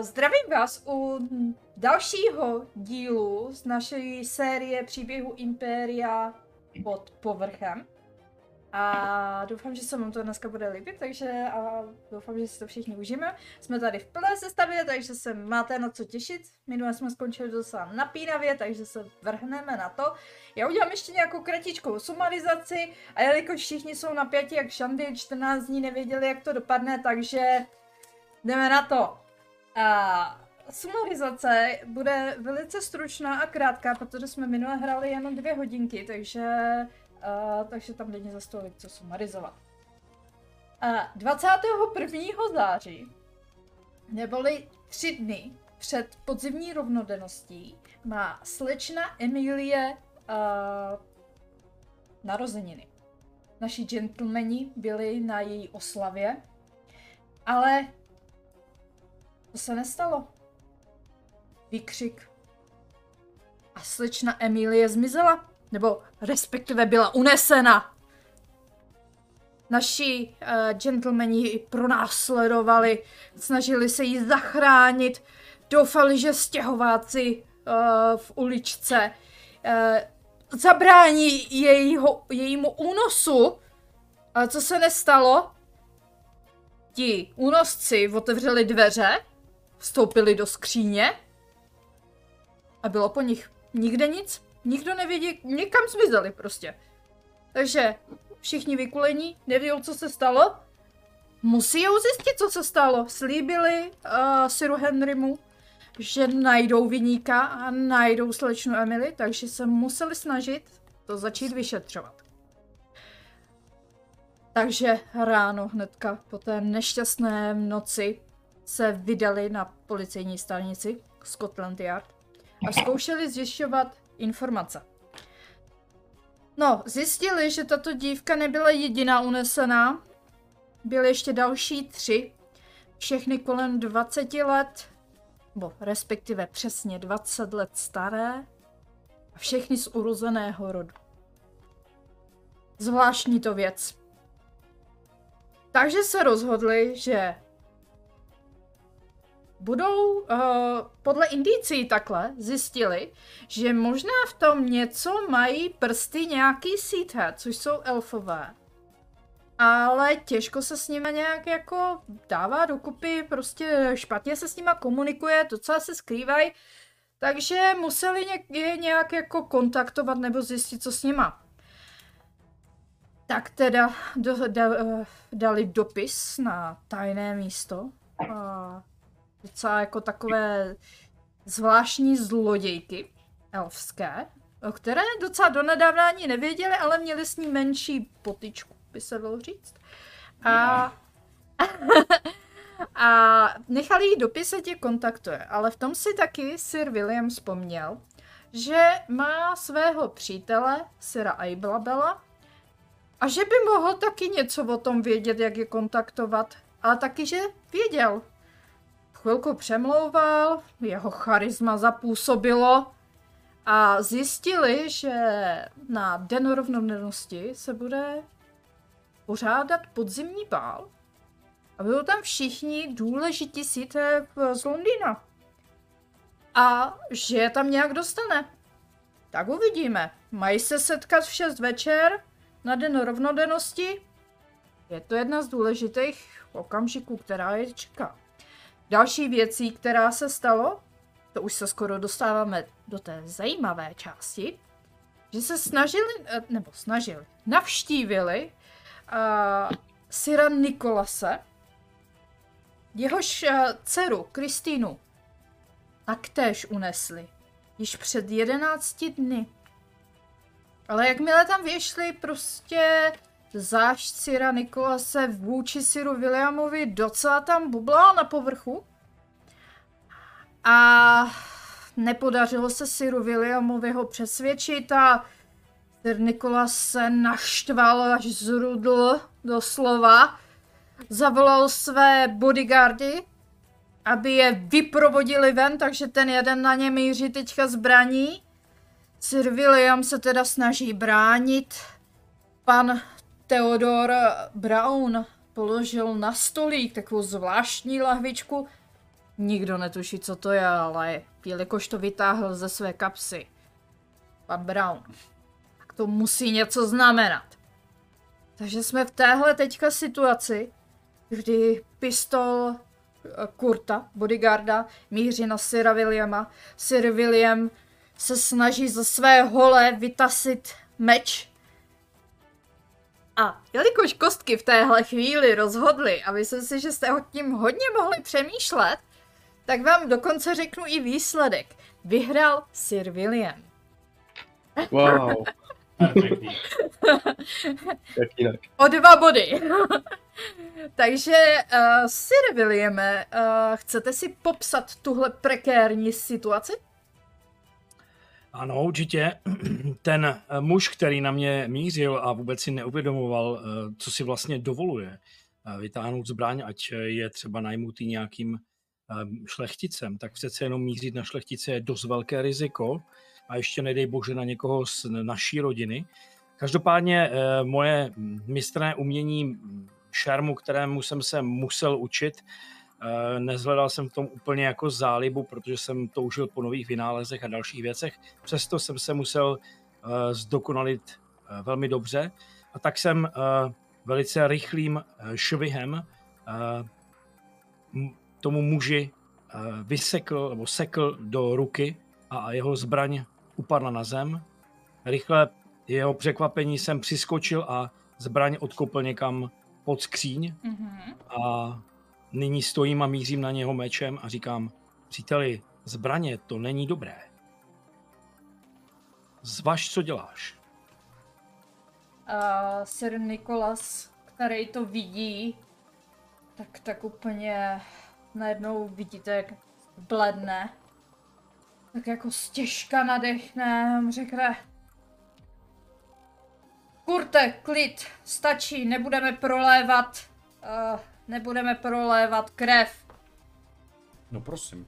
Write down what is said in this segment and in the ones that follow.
Zdravím vás u dalšího dílu z naší série příběhu Impéria pod povrchem. A doufám, že se vám to dneska bude líbit, takže a doufám, že si to všichni užijeme. Jsme tady v plné sestavě, takže se máte na co těšit. Minule jsme skončili docela napínavě, takže se vrhneme na to. Já udělám ještě nějakou kratičkou sumarizaci a jelikož všichni jsou napětí jak šandy, 14 dní nevěděli, jak to dopadne, takže jdeme na to. A sumarizace bude velice stručná a krátká, protože jsme minule hráli jenom dvě hodinky, takže, uh, takže tam není za stolik co sumarizovat. A 21. září, neboli tři dny před podzimní rovnodenností, má slečna Emilie uh, narozeniny. Naši gentlemani byli na její oslavě, ale to se nestalo. Výkřik. A slečna Emilie zmizela. Nebo respektive byla unesena. Naši uh, gentlemani ji pronásledovali, snažili se ji zachránit, doufali, že stěhováci uh, v uličce uh, zabrání jejího, jejímu únosu. Ale co se nestalo? Ti únosci otevřeli dveře vstoupili do skříně a bylo po nich nikde nic, nikdo nevědí, někam zmizeli prostě. Takže všichni vykulení, neví, co se stalo, musí zjistit, co se stalo. Slíbili uh, Siru Henrymu, že najdou vyníka a najdou slečnu Emily, takže se museli snažit to začít vyšetřovat. Takže ráno hnedka po té nešťastné noci se vydali na policejní stanici Scotland Yard a zkoušeli zjišťovat informace. No, zjistili, že tato dívka nebyla jediná unesená. Byly ještě další tři, všechny kolem 20 let, nebo respektive přesně 20 let staré, a všechny z urozeného rodu. Zvláštní to věc. Takže se rozhodli, že budou uh, podle indicí takhle zjistili, že možná v tom něco mají prsty nějaký síthe, což jsou elfové. Ale těžko se s nimi nějak jako dává dokupy, prostě špatně se s nimi komunikuje, docela se skrývají, takže museli je nějak jako kontaktovat nebo zjistit, co s nima. Tak teda do, da, uh, dali dopis na tajné místo. Uh, docela jako takové zvláštní zlodějky elfské, o které docela donedávna ani nevěděli, ale měli s ní menší potičku, by se bylo říct. A, a nechali jí dopis, tě kontaktuje, ale v tom si taky Sir William vzpomněl, že má svého přítele, Sira Aiblabela, a že by mohl taky něco o tom vědět, jak je kontaktovat, ale taky, že věděl, chvilku přemlouval, jeho charisma zapůsobilo a zjistili, že na Den rovnoměrnosti se bude pořádat podzimní bál a budou tam všichni důležití síté z Londýna. A že je tam nějak dostane. Tak uvidíme. Mají se setkat v 6 večer na Den rovnodennosti. Je to jedna z důležitých okamžiků, která je čeká. Další věcí, která se stalo, to už se skoro dostáváme do té zajímavé části, že se snažili, eh, nebo snažili, navštívili uh, Syra Nikolase, jehož uh, dceru Kristýnu taktéž unesli již před jedenácti dny. Ale jakmile tam vyšli prostě zášť Syra Nikolase vůči Syru Williamovi docela tam bublal na povrchu. A nepodařilo se Syru Williamovi ho přesvědčit a Sir Nikolas se naštval až zrudl doslova. Zavolal své bodyguardy, aby je vyprovodili ven, takže ten jeden na ně míří teďka zbraní. Sir William se teda snaží bránit. Pan Theodor Brown položil na stolík takovou zvláštní lahvičku Nikdo netuší, co to je, ale jelikož to vytáhl ze své kapsy, pan Brown, tak to musí něco znamenat. Takže jsme v téhle teďka situaci, kdy pistol eh, Kurta, bodyguarda, míří na Sira Williama. Sir William se snaží ze své hole vytasit meč. A jelikož kostky v téhle chvíli rozhodly, a myslím si, že jste o tím hodně mohli přemýšlet, tak vám dokonce řeknu i výsledek. Vyhrál Sir William. Wow, Perfektní. jak jinak. O dva body. Takže, uh, Sir Williame, uh, chcete si popsat tuhle prekérní situaci? Ano, určitě. Ten eh, muž, který na mě mířil a vůbec si neuvědomoval, eh, co si vlastně dovoluje eh, vytáhnout zbraň, ať je třeba najmutý nějakým šlechticem, tak přece jenom mířit na šlechtice je dost velké riziko a ještě nedej bože na někoho z naší rodiny. Každopádně moje mistrné umění šermu, kterému jsem se musel učit, nezhledal jsem v tom úplně jako zálibu, protože jsem toužil po nových vynálezech a dalších věcech. Přesto jsem se musel eh, zdokonalit eh, velmi dobře. A tak jsem velice rychlým švihem tomu muži vysekl nebo sekl do ruky a jeho zbraň upadla na zem. Rychle jeho překvapení jsem přiskočil a zbraň odkoupil někam pod skříň mm-hmm. a Nyní stojím a mířím na něho mečem a říkám, příteli, zbraně to není dobré. Zvaž, co děláš. A Sir Nikolas, který to vidí, tak tak úplně najednou vidíte, jak bledne. Tak jako stěžka nadechne, řekne Kurte, klid, stačí, nebudeme prolévat uh, nebudeme prolévat krev. No prosím.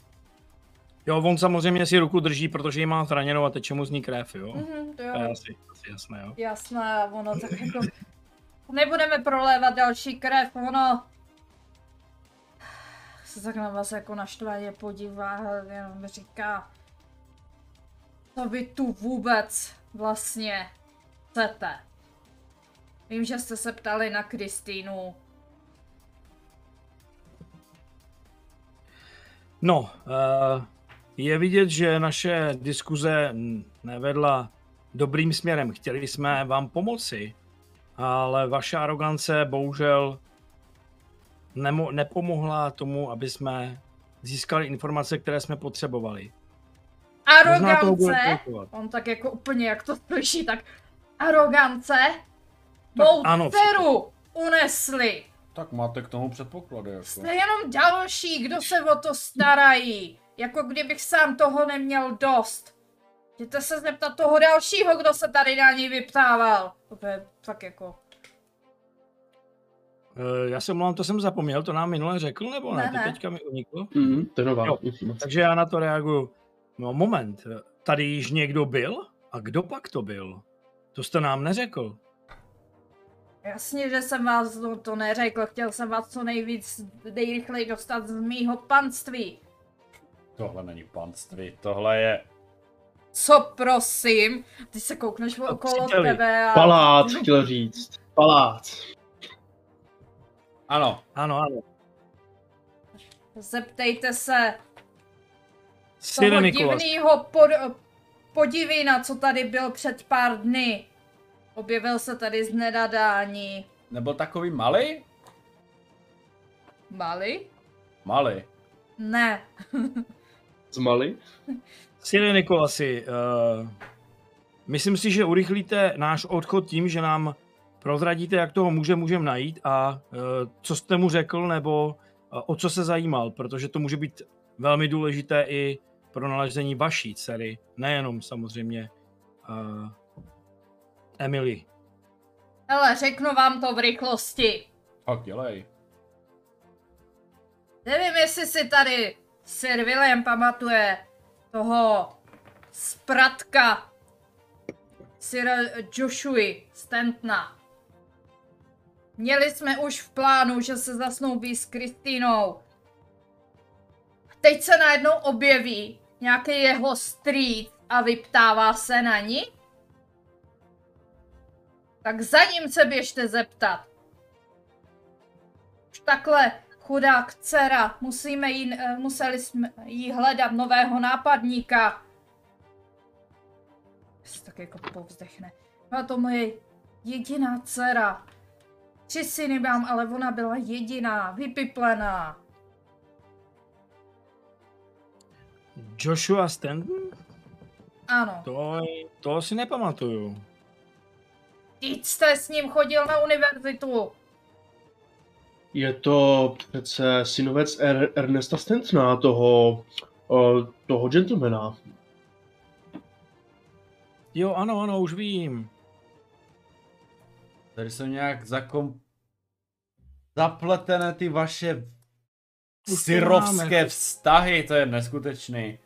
Jo, on samozřejmě si ruku drží, protože ji má zraněnou a teče mu z ní krev, jo? Mm-hmm, to, jo. to je asi, asi jasné, jo? Jasné, ono tak jako... Nebudeme prolévat další krev, ono... Se tak na vás jako naštvaně podívá, jenom říká... Co vy tu vůbec vlastně chcete? Vím, že jste se ptali na Kristýnu, No, eh, je vidět, že naše diskuze nevedla dobrým směrem. Chtěli jsme vám pomoci, ale vaše arogance bohužel nemo- nepomohla tomu, aby jsme získali informace, které jsme potřebovali. Arogance? On tak jako úplně, jak to slyší, tak arogance? Mou dceru unesli! Tak máte k tomu předpoklady. Jako. Jste jenom další, kdo se o to starají. Jako kdybych sám toho neměl dost. Jděte se zeptat toho dalšího, kdo se tady na ní vyptával. To je fakt jako... Uh, já se mluvám, to jsem zapomněl, to nám minule řekl, nebo ne? ne, ne. To teďka mi uniklo. Mm, to je nová. Jo, takže já na to reaguju. No moment, tady již někdo byl? A kdo pak to byl? To jste nám neřekl. Jasně, že jsem vás to, to neřekl, chtěl jsem vás co nejvíc, nejrychleji dostat z mýho panství. Tohle není panství, tohle je... Co prosím? Ty se koukneš okolo tebe a... Palác, chtěl říct. Palác. Ano. Ano, ano. Zeptejte se Sire toho Nikolas. divnýho pod, podivina, co tady byl před pár dny. Objevil se tady z nedadání. Nebyl takový malý? Mali? Malý. Ne. Z Mali? Sire Nikolasi, uh, myslím si, že urychlíte náš odchod tím, že nám prozradíte, jak toho muže můžeme najít a uh, co jste mu řekl, nebo uh, o co se zajímal, protože to může být velmi důležité i pro nalezení vaší dcery, nejenom samozřejmě uh, Emily. Ale řeknu vám to v rychlosti. Tak dělej. Nevím, jestli si tady Sir William pamatuje toho spratka Sir Joshua Stentna. Měli jsme už v plánu, že se zasnoubí s Kristýnou. teď se najednou objeví nějaký jeho street a vyptává se na ní? Tak za ním se běžte zeptat. Už takhle chudák dcera, musíme jí, eh, museli jsme jí hledat nového nápadníka. Se tak jako povzdechne. Byla to moje jediná dcera. Tři syny mám, ale ona byla jediná, vypiplená. Joshua Stanton? Ano. To, to si nepamatuju. Teď jste s ním chodil na univerzitu. Je to přece synovec er- Ernesta Stentona, toho, uh, toho gentlemana. Jo, ano, ano, už vím. Tady jsou nějak zakom... zapletené ty vaše syrovské vztahy, to je neskutečný.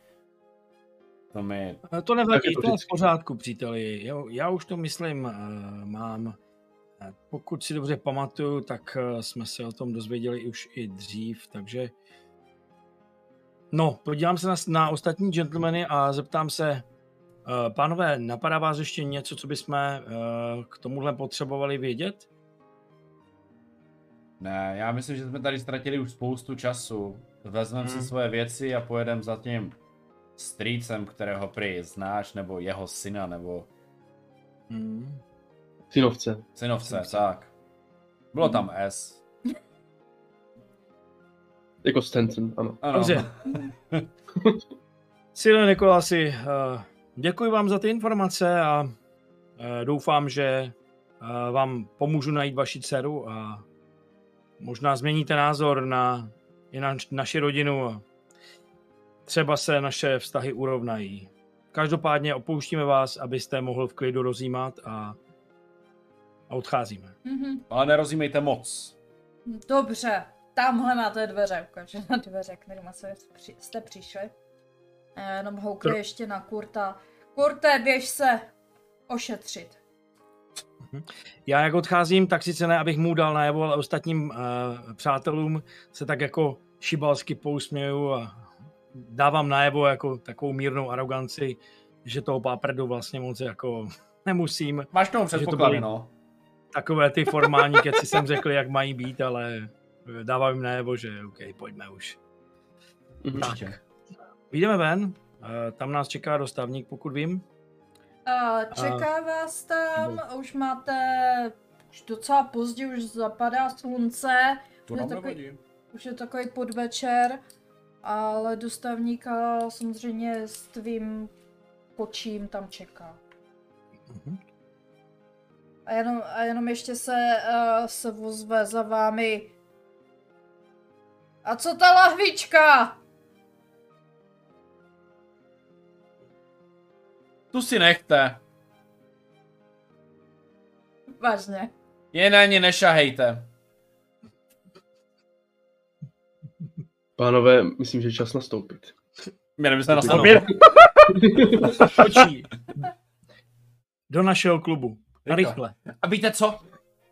To mi... Eh, To nevadí, to to je v pořádku, příteli. Jo, já už to myslím, eh, mám. eh, Pokud si dobře pamatuju, tak jsme se o tom dozvěděli už i dřív, takže... No, podívám se na, na ostatní gentlemany a zeptám se, pánové, napadá vás ještě něco, co bychom k tomuhle potřebovali vědět? Ne, já myslím, že jsme tady ztratili už spoustu času. Vezmeme Hmm. si svoje věci a pojedeme za tím strýcem, kterého prý znáš, nebo jeho syna, nebo Hmm. Synovce. synovce, Synovce. tak. Bylo tam S. Jako Stanton, ano. Ano. Dobře. Sile Nikolasi, eh, děkuji vám za ty informace a eh, doufám, že eh, vám pomůžu najít vaši dceru a možná změníte názor na, i na naši rodinu a třeba se naše vztahy urovnají. Každopádně opouštíme vás, abyste mohl v klidu rozjímat a, a odcházíme. Mhm. Ale nerozumejte moc. Dobře, tamhle máte dveře, ukáže na dveře, kterýma se při, jste přišli. Já jenom houkne Tro- ještě na Kurta. Kurte, běž se ošetřit. Já jak odcházím, tak sice ne, abych mu dal najevo, ale ostatním uh, přátelům se tak jako šibalsky pousměju a dávám najevo jako takovou mírnou aroganci, že toho páprdu vlastně moc jako nemusím. Máš tomu to předpoklady, no. Takové ty formální keci jsem řekl, jak mají být, ale dávám jim najevo, že OK, pojďme už. Určitě. Vyjdeme ven, eh, tam nás čeká dostavník, pokud vím. A čeká vás tam, už máte už docela pozdě, už zapadá slunce, To Je nám takový- nevadí. už je takový podvečer, ale dostavníka samozřejmě s tvým kočím tam čeká. Mhm. A jenom, a jenom ještě se, uh, se vozve za vámi. A co ta lahvička? Tu si nechte. Vážně. Je na ně nešahejte. Pánové, myslím, že je čas nastoupit. Měli byste Ano. nastoupit. Počí. Do našeho klubu. A Rychle. A víte co?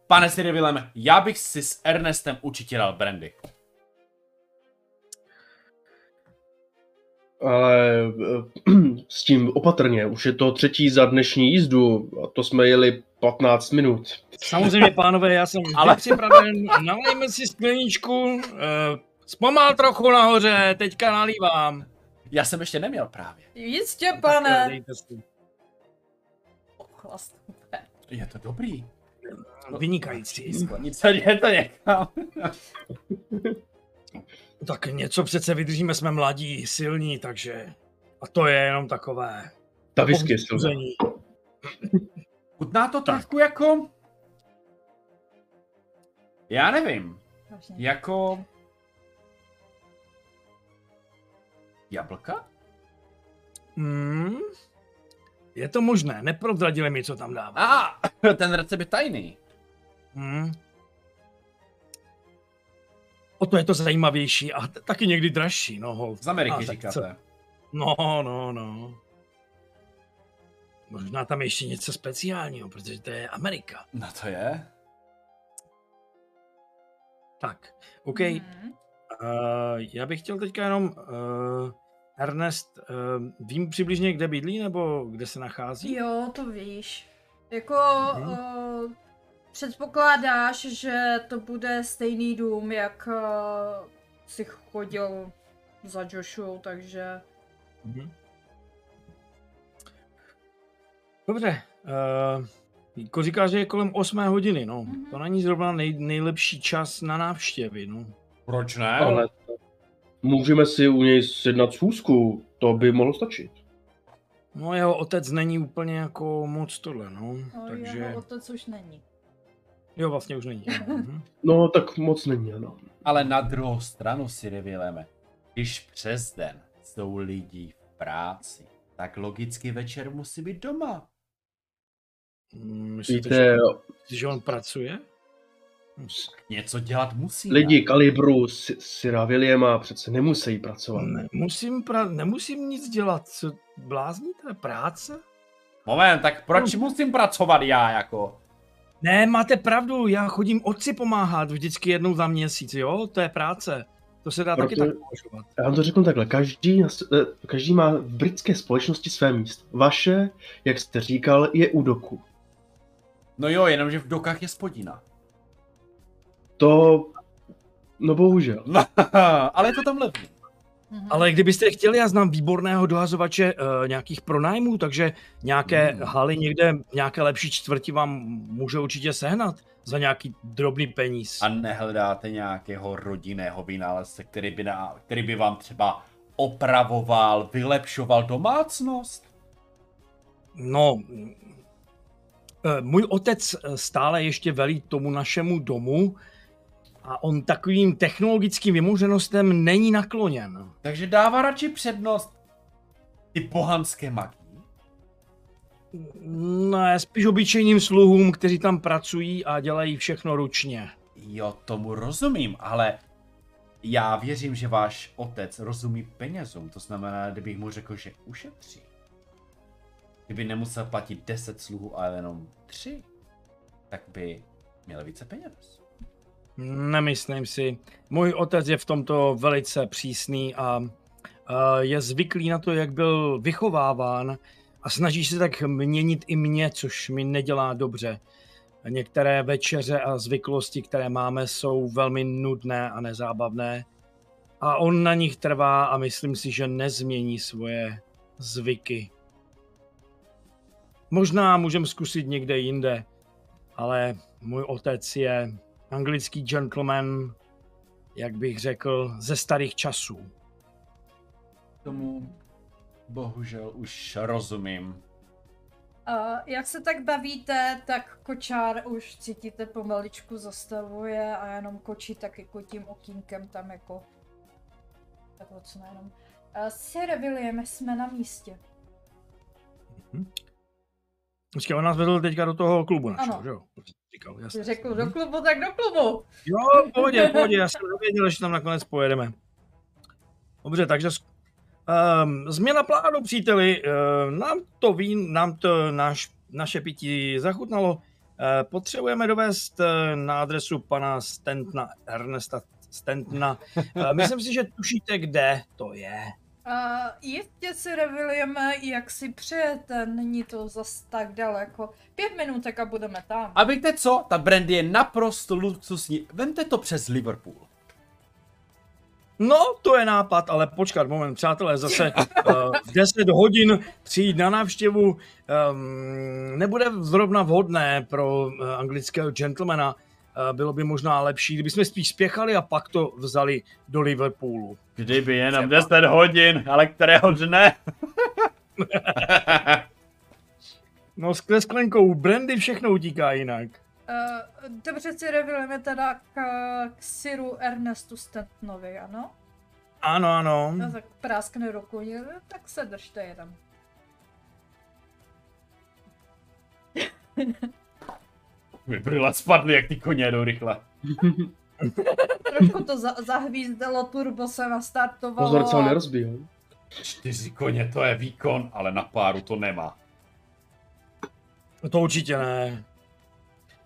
Pane Cyrillem, já bych si s Ernestem určitě dal brandy. Ale eh, s tím opatrně, už je to třetí za dnešní jízdu a to jsme jeli 15 minut. Samozřejmě, pánové, já jsem Ale... Ale- připraven. Nalejme si skleničku. Zpomal trochu nahoře, teďka nalívám. Já jsem ještě neměl právě. Jistě, pane. Ochlast. Je to dobrý. Vynikající. Sklenice je to někam. Tak něco přece vydržíme, jsme mladí, silní, takže... A to je jenom takové... Ta whisky je. Chutná to Tak. trošku jako... Já nevím. Vážně. Jako... Jablka? Hmm, je to možné, neprozradili mi, co tam dává. A, ah, ten recept je tajný. Hmm. O to je to zajímavější a t- taky někdy dražší, no hold. Z Ameriky A, tak říkáte. co? No, no, no. Možná tam ještě něco speciálního, protože to je Amerika. No to je. Tak, OK. Mhm. Uh, já bych chtěl teďka jenom... Uh, Ernest, uh, vím přibližně, kde bydlí, nebo kde se nachází? Jo, to víš. Jako Mhm. uh, předpokládáš, že to bude stejný dům, jak uh, si chodil za Joshua, takže Mhm. Dobře. Uh, jako říká, že je kolem 8 hodiny, no. Mhm. To není zrovna nej, nejlepší čas na návštěvy, no. Proč ne? Ale můžeme si u něj sjednat schůzku, to by mohlo stačit. No jeho otec není úplně jako moc tohle, no. no, Takže, jeho otec už není. jo, vlastně už není. Mhm. No, tak moc není, ano. Ale na druhou stranu si revileme, když přes den jsou lidi v práci, tak logicky večer musí být doma. Mm, Myslíte, Víte, že, že on pracuje? Něco dělat musí. lidi ne? kalibru Sira Williama přece nemusí pracovat. Nemusím, pra, nemusím nic dělat, co blázníte, práce? Moment, tak proč musím pracovat já jako? Ne, máte pravdu, já chodím otci pomáhat vždycky jednou za měsíc, jo, to je práce. To se dá taky Proto- tak považovat. Já vám to řeknu takhle, každý, eh, každý má v britské společnosti své místo. Vaše, jak jste říkal, je u doku. No jo, jenomže v dokách je spodina. To, no bohužel. Ale je to tam levný. Mhm. Ale kdybyste chtěli, já znám výborného dohazovače uh, nějakých pronájmů, takže nějaké Mm. haly někde, nějaké lepší čtvrti vám může určitě sehnat za nějaký drobný peníz. A nehledáte nějakého rodinného vynálezce, který by, na, který by vám třeba opravoval, vylepšoval domácnost? No, eh, můj otec stále ještě velí tomu našemu domu a on takovým technologickým vymoženostem není nakloněn. Takže dává radši přednost ty pohanské magii. Ne, spíš obyčejným sluhům, kteří tam pracují a dělají všechno ručně. Jo, tomu rozumím, ale já věřím, že váš otec rozumí penězům. To znamená, kdybych mu řekl, že ušetří. Kdyby nemusel platit 10 sluhů, ale jenom 3, tak by měl více peněz. Nemyslím si. Můj otec je v tomto velice přísný a, je zvyklý na to, jak byl vychováván a snaží se tak měnit i mě, což mi nedělá dobře. Některé večeře a zvyklosti, které máme, jsou velmi nudné a nezábavné. A on na nich trvá a myslím si, že nezmění svoje zvyky. Možná můžeme zkusit někde jinde, ale můj otec je anglický gentleman, jak bych řekl, ze starých časů. Tomu bohužel už rozumím. A jak se tak bavíte, tak kočár už cítíte pomaličku zastavuje a jenom kočí tak jako tím okýnkem tam jako takhle co jenom. Uh, Sir William, jsme na místě. Počkej, on nás vedl teďka do toho klubu našeho, že jo? Říkal, Jsi jasně. řekl do klubu, tak do klubu. Jo, pohodě, pohodě, já jsem nevěděl, že tam nakonec pojedeme. Dobře, takže um, změna plánu, příteli. Uh, nám to vín, nám to náš, naše pití zachutnalo. Uh, potřebujeme dovést uh, na adresu pana Stentna, Ernesta Stentna. Uh, myslím si, že tušíte, kde to je. Uh, jistě si William, jak si přejete, není to zas tak daleko. Pět minutek a budeme tam. A víte co? Ta brandy je naprosto luxusní. Vemte to přes Liverpool. No, to je nápad, ale počkat, moment, přátelé, zase uh, v 10 hodin přijít na návštěvu um, nebude zrovna vhodné pro uh, anglického gentlemana. Uh, bylo by možná lepší, kdybychom spíš spěchali a pak to vzali do Liverpoolu. Kdyby jenom 10 hodin, ale kterého dne? No, s sklenkou brandy všechno utíká jinak. Uh, dobře si William, teda k, k Siru Ernestu Stentnovi, ano? Ano, ano. No tak práskne ruku, tak se držte jenom. My brýle spadly, jak ty koně jdou rychle. Trošku to za- zahvízdalo, turbo se nastartovalo. Pozor, co ho nerozbijou. Čtyři koně, to je výkon, ale na páru to nemá. To určitě ne.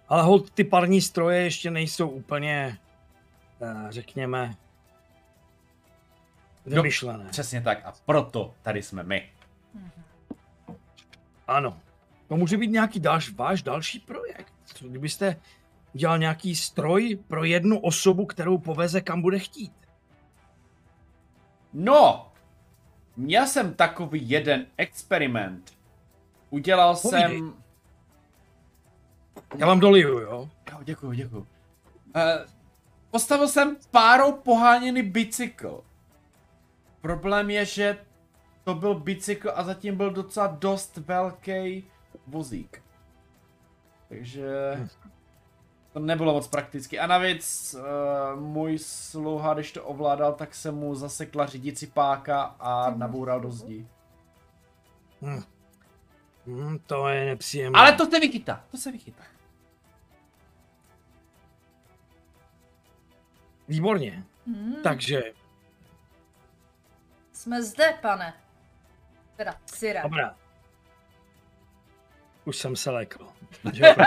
Ale hold, ty parní stroje ještě nejsou úplně, eh, řekněme, vymyšlené. Přesně tak a proto tady jsme my. Mhm. Ano. To může být nějaký dalš, váš další projekt. Co Kdybyste udělal nějaký stroj pro jednu osobu, kterou poveze kam bude chtít. No, měl jsem takový jeden experiment. Udělal Povídej. jsem... Já vám doliju, jo? Jo, děkuju, děkuju. Uh, postavil jsem párou poháněný bicykl. Problém je, že to byl bicykl a zatím byl docela dost velký vozík. Takže to nebylo moc prakticky. A navíc uh, můj sluha, když to ovládal, tak se mu zasekla řídící páka a naboural do zdi. Hm. Hm, to je nepříjemné. Ale to se vychytá, to se vychytá. Výborně. Hmm. Takže, Jsme zde, pane. Teda, Sire. dobrá. Už jsem se lekl. Že jako-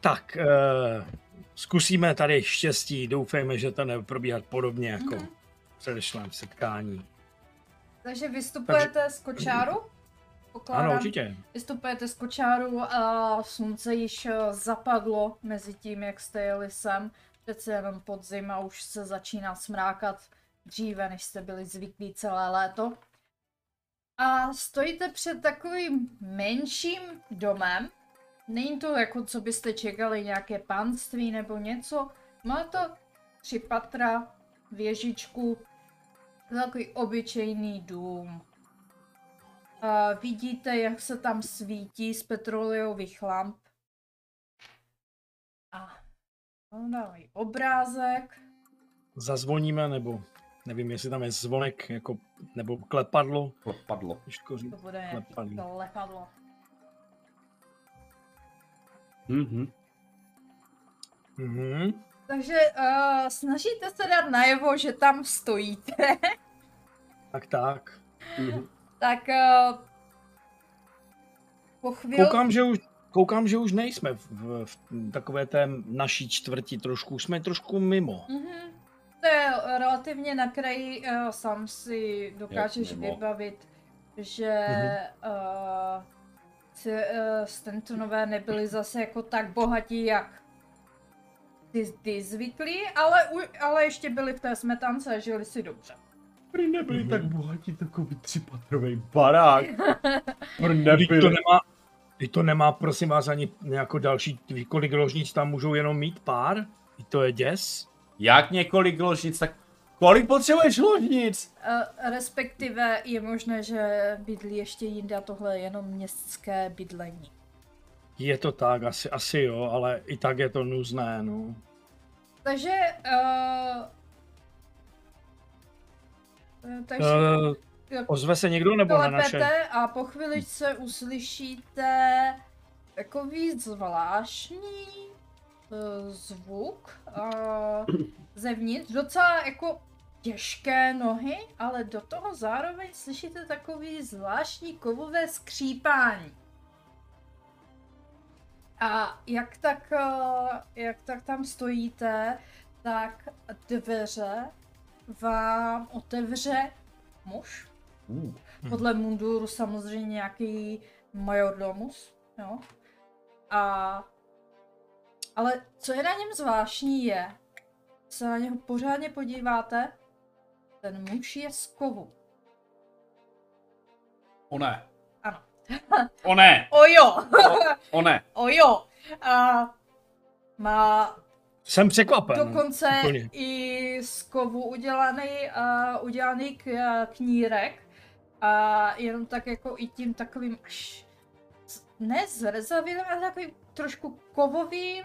tak, uh, zkusíme tady štěstí. Doufejme, že to nebude probíhat podobně jako Mhm. v předešlém setkání. Takže vystupujete z kočáru? Pokládám. Ano, určitě. Vystupujete z kočáru a slunce již eh, zapadlo mezi tím, jak jste jeli sem. Přece jenom podzim a už se začíná smrákat dříve, než jste byli zvyklí celé léto. A stojíte před takovým menším domem. Není to jako, co byste čekali, nějaké panství nebo něco. Má to tři patra, věžičku, takový obyčejný dům. A vidíte, jak se tam svítí z petroleových lamp. A dávají obrázek. Zazvoníme, nebo nevím, jestli tam je zvonek, jako, nebo klepadlo. Padlo. Těžko říct. To bude Klepadlo. lepadlo. Mhm. Mhm. Takže uh, snažíte se dát najevo, že tam stojíte. Tak tak. Mhm. tak uh, po chvíli... Koukám, že už, koukám, že už nejsme v, v, v takové té naší čtvrti trošku, jsme trošku mimo. Mhm. To je relativně na kraji, uh, sám si dokážeš mimo? vybavit, že Mhm. uh, si, uh, Stentonové nebyli zase jako tak bohatí, jak ty, ty zvyklí, ale, u, ale ještě byli v té smetance a žili si dobře. Prý nebyli Mhm. tak bohatí, takový třipatrový barák. Prý Vždyť to nemá, vždyť to nemá, prosím vás, ani jako další, ví, kolik ložnic tam můžou jenom mít pár? Vždyť to je děs. Jak několik ložnic, tak kolik potřebuješ ložnic? Uh, respektive je možné, že bydlí ještě jinde a tohle je jenom městské bydlení. Je to tak, asi, asi jo, ale i tak je to nuzné, no. Takže uh, takže Uh, ozve se někdo nebo na naše? a po chviličce uslyšíte takový zvláštní zvuk uh, zevnitř, docela jako těžké nohy, ale do toho zároveň slyšíte takový zvláštní kovové skřípání. A jak tak, uh, jak tak tam stojíte, tak dveře vám otevře muž. Uh, Podle munduru samozřejmě nějaký majordomus, jo. A... Ale co je na něm zvláštní je, se na něho pořádně podíváte, ten muž je z kovu. o ne. Ano. O ne. O jo! O ne. o jo! A má Jsem překvapen. dokonce úplně. i z kovu udělaný, uh, udělaný k, knírek a jenom tak jako i tím takovým až ne zrzavým, ale takovým trošku kovovým,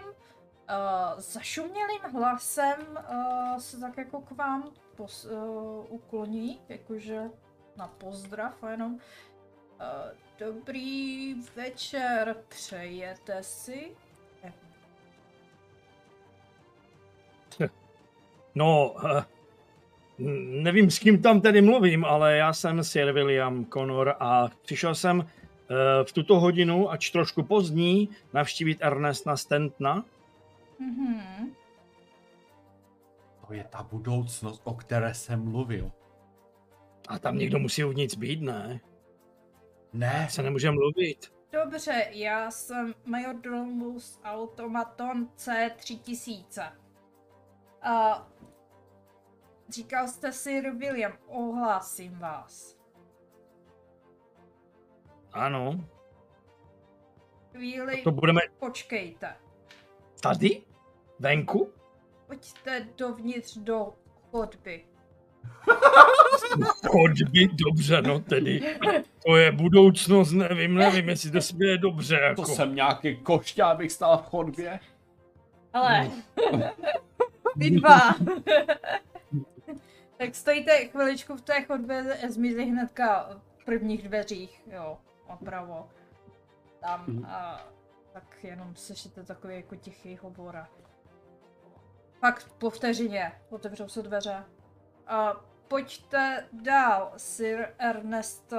uh, zašumělým hlasem uh, se tak jako k vám pos, uh, ukloní, jakože na pozdrav a jenom uh, dobrý večer, přejete si? No, nevím, s kým tam tedy mluvím, ale já jsem Sir William Connor a přišel jsem v tuto hodinu, ač trošku pozdní, navštívit Ernesta Stentna. Mhm. To je ta budoucnost, o které jsem mluvil. A tam někdo musí uvnitř být, ne? Ne, Se nemůže mluvit. Dobře, já jsem Major Domus Automaton C3000. A říkal jste Sir William, ohlásím vás. Ano. Chvíli, To budeme počkejte. tady? Venku? Pojďte dovnitř do chodby. Chodby, dobře, no tedy. To je budoucnost, nevím, nevím, jestli to směje dobře, jako. to jsem nějaký košťa, abych stál v chodbě. Ale, vy dva. tak stojíte chviličku v té chodbě, zmizí hnedka v prvních dveřích, jo, opravo. Tam, Mhm. a tak jenom slyšíte takový jako tichý hovor. a Fakt po vteřině otevřou se dveře. A pojďte dál, Sir Ernest eh,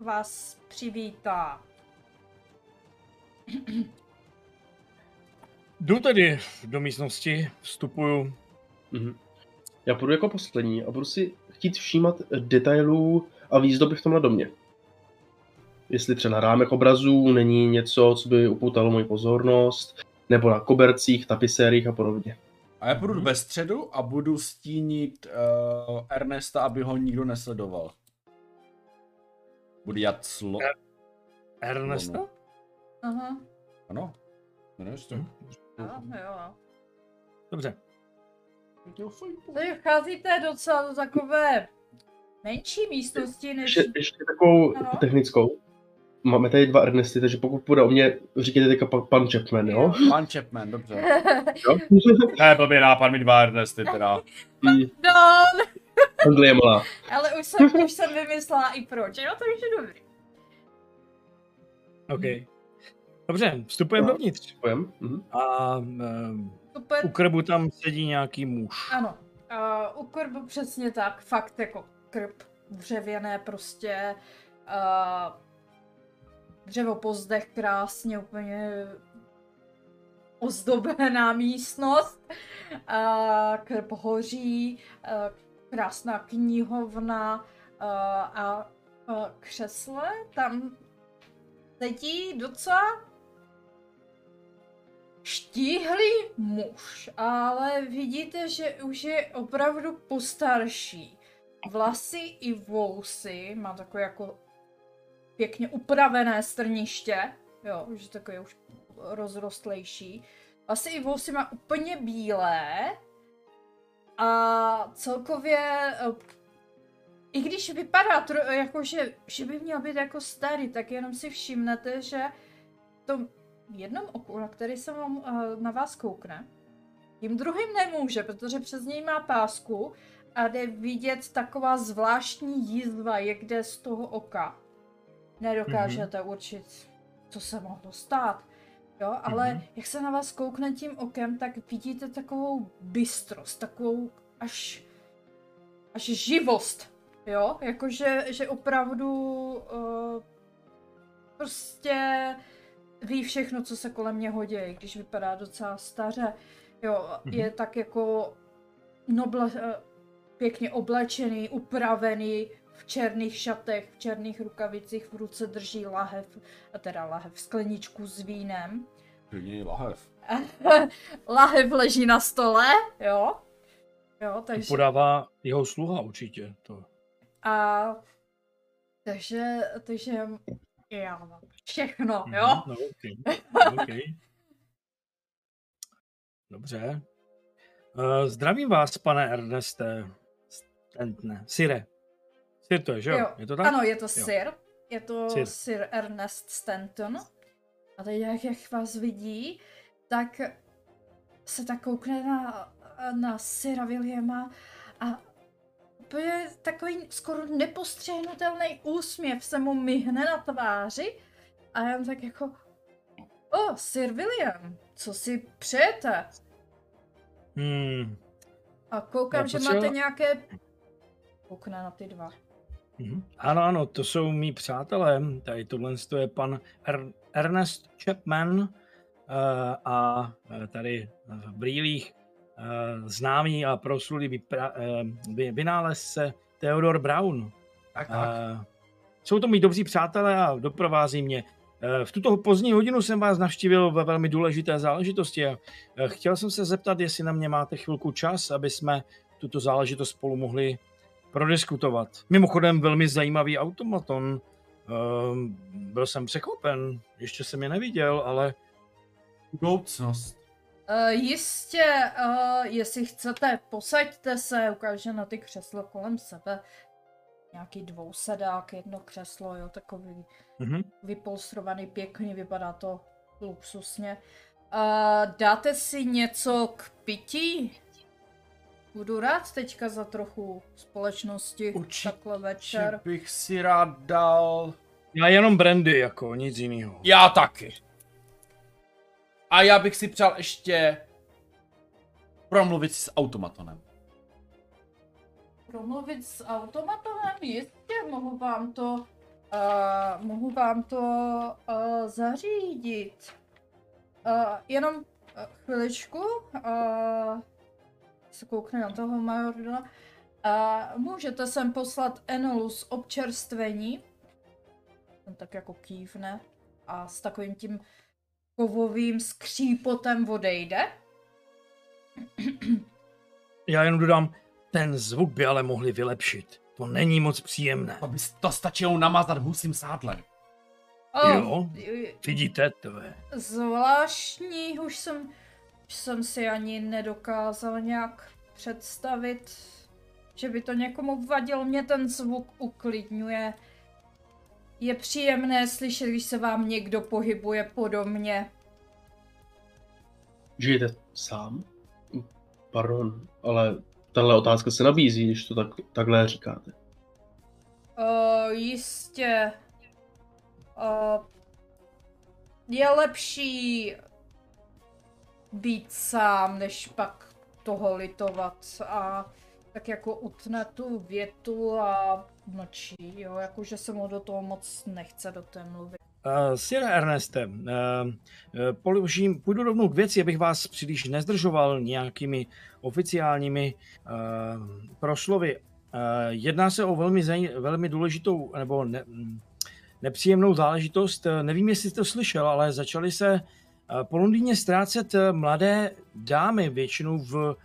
vás přivítá. Jdu tedy do místnosti, vstupuju. Mhm. Já půjdu jako poslední a budu si chtít všímat detailů a výzdoby v tomhle domě. Jestli třeba na rámech obrazů není něco, co by upoutalo moji pozornost, nebo na kobercích, tapisérích a podobně. A já půjdu ve středu a budu stínit uh, Ernesta, aby ho nikdo nesledoval. Budu dělat slo... Ernesta? Aha, Ano. To? Hm. jo, jo. Dobře. Tady vcházíte docela do takové menší místnosti, než... Ještě, ještě takovou Ano. technickou. Máme tady dva Ernesty, takže pokud půjde o mě, říkejte teďka pa- pan Chapman, jo? Pan Chapman, dobře. jo? Ne, blbý nápad, mi dva Ernesty teda. No, Anglie je malá. ale už jsem, už jsem vymyslela i proč, jo, takže dobrý. OK. Dobře, vstupujeme No. dovnitř. Pojem. Mhm. A um, Super, u krbu tam sedí nějaký muž. ano. Uh, u krbu přesně tak, fakt jako krb dřevěné prostě. Uh, dřevo po zdech krásně úplně ozdobená místnost. Uh, krb hoří, uh, krásná knihovna uh, a uh, křesle tam sedí docela štíhlý muž, ale vidíte, že už je opravdu postarší. Vlasy i vousy, má takové jako pěkně upravené strniště, jo, už je takový už rozrostlejší. Vlasy i vousy má úplně bílé a celkově, eh, i když vypadá tro, jako, že, že by měl být jako starý, tak jenom si všimnete, že v tom jednom oku, na který se vám, eh, na vás koukne, tím druhým nemůže, protože přes něj má pásku a jde vidět taková zvláštní jízva někde z toho oka. Nedokážete mm-hmm. určit, co se mohlo stát. Jo, ale Mhm. mm-hmm. jak se na vás koukne tím okem, tak vidíte takovou bystrost, takovou až, až živost. Jo, jakože že opravdu uh, prostě ví všechno, co se kolem něho děje, když vypadá docela staře. Jo, Mhm. je tak jako noble, eh, pěkně oblečený, upravený, v černých šatech, v černých rukavicích, v ruce drží lahev, a teda lahev, skleničku s vínem. Klidně lahev. lahev leží na stole, jo. Jo, To takže... podává jeho sluha určitě. To. A takže, takže já mám všechno, jo. Mhm, No, okay. okay. Dobře. Uh, zdravím vás, pane Erneste. Stentne. Sire. Sir to je, že jo? Jo, Je to tak? Ano, je to Sir. Je to Sir. Sir. Ernest Stanton. A teď jak, jak vás vidí, tak se tak koukne na, na Sira Williama a úplně takový skoro nepostřehnutelný úsměv se mu myhne na tváři a já jen tak jako O, oh, Sir William, co si přejete? Hmm. A koukám, Já že máte nějaké... Koukne na ty dva. Mhm. Ano, ano, to jsou mý přátelé. Tady tohle je pan er- Ernest Chapman uh, a eh, tady v brýlích známý a proslulý vypra- vy- vynálezce Theodor Brown. Tak, tak. Eh, Jsou to mý dobří přátelé a doprovází mě. V tuto pozdní hodinu jsem vás navštívil ve velmi důležité záležitosti a chtěl jsem se zeptat, jestli na mě máte chvilku čas, aby jsme tuto záležitost spolu mohli prodiskutovat. Mimochodem velmi zajímavý automaton. Ehm, Byl jsem překvapen, ještě jsem je neviděl, ale Budoucnost. Uh, jistě, uh, jestli chcete, posaďte se, ukáže na ty křesla kolem sebe. Nějaký dvousedák, jedno křeslo, jo, takový mhm. vypolstrovaný pěkně, vypadá to luxusně. Uh, dáte si něco k pití? Budu rád teďka za trochu společnosti Určitě takhle večer. bych si rád dal... já jenom brandy, jako nic jiného. Já taky. A já bych si přál ještě promluvit s automatonem. Promluvit s automatovem? Jistě, mohu vám to, uh, mohu vám to uh, zařídit. Uh, jenom uh, chviličku, uh, se koukne na toho Majorda. Uh, můžete sem poslat Enolu z občerstvení. Ten tak jako kývne a s takovým tím kovovým skřípotem odejde. Já jenom dodám, ten zvuk by ale mohli vylepšit. To není moc příjemné. To by to stačilo namazat husím sádlem. Jo. Vidíte, to je. Zvláštní, už jsem, jsem si ani nedokázal nějak představit, že by to někomu vadilo. Mě ten zvuk uklidňuje. Je příjemné slyšet, když se vám někdo pohybuje podobně. Žijete sám? Pardon, ale tahle otázka se nabízí, když to tak, takhle říkáte. Uh, jistě. Uh, je lepší být sám, než pak toho litovat a tak jako utne tu větu a mlčí, jo, jakože se mu do toho moc nechce do té mluvy. Uh, Sir Erneste, uh, položím, půjdu rovnou k věci, abych vás příliš nezdržoval nějakými oficiálními uh, proslovy. Uh, jedná se o velmi, velmi důležitou nebo ne, mm, nepříjemnou záležitost. Nevím, jestli jste to slyšel, ale začaly se uh, po Londýně ztrácet uh, mladé dámy, většinou v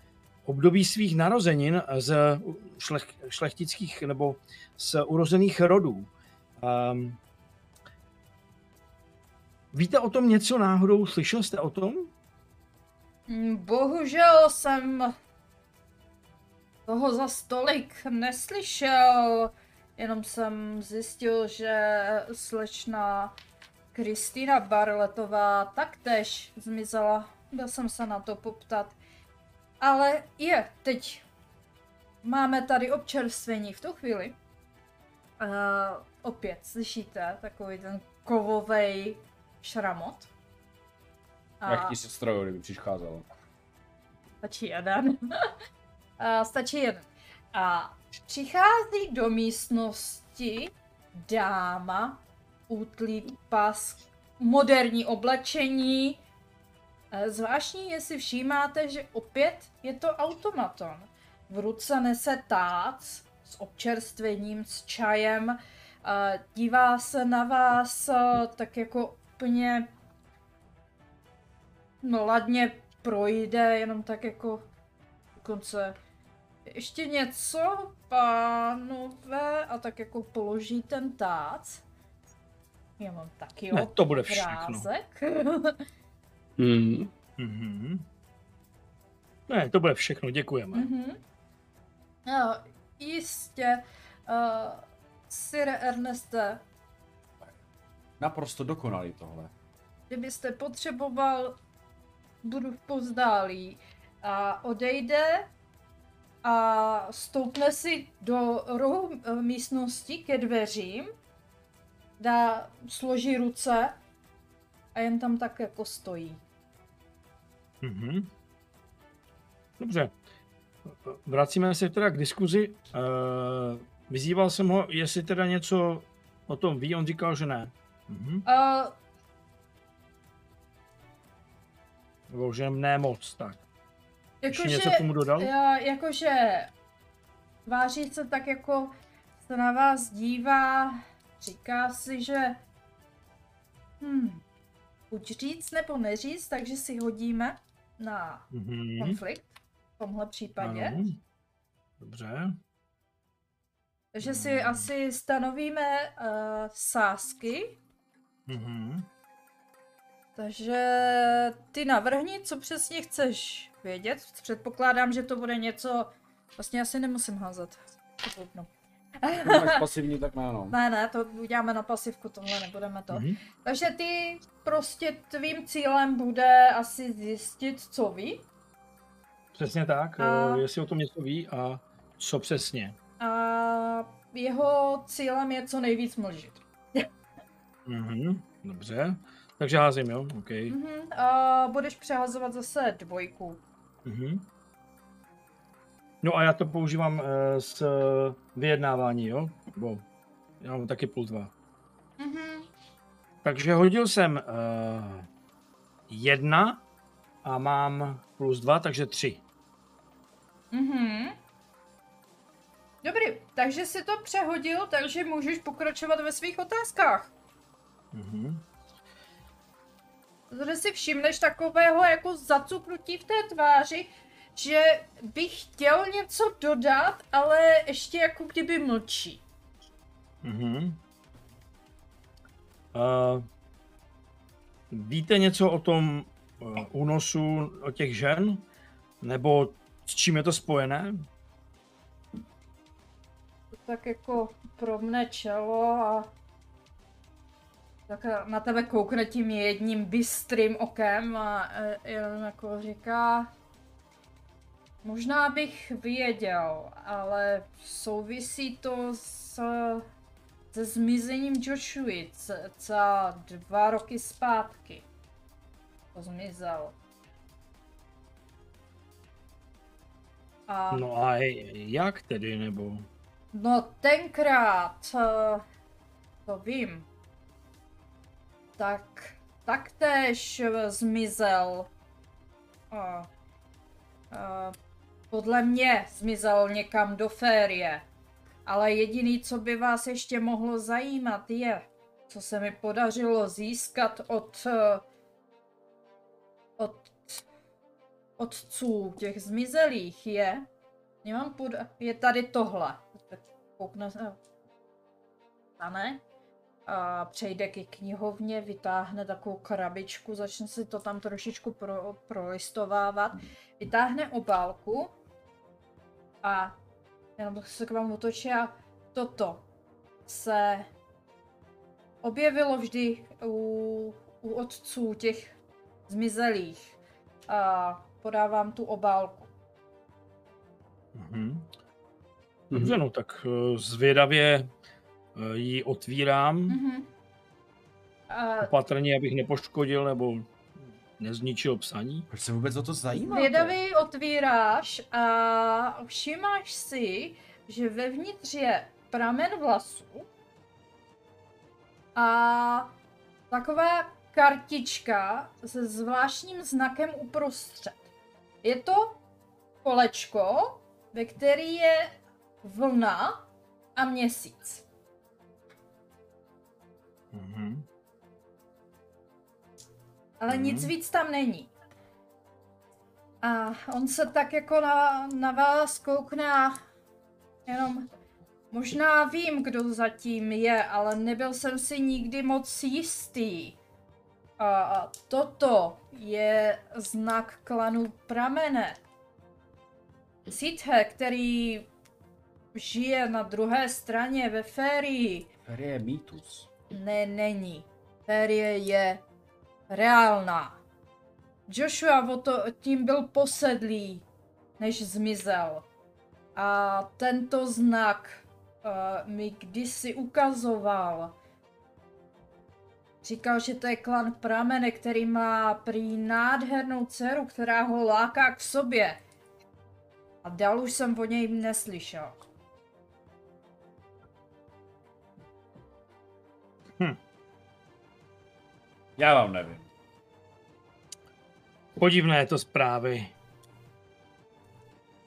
období svých narozenin z šlech, šlechtických nebo z urozených rodů. Um, Víte o tom něco náhodou? Slyšel jste o tom? Mm, Bohužel jsem toho za stolik neslyšel, jenom jsem zjistil, že slečna Kristýna Barletová taktéž zmizela. Byl jsem se na to poptat. Ale je, teď máme tady občerstvení v tu chvíli. Uh, opět, slyšíte, takový ten kovovej šramot. Jak ti se strojil, kdyby přicházelo. Stačí jeden. a stačí jeden. A přichází do místnosti dáma, útlý pas, moderní oblečení. E, Zvláštní je si všímáte, že opět je to automaton. V ruce nese tác s občerstvením, s čajem. E, Dívá se na vás e, tak jako úplně no, ladně projde, jenom tak jako dokonce ještě něco, pánové, a tak jako položí ten tác. Já mám taky Ne, to bude všechno. obrázek. Hmm. Mhm. Ne, to bude všechno, děkujeme. Mhm. No, jistě. Uh, Sir Erneste, Naprosto dokonalý tohle. kdybyste potřeboval, budu v pozdálí. A odejde a stoupne si do rohu eh, místnosti ke dveřím, dá, složí ruce a jen tam tak jako stojí. Mhm. Dobře. Vracíme se teda k diskuzi. Uh, vyzýval jsem ho, jestli teda něco o tom ví, on říkal, že ne. Mhm. Uh, Nebo že ne moc, tak. Jakože, něco tomu dodal? jakože tváří se tak jako se na vás dívá, říká si, že hm, buď říct nebo neříct, takže si hodíme na Mhm. konflikt v tomhle případě. Ano. Dobře. Takže si asi stanovíme uh, sázky. Mhm. Takže ty navrhni, co přesně chceš vědět. Předpokládám, že to bude něco... Vlastně asi nemusím házet. To. Máš pasivní, tak ne, no. Ne, ne, to uděláme na pasivku, tohle nebudeme to. Mhm. Takže ty prostě tvým cílem bude asi zjistit, co ví. Přesně tak, A- eh, jestli o tom něco ví a co přesně. A jeho cílem je co nejvíc mlžit. Mhm. Dobře. Takže házím, jo? OK. Mhm. A budeš přehazovat zase dvojku. Mhm. No a já to používám eh, s vyjednávání, jo? Bo, já mám taky plus dva. Mhm. Takže hodil jsem uh, jedna a mám plus dva, takže tři. Mhm. Dobrý, takže si to přehodil, takže můžeš pokračovat ve svých otázkách. Mhm. Tady si všimneš takového jako zacupnutí v té tváři, že bych chtěl něco dodat, ale ještě jako kdyby mlčí. Mhm. Uh, víte něco o tom uh, únosu o těch žen? Nebo s čím je to spojené? Tak jako pro mne čelo a tak na tebe koukne tím jedním bystrým okem a e, jenom jako říká Možná bych věděl, ale souvisí to s, se zmizením Joshuy c- za dva roky zpátky. To zmizel. A No a jak tedy, nebo... No tenkrát, eh, to vím, tak taktéž eh, zmizel. A, a, podle mě zmizel někam do férie. Ale jediný, co by vás ještě mohlo zajímat, je, co se mi podařilo získat od eh, od otců těch zmizelých je, Nemám pod... Je tady tohle. Koukne se. Stane. A přejde ke knihovně, vytáhne takovou krabičku, začne si to tam trošičku pro, prolistovávat. Vytáhne obálku a jenom se k vám otočí a toto se objevilo vždy u, u otců těch zmizelých. A podávám tu obálku. Mhm. Dobře, no tak eh, zvědavě eh, ji otvírám, Mhm. A opatrně, abych nepoškodil nebo nezničil psaní. Proč se vůbec o to zajímáte? Zvědavý otvíráš a všimáš si, že vevnitř je pramen vlasů a taková kartička se zvláštním znakem uprostřed. Je to kolečko, ve který je vlna a měsíc. Mhm. Ale Mhm. nic víc tam není. A on se tak jako na, na vás koukne a jenom možná vím, kdo zatím je, ale nebyl jsem si nikdy moc jistý. A, toto je znak klanu Pramene. Sithe, který žije na druhé straně ve férii, Tady je mýtus. ne, není. Férie je reálná. Joshua o to, tím byl posedlý, než zmizel. A tento znak uh, mi kdysi ukazoval. Říkal, že to je klan Pramene, který má prý nádhernou dceru, která ho láká k sobě. A dál už jsem o něj neslyšel. Já vám nevím. Podivné to zprávy.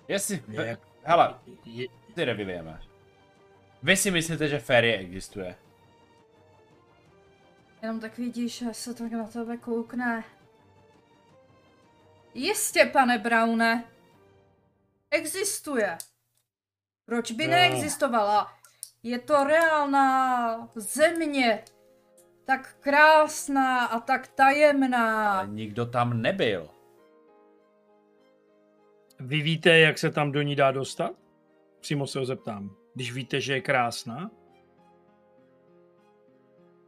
Jestli, Jak, hele, je, ty revivujeme. Vy si myslíte, že férie existuje? Jenom tak vidíš, že se tak na tebe koukne. Jistě, pane Browne. Existuje. Proč by No. neexistovala? Je to reálná země. Tak krásná a tak tajemná. Ale nikdo tam nebyl. vy víte, jak se tam do ní dá dostat? Přímo se ho zeptám. Když víte, že je krásná?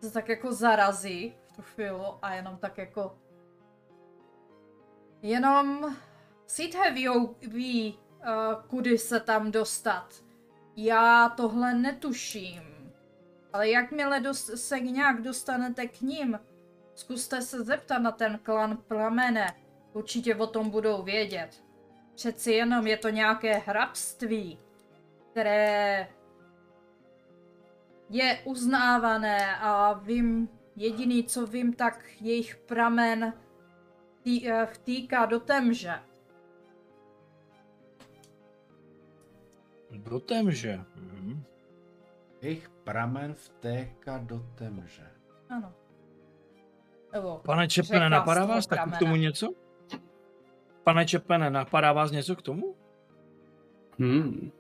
Se tak jako zarazí v tu chvíli a jenom tak jako... Jenom Sithe ví, ví uh, kudy se tam dostat. Já tohle netuším. Ale jakmile dost, se nějak dostanete k ním, zkuste se zeptat na ten klan plamene. Určitě o tom budou vědět. Přeci jenom je to nějaké hrabství, které je uznávané a vím, jediný co vím, tak jejich pramen tý, eh, vtýká do temže. Do temže. Mhm. Jejich pramen vtéká do temže. Ano. Nebo, Pane Čepene, napadá vás taky k tomu něco? Pane Čepene, napadá vás něco k tomu? Hmm.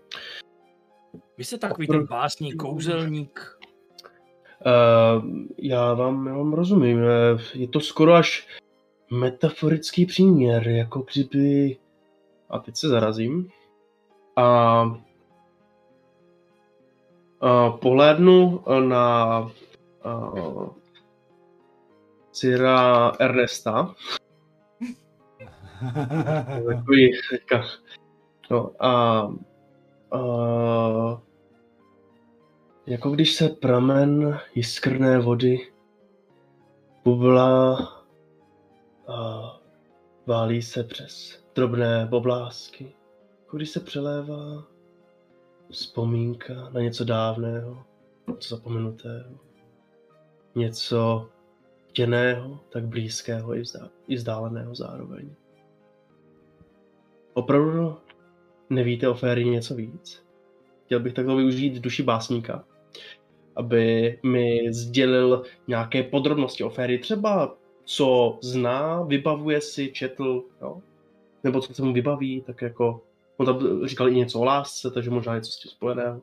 Vy jste takový ten básník, kouzelník. Uh, já vám, já vám rozumím. Eh, Je to skoro až metaforický příměr, jako kdyby... A teď se zarazím. A, a pohlédnu na uh, Cira Ernesta. Takový, no, a, a jako když se pramen jiskrné vody bublá a válí se přes drobné boblásky. Jako když se přelévá vzpomínka na něco dávného, něco zapomenutého. Něco chtěného, tak blízkého i, vzdá, i vzdáleného zároveň. Opravdu nevíte o Férii něco víc? Chtěl bych takto využít duši básníka, aby mi sdělil nějaké podrobnosti o Férii. Třeba co zná, vybavuje si, četl, jo? nebo co se mu vybaví, tak jako on tam říkal i něco o lásce, takže možná něco s tím spojeného.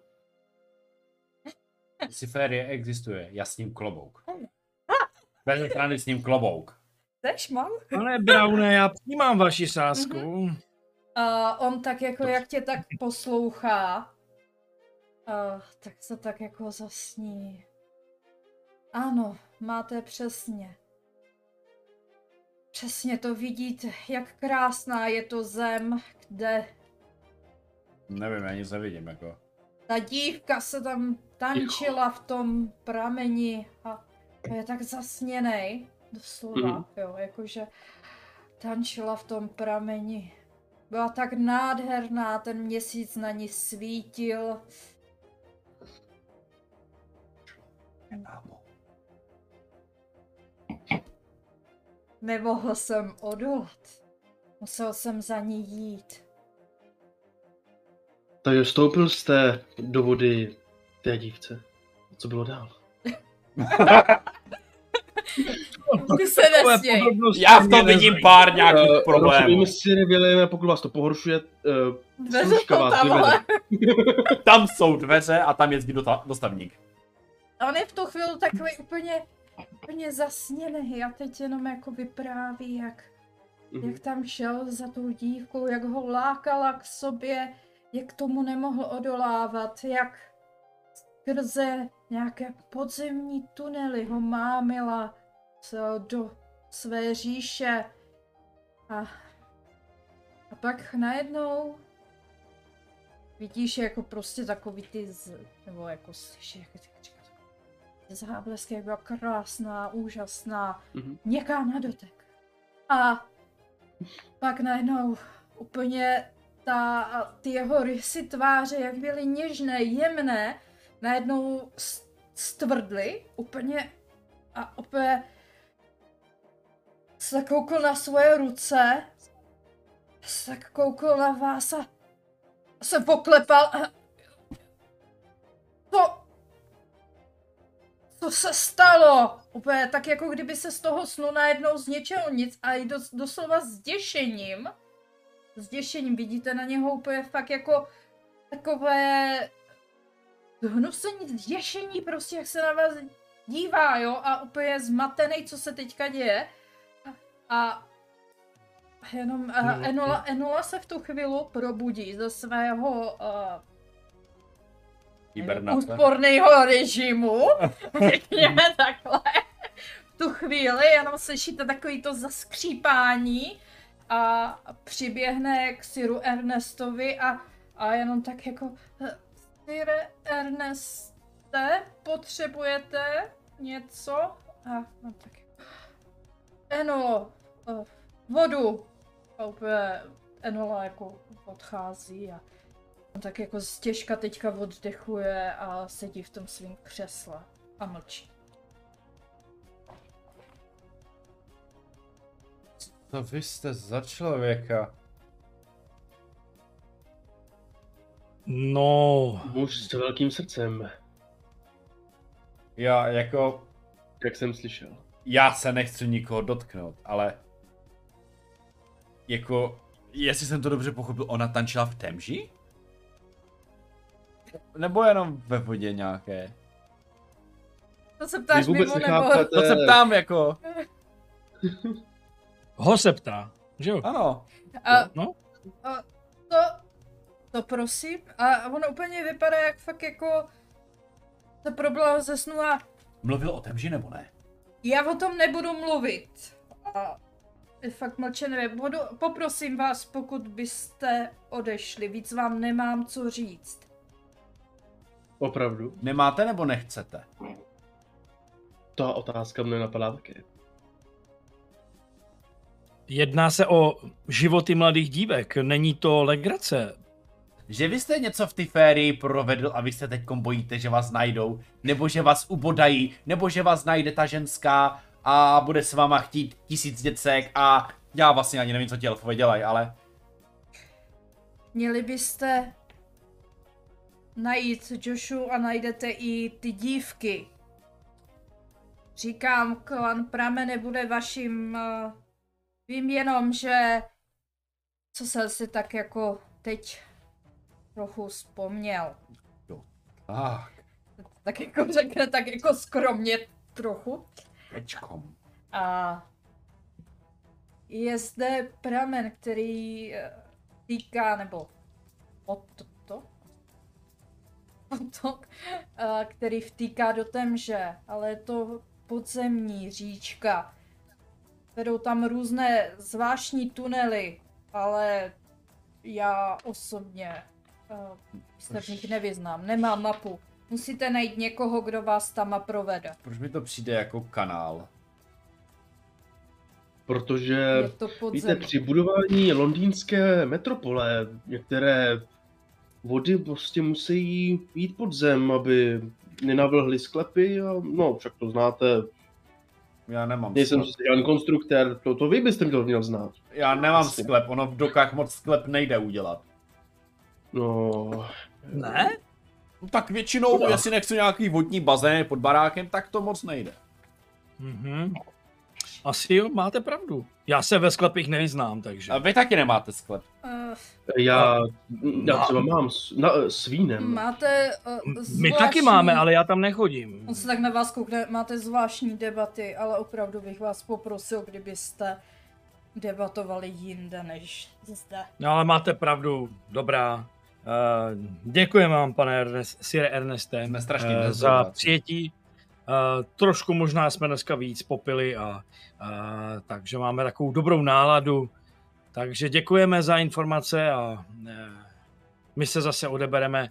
Férie existuje, já s ním klobouk. Bez strany s ním klobouk. Chceš, mám? Pane Braune, já přijímám vaši sázku. A on tak jako, jak tě tak poslouchá, a tak se tak jako zasní. Ano, máte přesně. Přesně to vidíte, jak krásná je to zem, kde Nevím, já nic nevidím, jako. ta dívka se tam tančila v tom prameni a je tak zasněnej, doslova, Mhm. jo, jakože tančila v tom prameni. Byla tak nádherná, ten měsíc na ní svítil. Nemohl jsem odolat. Musel jsem za ní jít. Takže vstoupil jste do vody té dívce. Co bylo dál? Ty se nesměj. Já v tom vidím pár nějakých Eh, problémů. Rozumím si, William, pokud vás to pohoršuje, uh, Dveře jsou vás vyvede. Tam jsou dveře a tam jezdí dota- dostavník. A on je v tu chvíli takový úplně, úplně zasněný a teď jenom jako vypráví, jak, Mhm. jak tam šel za tou dívkou, jak ho lákala k sobě, jak tomu nemohl odolávat, jak skrze nějaké podzemní tunely ho mámila do své říše. A, a pak najednou vidíš jako prostě takový ty, z, nebo jako slyšíš, jak záblesky, jak byla krásná, úžasná, Mhm. měkká na dotek. A pak najednou úplně ta, ty jeho rysy tváře, jak byly něžné, jemné, najednou stvrdly úplně a opět se koukl na svoje ruce, se koukl na vás a se poklepal. To... Co se stalo? Úplně tak, jako kdyby se z toho snu najednou z něčeho nic a i dos, doslova s děšením. S děšením vidíte na něho úplně fakt jako takové hnusení, zděšení prostě, jak se na vás dívá, jo, a úplně zmatený, co se teďka děje. A jenom No, Enola, Enola se v tu chvíli probudí ze svého uh, Hibernace. úsporného režimu, řekněme takhle. V tu chvíli jenom slyšíte takový to zaskřípání a přiběhne k Siru Ernestovi a, a jenom tak jako "Eh, Sire Erneste, potřebujete něco? A no tak Enolo, eh, vodu. A úplně Enola jako odchází a tak jako stěžka teďka oddechuje a sedí v tom svém křesle a mlčí. To vy jste za člověka. No, Muž s velkým srdcem, Já jako, jak jsem slyšel. já se nechci nikoho dotknout, ale jako, jestli jsem to dobře pochopil, ona tančila v temži? Nebo jenom ve vodě nějaké? To se ptáš mimo nebo... To se ptám jako, ho se ptá, že jo? ano. A, No. a to, to prosím. A on úplně vypadá jak fakt jako se probral ze snu a Mluvil o temži nebo ne? já o tom nebudu mluvit. A je fakt mlčenlivé. Budu, poprosím vás, pokud byste odešli, víc vám nemám co říct. Opravdu? Nemáte nebo nechcete? Ta otázka mne napadá také. Jedná se o životy mladých dívek, není to legrace. Že vy jste něco v té férii provedl a vy se teď bojíte, že vás najdou, nebo že vás ubodají, nebo že vás najde ta ženská a bude s váma chtít tisíc děcek a já vlastně ani nevím, co ti elfové dělají, ale Měli byste najít Joshu a najdete i ty dívky. Říkám, klan Pramene bude vaším... Uh, vím jenom, že... Co jsem si tak jako teď trochu vzpomněl. tak, Tak jako řekne tak jako skromně trochu. tečkom. A je zde pramen, který eh, týká, nebo od to, potok, eh, který vtýká do temže, ale je to podzemní říčka. Vedou tam různé zvláštní tunely, ale já osobně uh, se v nich nevyznám, nemám mapu. Musíte najít někoho, kdo vás tam provede. Proč mi to přijde jako kanál? Protože, víte, při budování londýnské metropole některé vody prostě musí jít pod zem, aby nenavlhly sklepy a no, však to znáte. Já nemám Nejsem sklep. sociální konstruktér, to, to vy byste to měl znát. Já nemám Asi. sklep, ono v dokách moc sklep nejde udělat. No, Ne? No, tak většinou, jestli nechci nějaký vodní bazén pod barákem, tak to moc nejde. Mhm. Asi jo, máte pravdu. Já se ve sklepích nevyznám, takže. A vy taky nemáte sklep. Uh, já, já Má- třeba mám s, na, s vínem. máte uh, My zvláštní... taky máme, ale já tam nechodím. On se tak na vás koukne, máte zvláštní debaty, ale opravdu bych vás poprosil, kdybyste debatovali jinde než zde. No, ale máte pravdu, dobrá. Uh, děkujeme vám, pane Ernest, Sire Erneste, Jsme strašně eh, za přijetí. Uh, trošku možná jsme dneska víc popili, a, uh, takže máme takovou dobrou náladu. Takže děkujeme za informace a uh, my se zase odebereme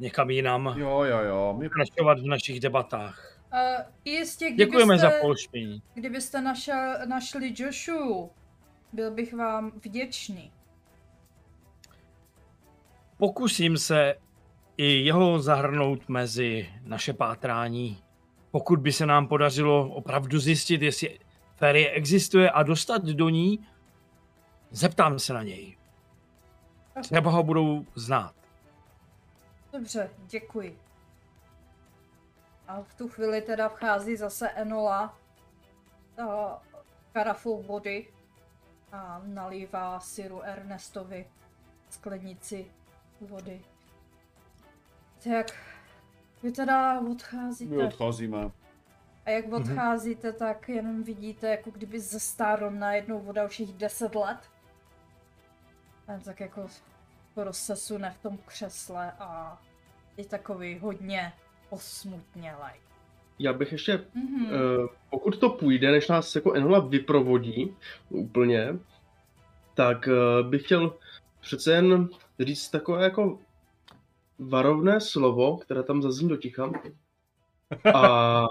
někam jinam, Jo, jo, jo. My... pokračovat v našich debatách. Uh, jistě, kdybyste, Děkujeme za polštění. kdybyste našel, našli Joshu, byl bych vám vděčný. Pokusím se i jeho zahrnout mezi naše pátrání. Pokud by se nám podařilo opravdu zjistit, jestli férie existuje a dostat do ní, zeptám se na něj. Třeba ho budou znát. Dobře, děkuji. A v tu chvíli teda vchází zase Enola a karafou vody a nalívá syru Ernestovi sklenici vody. Tak, vy teda odcházíte. My odcházíme. A jak odcházíte, tak jenom vidíte, jako kdyby zestárl najednou o dalších 10 let. A tak jako skoro se sune v tom křesle a je takový hodně posmutnělej. Já bych ještě, Mhm. eh, pokud to půjde, než nás jako Enola vyprovodí úplně, tak eh, bych chtěl přece jen říct takové jako varovné slovo, které tam zazní do ticha. A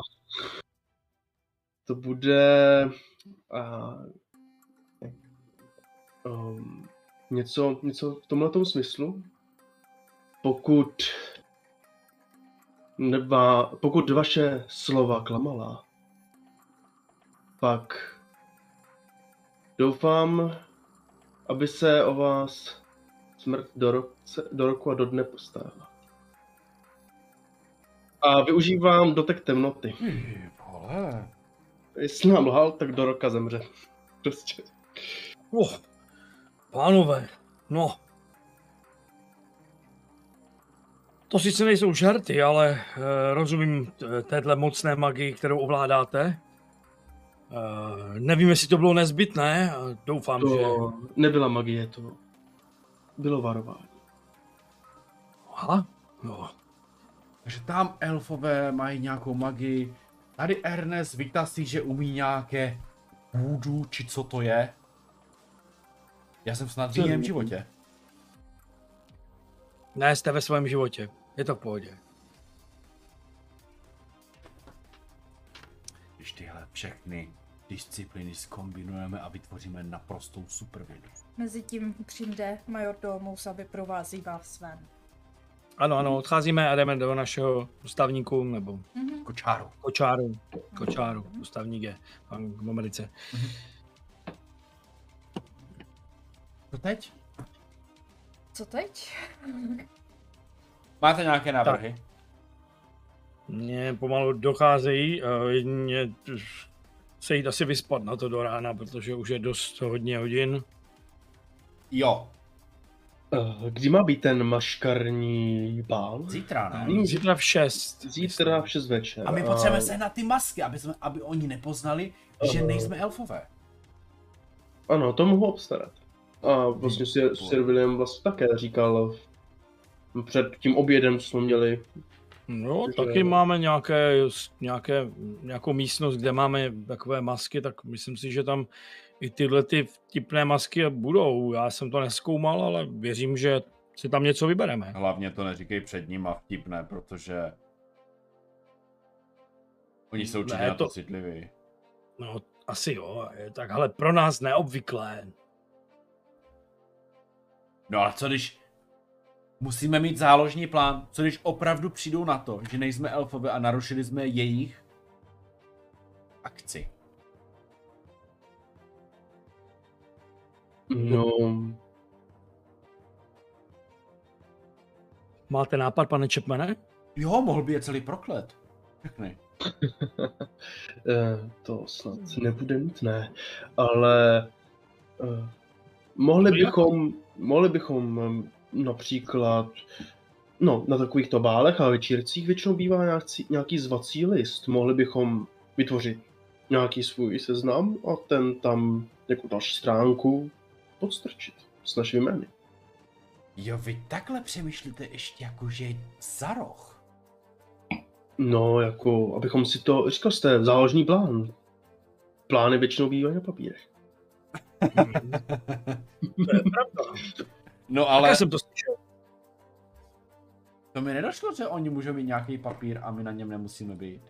to bude a, um, něco, něco v tomhle smyslu. Pokud Neba, pokud vaše slova klamala, pak doufám, aby se o vás smrt do, roce, do roku a do dne postarala. A využívám dotek temnoty. Ty vole. Jestli nám lhal, tak do roka zemře. Prostě. Oh, pánové, no. To sice nejsou žarty, ale uh, rozumím t- téhle mocné magii, kterou ovládáte. Uh, nevím, jestli to bylo nezbytné, doufám, že... To nebyla magie, to bylo varování. Aha, no. Takže tam elfové mají nějakou magii. Tady Ernest vytasí, že umí nějaké voodoo, či co to je. Já jsem snad v jiném životě. Ne, jste ve svém životě. Je to v pohodě. Když tyhle všechny disciplíny skombinujeme a vytvoříme naprostou supervědu. Mezitím přijde majordomus a vyprovází vás ven. Ano, ano, odcházíme a jdeme do našeho ústavníku, nebo Mhm. Kočáru. kočáru. Kočáru, ústavník je v v Americe. Co teď? Co teď? Máte nějaké návrhy? Mně pomalu docházejí, a jedině se jít asi vyspat na to do rána, protože už je dost hodně hodin. Jo. Eh, Kdy má být ten maškarní bál? Zítra, ne? Hmm. Zítra v 6. Zítra v 6 večer. A my potřebujeme sehnat ty masky, aby, jsme, aby oni nepoznali, že Aha. nejsme elfové. Ano, to mohu obstarat. A vlastně Sir, Sir William vlastně také říkal před tím obědem, co jsme měli. No, Takže- taky máme nějaké, nějaké, nějakou místnost, kde máme takové masky, tak myslím si, že tam i tyhle ty vtipné masky budou. Já jsem to neskoumal, ale věřím, že si tam něco vybereme. Hlavně to neříkej před ním a vtipné, protože oni jsou určitě Ne, na to to- citliví. No, asi jo, je tak, ale pro nás neobvyklé. No a co když musíme mít záložní plán? Co když opravdu přijdou na to, že nejsme elfové a narušili jsme jejich akci? No, Máte nápad, pane Čepmene? Jo, mohl by je celý proklet. Všechny. eh, to snad nebude nutné, ale eh, mohli Dobrý bychom, mohli bychom em, například No, na takovýchto bálech a večírcích většinou bývá nějaký, nějaký zvací list. Mohli bychom vytvořit nějaký svůj seznam a ten tam jako další stránku podstrčit s našimi jmény. Jo, vy takhle přemýšlíte ještě jako, že za roh. No, jako, abychom si to, říkal jste, záložní plán. Plány většinou bývají na papírech. To je pravda. No Ale já jsem to slyšel. to mi nedošlo, že oni můžou mít nějaký papír a my na něm nemusíme být.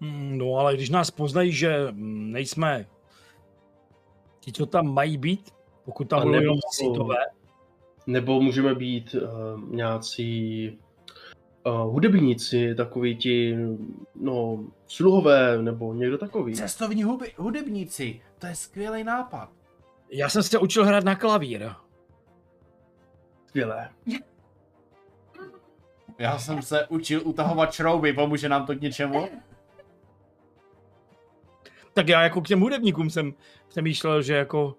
Hmm, No ale když nás poznají, že mm, nejsme ti, co tam mají být, pokud tam budou nebo- jenom sítové, Nebo můžeme být uh, nějací uh, hudebníci, takový ti, no, sluhové, nebo někdo takový. Cestovní huby, hudebníci, to je skvělý nápad. Já jsem se učil hrát na klavír. Skvělé. Já jsem se učil utahovat šrouby, pomůže nám to k něčemu? Tak já jako k těm hudebníkům jsem přemýšlel, že jako,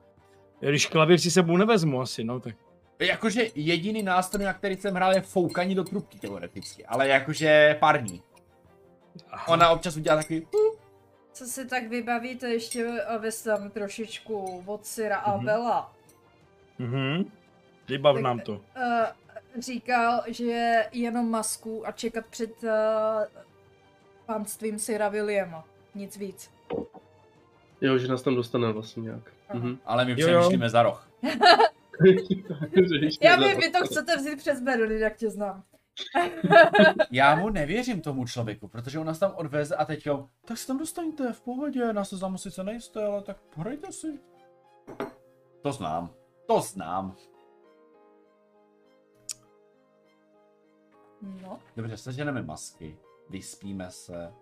když klavír si sebou nevezmu asi, no tak. Jakože jediný nástroj, na který jsem hrál, je foukání do trubky teoreticky, ale jakože parní. Ona občas udělá takový... Co si tak vybavíte ještě, aby tam trošičku od Syra a Mhm. Bela. Mhm. Vybav Tak- nám to. Uh, říkal, že jenom masku a čekat před uh, panstvím Syra Williama. Nic víc. Jo, že nás tam dostane vlastně nějak. Aha. Mhm. Ale my přemýšlíme za roh. Já vím, vy to chcete vzít přes Berlin, jak tě znám. Já mu nevěřím tomu člověku, protože on nás tam odveze a teď jo, tak se tam dostaňte v pohodě, na seznamu sice nejste, ale tak pohrajte si. To znám. To znám. No. Dobře, seženeme masky, vyspíme se.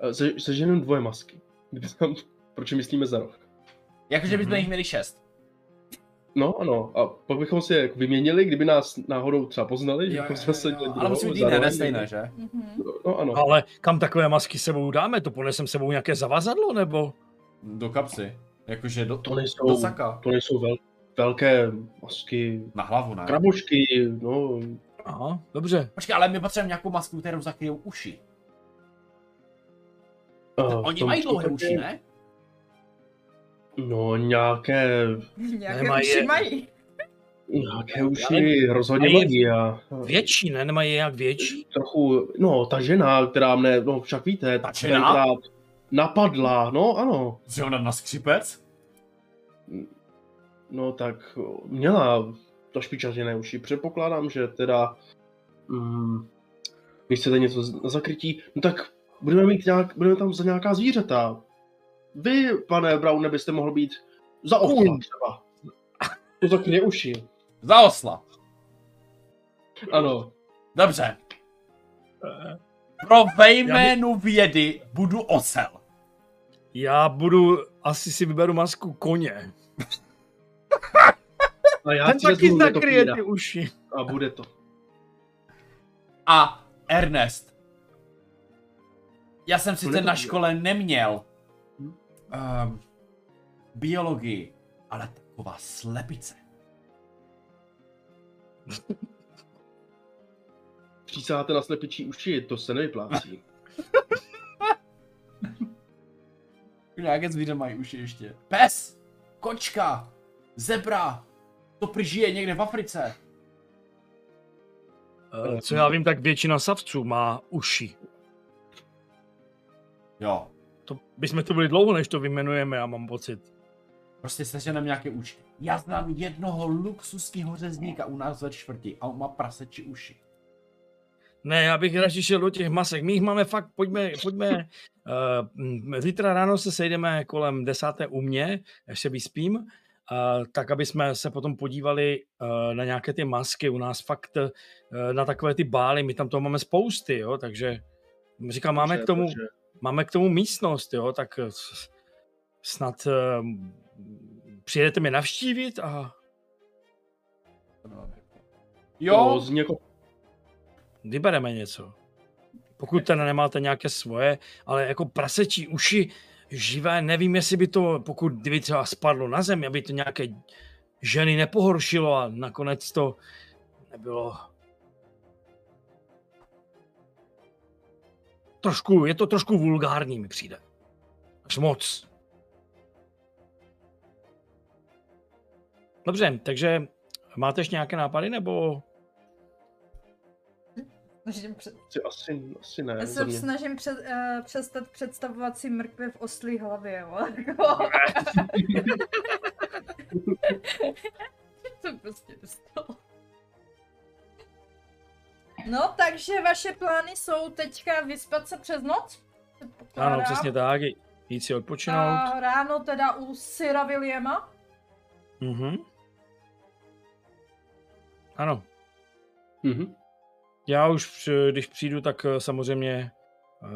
Eh, Se, seženem dvoje masky. Kdyby tam, proč myslíme za rok? Jakože bychom Mhm. jich měli šest. No, ano. A pak bychom si je jako vyměnili, kdyby nás náhodou třeba poznali, že Jo, jo, se jo. Ale musí být jiné, stejné, že? Mhm. No, ano. Ale kam takové masky sebou dáme? To ponesem sebou nějaké zavazadlo, nebo? Do kapsy. Jakože do, To nejsou, do saka. to nejsou vel, velké masky, Na hlavu, ne? krabočky, no. Aha, dobře. Počkej, ale my potřebujeme nějakou masku, kterou zakryjou uši. Uh, Oni mají dlouhé uši, ne? No, nějaké, Nějaké Nemají uši mají. nějaké uši rozhodně mají- a Větší, ne? Nemají je jak větší? trochu, no, ta žena, která mne, no však víte, Ta žena? napadla, no ano, Že ona na skřipec? no tak měla to špičařené uši, předpokládám, že teda, mm, když chcete něco z- na zakrytí, no tak budeme mít nějak, budeme tam za nějaká zvířata. Vy, pane Brown, byste mohl být za Kůň. třeba. To zakryje uši. Za osla. Ano. Dobře. Pro ve jménu vědy budu osel. Já budu, asi si vyberu masku koně. A já Ten si taky zakryje ty uši. A bude to. A Ernest. Já jsem sice nebudu na škole neměl? Um, biologii, ale taková slepice. Přísáháte na slepičí uši, to se nevyplácí. Nějaké zvíře mají uši ještě. Pes, kočka, zebra, to žije někde v Africe. Eh, Co já vím, tak většina savců má uši. Jo, To bychom to byli dlouho, než to vyjmenujeme, já mám pocit. prostě seženeme nějaké uši. Já znám jednoho luxusního řezníka u nás ve čtvrti a on má praseči uši. Ne, já bych radši šel do těch masek. My jich máme fakt, pojďme, pojďme. Uh, zítra ráno se sejdeme kolem desáté u mě, až se vyspím, uh, tak aby jsme se potom podívali uh, na nějaké ty masky. U nás fakt uh, na takové ty bály, my tam toho máme spousty, jo, takže říkám, máme k tomu, dobře. Máme k tomu místnost, jo, tak eh, snad uh, přijedete mě navštívit a Jo, zní jako vybereme něco. Pokud teda nemáte nějaké svoje, ale jako prasečí uši živé, nevím, jestli by to, pokud kdyby třeba spadlo na zem, aby to nějaké ženy nepohoršilo a nakonec to nebylo... Trošku, je to trošku vulgární mi přijde. Až moc. Dobře, takže máte ještě nějaké nápady, nebo... Snažím před, asi, asi, asi ne. já se snažím před, uh, přestat představovat si mrkve v oslí hlavě, jo. To prostě dostalo. No, takže vaše plány jsou teďka vyspat se přes noc? Ano, přesně tak, jít si odpočinout. A ráno teda u Syra Williama. Mhm. Ano, Mhm. já už, když přijdu, tak eh, samozřejmě uh,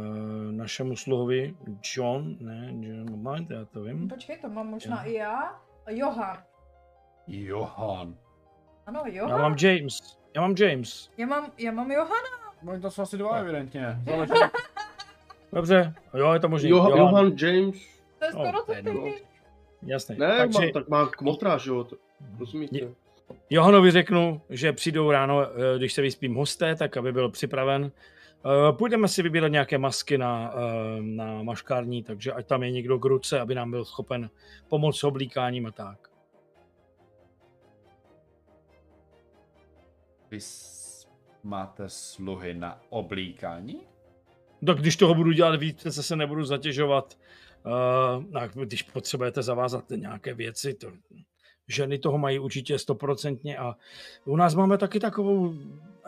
našemu sluhovi John, ne, John, moment, já to vím. Počkej, to mám možná Jo. i já. Johan. Johan. Ano, Já Johan. mám James. Já mám James. Já mám, já mám Johana. No to jsou asi dva evidentně. Záleží. Dobře, jo, je to možný. Johan, Johan James, To je No, skoro to to stejný. Jasný. ne, Takže má, tak má kmotra, že jo, to, rozumíte? Je- Johanovi řeknu, že přijdou ráno, eh, když se vyspím hosté, tak aby byl připraven. Eh, Půjdeme si vybírat nějaké masky na, eh, na maškární, takže ať tam je někdo k ruce, aby nám byl schopen pomoct s oblíkáním a tak. Vy máte sluhy na oblíkání? Tak když toho budu dělat víc, se se nebudu zatěžovat. Uh, když potřebujete zavázat nějaké věci, to, ženy toho mají určitě stoprocentně a u nás máme taky takovou,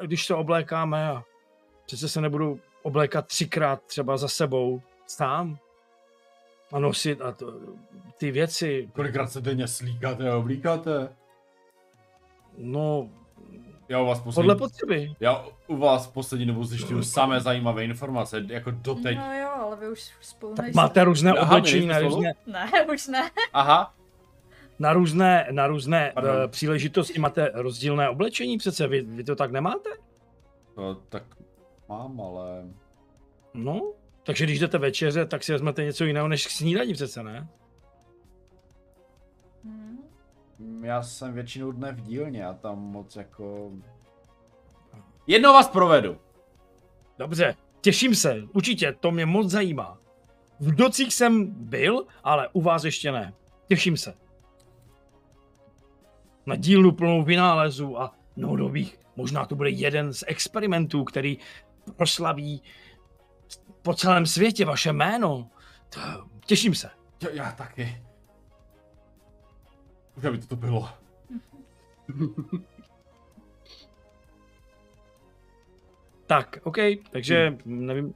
když se oblékáme a přece se nebudu oblékat třikrát třeba za sebou sám a nosit a to, ty věci, Kolikrát se denně slíkáte a oblíkáte? no Já u vás poslední, podle potřeby. já u vás poslední dobou zjišťuju samé zajímavé informace, jako doteď. No jo, ale vy už spolu Tak nejste. máte různé Aha, oblečení na různé, Ne, už ne. Aha, na různé, na různé Pardon. uh, příležitosti máte rozdílné oblečení přece, vy, vy to tak nemáte? No, tak mám, ale... No, takže když jdete večeře, tak si vezmete něco jiného než k snídaní přece, ne? Já jsem většinou dne v dílně a tam moc jako... Jednou vás provedu. Dobře, těším se, určitě, to mě moc zajímá. V docích jsem byl, ale u vás ještě ne. Těším se. Na dílnu plnou vynálezů a novodobých. Možná to bude jeden z experimentů, který proslaví po celém světě vaše jméno. To- Těším se. Já, já taky. Už aby to to bylo. Tak, OK, takže nevím,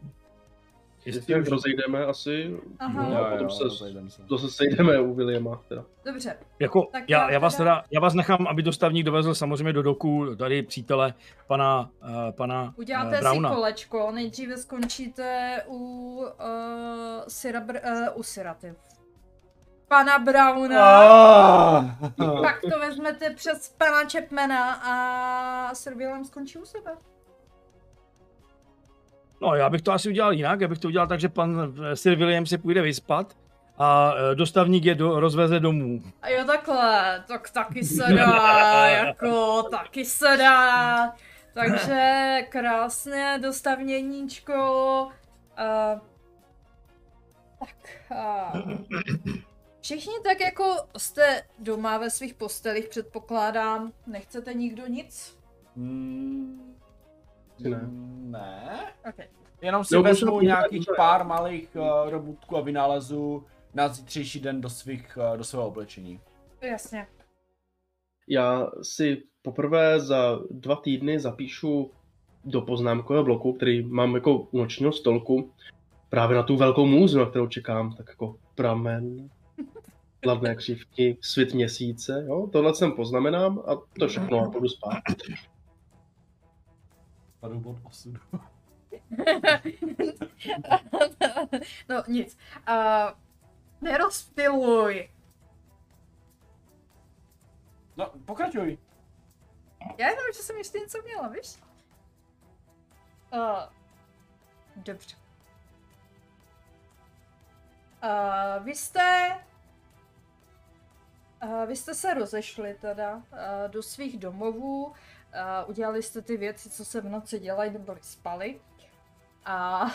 Jestli už, rozejdeme asi, Aha. no, a potom se, rozejdem se. zase sejdeme u Williama. Teda. Dobře. jako, Tak já, já vás teda- já vás nechám, aby dostavník dovezl samozřejmě do doku tady přítele pana, uh, pana Uděláte uh, si Brauna. kolečko, nejdříve skončíte u uh, Syra, uh, u Syraty. Pana Brauna, Ah! pak to vezmete přes pana Chapmana a Sir Willem skončí u sebe. No, já bych to asi udělal jinak, já bych to udělal tak, že pan eh, Sir William si půjde vyspat a eh, dostavník je do, rozveze domů. A jo takhle, tak taky se dá, jako taky se dá. Takže krásné dostavněníčko. Uh, tak. Uh, všichni tak jako jste doma ve svých postelích, předpokládám. Nechcete nikdo nic? Mm, ne. Ne. Okay. Jenom si Jo, vezmu nějakých pár malých uh, robůtků a vynálezů na zítřejší den do, svých, uh, do svého oblečení. Jasně. Já si poprvé za dva týdny zapíšu do poznámkového bloku, který mám jako u nočního stolku, právě na tu velkou můzu, na kterou čekám, tak jako pramen, hlavné křivky, svit měsíce, jo, tohle jsem poznamenám a to všechno a půjdu spát. Padu bod osudu. no nic. Uh, nerozptiluj. No, pokračuj. Já jenom, že jsem ještě něco měla, víš? Uh, dobře. Uh, vy jste... Uh, vy jste se rozešli teda uh, do svých domovů, uh, udělali jste ty věci, co se v noci dělají, neboli spali. A...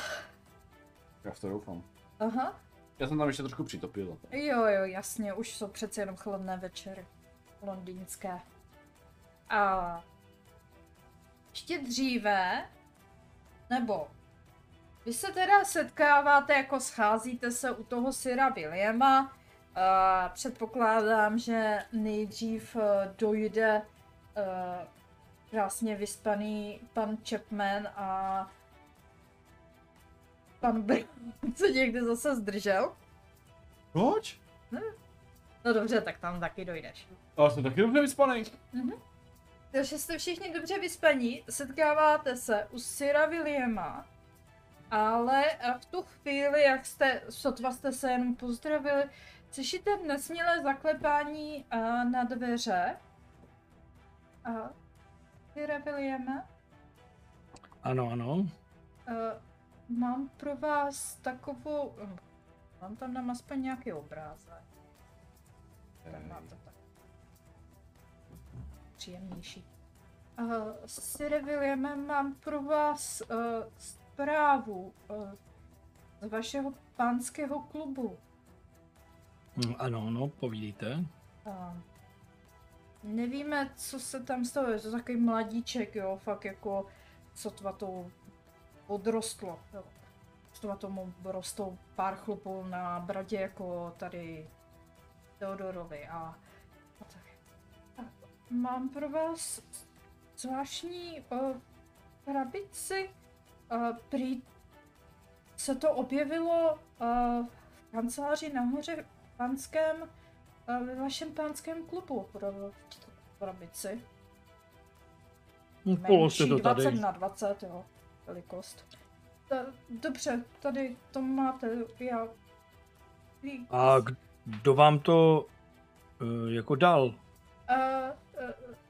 Já v to doufám. Aha. Já jsem tam ještě trošku přitopil. Jo, jo, jasně, už jsou přece jenom chladné večery. Londýnské. A ještě dříve, nebo vy se teda setkáváte, jako scházíte se u toho Syra Williama. A předpokládám, že nejdřív eh, dojde eh, krásně vyspaný pan Chapman a pan Brown se někdy zase zdržel. Proč? No dobře, tak tam taky dojdeš. Ale jsem taky dobře vyspaný. Takže jste všichni dobře vyspaní, setkáváte se u Syra Williama, ale v tu chvíli, jak jste, sotva jste se jenom pozdravili, Slyšíte nesmělé zaklepání uh, na dveře? A Sire Williame, Ano, ano. uh, mám pro vás takovou... Uh, mám tam dám aspoň nějaký obrázek. Tam máte tak. Příjemnější. Uh, Sire Williame, mám pro vás uh, zprávu uh, z vašeho pánského klubu. Hm, Ano, ano, povídejte. A nevíme, co se tam stalo, je to takový mladíček, jo, fakt jako sotva to odrostlo, jo. Sotva tomu rostou pár chlupů na bradě, jako tady Teodorovi a, a tak. A mám pro vás zvláštní uh, krabici, uh, prý se to objevilo uh, v kanceláři nahoře pánském a ve vašem pánském klubu tu krabici. Položte Menší, to tady. 20 na 20, jo, velikost. Dobře, tady to máte, já... A kdo vám to eh, jako dal? A, a,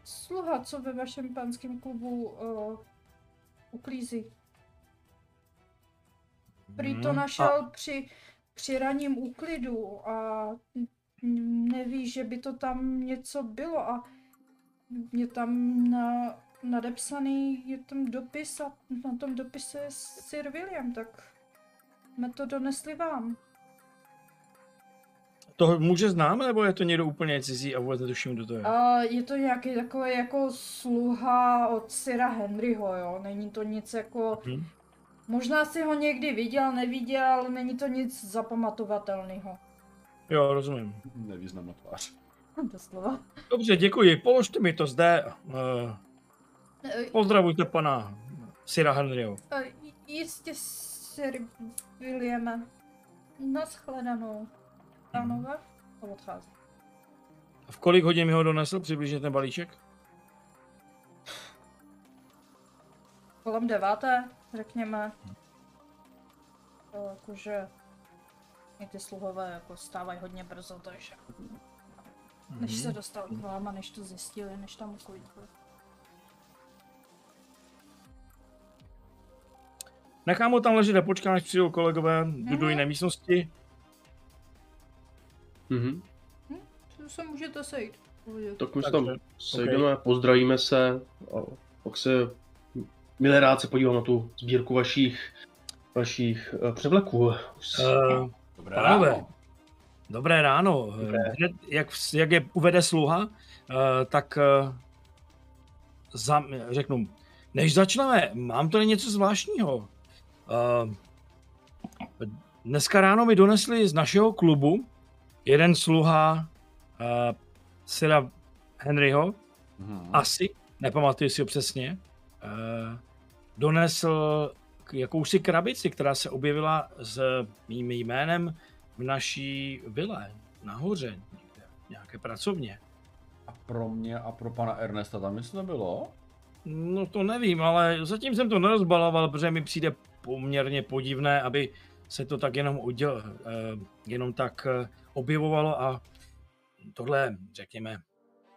sluha, co ve vašem pánském klubu uh, uklízí. Prý to Hm, našel při, při ranním úklidu a neví, že by to tam něco bylo a je tam na, nadepsaný, je tam dopis a na tom dopise je Sir William, tak jsme to donesli vám. To muže znám, nebo je to někdo úplně cizí a vůbec netuším, kdo to je? A je to nějaký takový jako sluha od Sira Henryho, jo, není to nic jako, Hm? Možná si ho někdy viděl, neviděl, ale není to nic zapamatovatelného. Jo, rozumím. Nevýznamná tvář. Doslova. Dobře, děkuji. Položte mi to zde. Eh, E, Pozdravujte pana Sira Henryho. e, Jistě, Sir Williame. Naschledanou. Pánové, a odchází. V kolik hodin mi ho donesl přibližně ten balíček? Kolem deváté, řekněme. To jakože i ty sluhové jako stávají hodně brzo, takže než se dostal k vám a než to zjistili, než tam uklidili. Nechám ho tam ležet a počkám, až přijdou kolegové do, do Mhm. jiné místnosti. Mhm. To se můžete sejít. Tak my se tam sejdeme, pozdravíme se a pak se milé rád se podívám na tu sbírku vašich, vašich uh, převleků. Uh, Dobré Pánové. ráno. Dobré ráno. Dobré. Hned, jak, jak je uvede sluha, eh, tak eh, za, řeknu, než začneme, mám tady něco zvláštního. Eh, Dneska ráno mi donesli z našeho klubu jeden sluha uh, Sira Henryho, Mhm. asi, nepamatuji si ho přesně, uh, donesl jakousi krabici, která se objevila s mým jménem v naší vile, nahoře, někde, nějaké pracovně. A pro mě a pro pana Ernesta tam nic nebylo? No to nevím, ale zatím jsem to nerozbaloval, protože mi přijde poměrně podivné, aby se to tak jenom uděl, eh, jenom tak eh, objevovalo a tohle, řekněme,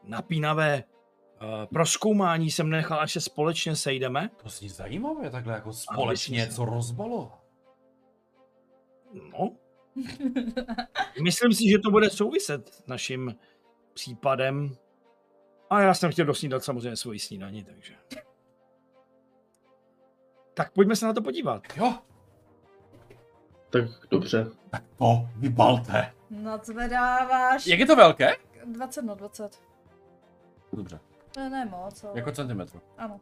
napínavé eh, proskoumání jsem nechal, až se společně sejdeme. To zní zajímavé, takhle jako společně myslím něco rozbalo. No, myslím si, že to bude souviset s naším případem. A já jsem chtěl dosnídat samozřejmě svoji snídaní, takže... Tak pojďme se na to podívat. Jo, Tak dobře. to vybalte. Nadzvedáváš Jak je to velké? 20 na 20. Dobře, Ne, ne moc, ale jako centimetr. ano,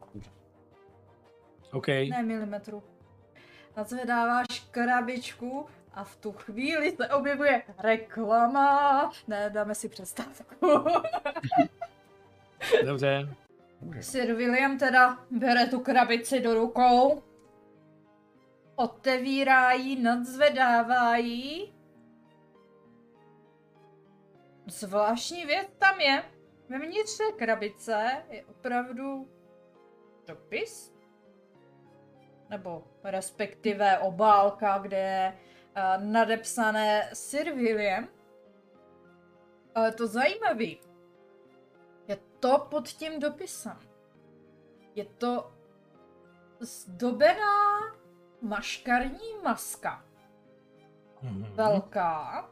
OK. ne milimetru. Nadzvedáváš krabičku a v tu chvíli se objevuje reklama. Ne, dáme si přestávku. Dobře. Sir William teda bere tu krabici do rukou, otevírá ji, nadzvedává ji. Zvláštní věc tam je. Vevnitř té krabice je opravdu dopis? Nebo respektive obálka, kde je uh, nadepsané Sir William. Ale to zajímavý je to pod tím dopisem. Je to zdobená maškarní maska. Mhm. Velká.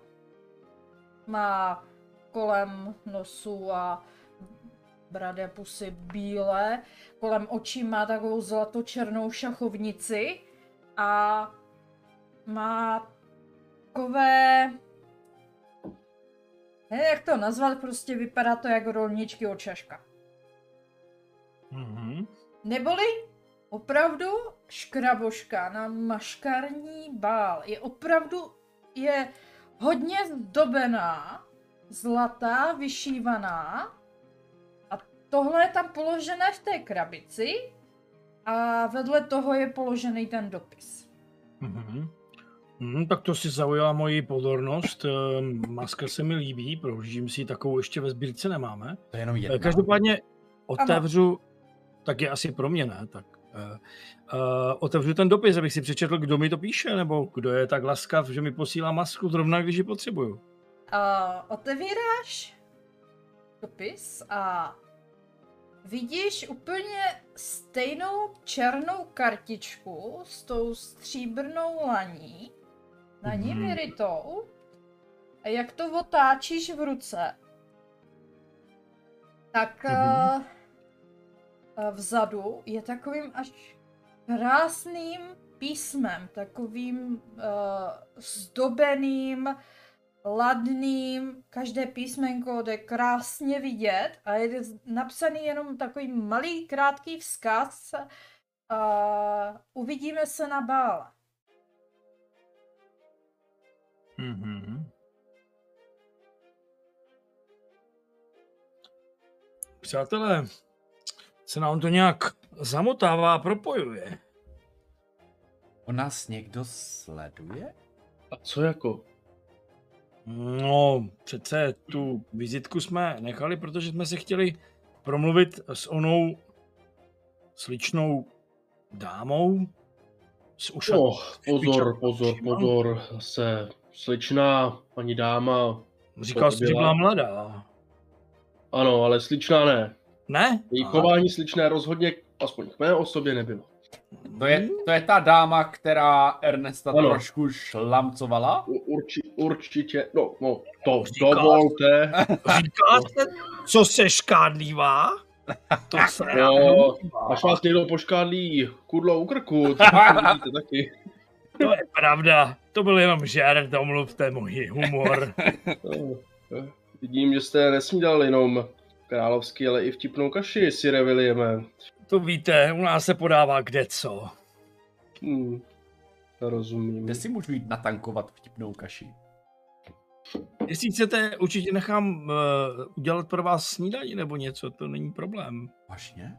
Má kolem nosu a brady a pusy bílé. Kolem očí má takovou zlatočernou šachovnici. A má takové... Nevím, jak to nazvat, prostě vypadá to jako rolničky od šaška. Mhm. Neboli opravdu škraboška na maškarní bál. Je opravdu, je hodně zdobená, zlatá, vyšívaná a tohle je tam položené v té krabici a vedle toho je položený ten dopis. Mhm. Mhm, tak to si zaujala moji pozornost. Ehm, Maska se mi líbí, prohlížím si takovou ještě ve sbírce nemáme. To je jenom Eh, jedna. Každopádně otevřu, tak je asi pro mě, ne? Tak uh, uh, otevřu ten dopis, abych si přečetl, kdo mi to píše, nebo kdo je tak laskav, že mi posílá masku zrovna, když ji potřebuju. A otevíráš dopis a vidíš úplně stejnou černou kartičku s tou stříbrnou laní, na ní Mhm. vyrytou. A jak to otáčíš v ruce, tak Mhm. uh, vzadu je takovým až krásným písmem, takovým uh, zdobeným, ladným, každé písmenko jde krásně vidět a je napsaný jenom takový malý, krátký vzkaz. Uh, uvidíme se na bále. Mhm. Přátelé, se nám to nějak zamotává a propojuje. On nás někdo sleduje? A co jako? No, přece tu vizitku jsme nechali, protože jsme se chtěli promluvit s onou sličnou dámou s ušatou. Oh, pozor, pozor, pozor. Se sličná paní dáma. Říkal jsi, že byla mladá. Ano, ale sličná ne. Ne? Její chování sličné rozhodně, aspoň k mé osobě, nebylo. To je, to je ta dáma, která Ernesta Ano. trošku šlamcovala? U- Urči, určitě, no, no, to Říká- dovolte. Říkáte, co se škádlívá? To se No, až vás někdo poškádlí kudlo u krku, to vidíte taky. To je pravda. To byl jenom žert, omluvte můj humor. No, Vidím, že jste nesnídal jenom královský, ale i vtipnou kaši, Sire Williame. To víte, u nás se podává kde co. Hmm, rozumím. Kde si můžu jít natankovat vtipnou kaši? Jestli chcete, určitě nechám uh, udělat pro vás snídaní nebo něco, to není problém. Vážně?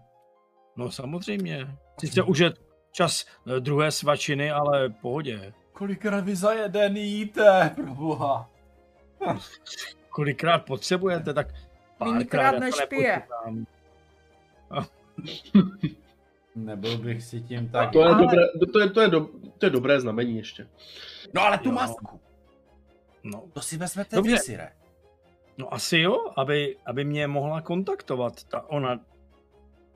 No samozřejmě. Sice už je čas eh, druhé svačiny, ale pohodě. Kolikrát vy za jeden jíte, proboha? Kolikrát potřebujete, tak párkrát, já než pije. Nebyl bych si tím tak... To je, Ale- dobré, to, je, to, je do, to je dobré znamení ještě. No ale tu Jo. masku, No, to si vezmete Dobře. vy, Sire. no asi jo, aby, aby mě mohla kontaktovat ta ona,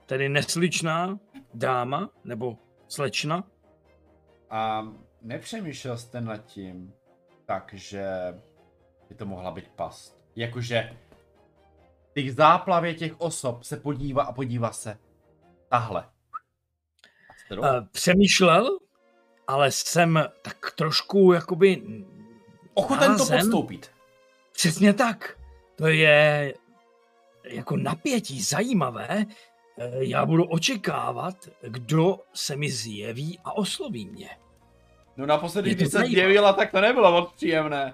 tedy nesličná dáma, nebo slečna. A nepřemýšlel jste nad tím, takže by to mohla být past. Jakože v těch záplavě těch osob se podívá a podívá se tahle. Uh, přemýšlel, ale jsem tak trošku jakoby Ochoten to podstoupit. Přesně tak. To je jako napětí zajímavé. Eh, Já budu očekávat, kdo se mi zjeví a osloví mě. No naposledy, když se zjevila, tak to nebylo moc příjemné.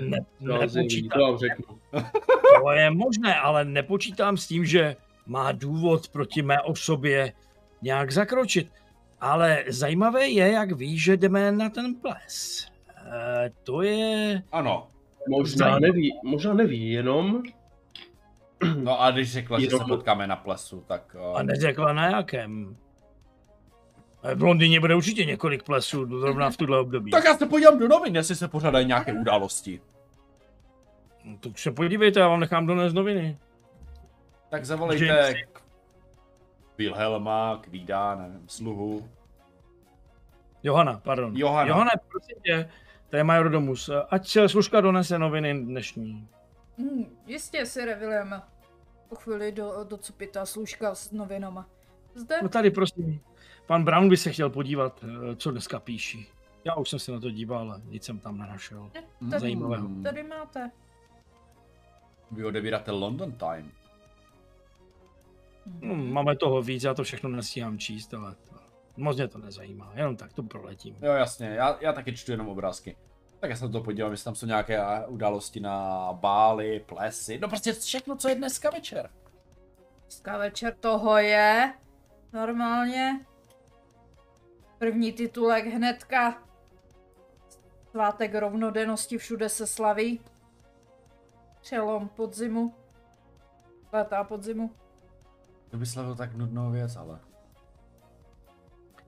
Ne, To vám zjeví, nepočítám. to vám řeknu. To je možné, ale nepočítám s tím, že má důvod proti mé osobě nějak zakročit. Ale zajímavé je, jak ví, že jdeme na ten ples. E, to je... Ano. Možná Zajímavé. neví, možná neví, jenom No a když řekla, že se Jenom- potkáme na plesu, tak... A Uh, neřekla na jakém. E, V Londýně bude určitě několik plesů, zrovna v tuhle období. tak já se podívám do novin, jestli se pořádají nějaké události. No, tak se podívejte, já vám nechám donést noviny. Tak zavolejte k Wilhelma, Kvída, nevím, sluhu. Johana, pardon. Johana. Johana, prosím tě, to je major domus. Ať se služka donese noviny dnešní. Hm, jistě, Sire William. Po chvíli do, do cupita služka s novinama. Zde? No tady prosím, pan Brown by se chtěl podívat, eh, co dneska píší. Já už jsem se na to díval, ale nic jsem tam nenašel. Tady, zajímavého. tady máte. Vy odebíráte London Time. No, máme toho víc, já to všechno nestíhám číst, ale to, moc mě to nezajímá, jenom tak to proletím. Jo, jasně, já, já taky čtu jenom obrázky. Tak já se na to podívám, jestli tam jsou nějaké události na bály, plesy, no prostě všechno, co je dneska večer. Dneska večer toho je. Normálně. První titulek hnedka. Svátek rovnodennosti všude se slaví. Přelom podzimu. Léta podzimu. To by slavil tak nudnou věc, ale...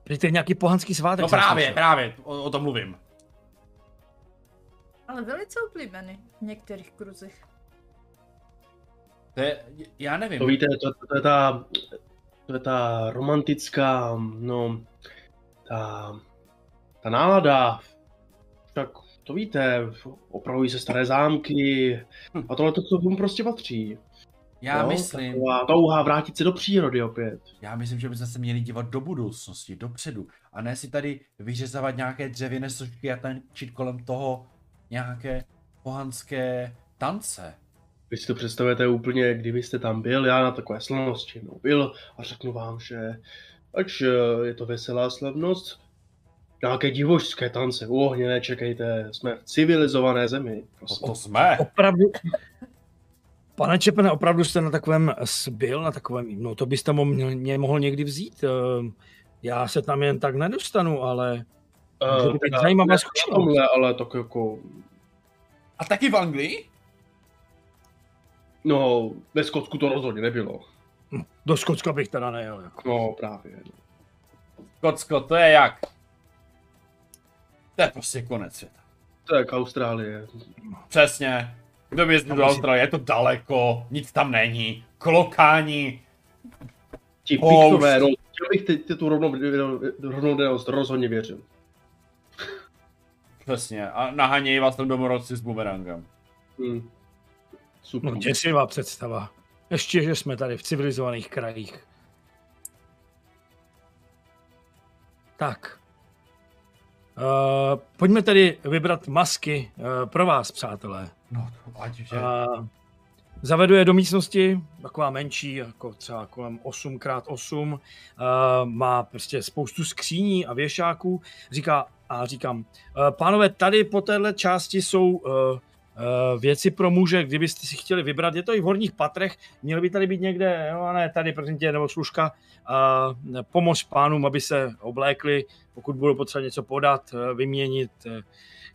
Prý to je nějaký pohanský svátek. No právě, slyšel. právě, o, o tom mluvím. Ale velice oblíbený v některých kruzích. To je, já nevím. To víte, to, to, je ta, to je ta romantická, no, ta, ta nálada, tak to víte, opravují se staré zámky a tohle to k tomu prostě patří. Já jo? myslím, Taková touha vrátit se do přírody opět. já myslím, že bychom se měli dívat do budoucnosti, dopředu. A ne si tady vyřezávat nějaké dřevěné složky a tančit kolem toho nějaké pohanské tance. Vy si to představujete úplně, kdybyste tam byl, já na takové slavnosti no, byl a řeknu vám, že ač eh, je to veselá slavnost, nějaké divožské tance u ohně nečekejte, jsme v civilizované zemi. To, Prosím. to jsme. Opravdu, pane Čepene, opravdu jste na takovém byl, na takovém, no to byste mo- mě, mohl někdy vzít. eh, Já se tam jen tak nedostanu, ale Eh, to teda zajímavá zkušenost. tomhle, ale tak jako, A taky v Anglii? no, ve Skotsku to rozhodně nebylo. do Skotska bych teda nejel. Jako. No, právě. Kocko, to je jak? To je prostě konec světa. To je jak Austrálie. Přesně. Kdo by jezdil do Austrálie, je to daleko, nic tam není, klokáni. Ti piktové, no, chtěl bych teď tu rovnou, rovnou rozhodně věřil. Přesně, a nahánějí vás tam domorodci s bumerangem. Hm. Super. No děsivá představa. Ještě, že jsme tady v civilizovaných krajích. Tak. Uh, pojďme tedy vybrat masky uh, pro vás, přátelé. No, ať že... Uh, zavedu je do místnosti, taková menší, jako třeba kolem 8x8. Uh, má prostě spoustu skříní a věšáků. Říká, a říkám, uh, pánové, tady po téhle části jsou uh, uh, věci pro muže, kdybyste si chtěli vybrat. Je to i v horních patrech, měl by tady být někde, a ne, tady prosím tě, nebo služka, uh, pomož pánům, aby se oblékli, pokud budou potřeba něco podat, uh, vyměnit.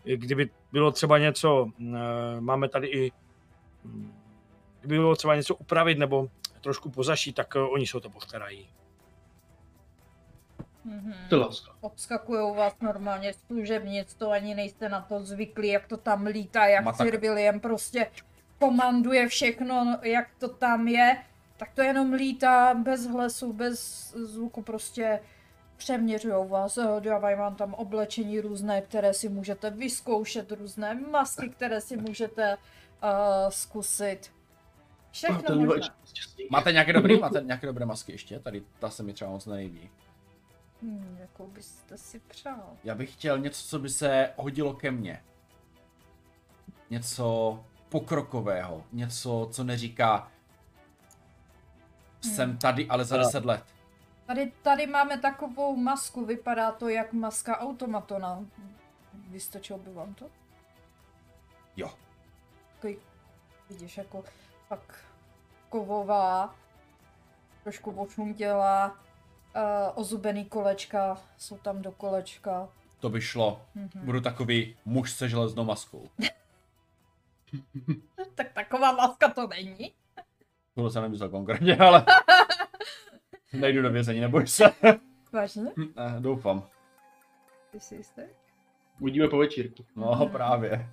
Kdyby bylo třeba něco, máme tady i hm, kdyby bylo třeba něco upravit nebo trošku pozašít, tak oni se o to postarají. Mhm. Ty láska. Obskakujou vás normálně z služebnic, to ani nejste na to zvyklí, jak to tam lítá, jak. Sir William prostě komanduje všechno, jak to tam je, tak to jenom lítá bez hlasu, bez zvuku, prostě přeměřují vás, eh, dávají vám tam oblečení různé, které si můžete vyzkoušet, různé masky, které si můžete uh, zkusit. Všechno. Máte nějaké dobré, máte nějaké dobré masky ještě? Tady ta se mi třeba moc nelíbí. Hmm, jakou byste si přál? Já bych chtěl něco, co by se hodilo ke mně. Něco pokrokového. Něco, co neříká jsem tady, ale za 10 let. Tady, tady máme takovou masku, vypadá to jak maska automatona. Vystačilo by vám to? Jo. Takový, vidíš, jako fakt kovová, trošku ošuntělá, uh, ozubený kolečka, jsou tam do kolečka. To by šlo. Mhm. Budu takový muž se železnou maskou. Tak taková maska to není. Tohle jsem nemyslel konkrétně, ale... Nejdu do vězení, neboj se. Vážně? Ne, doufám. Ty jsi jistý? Uvidíme po večírku. No, právě.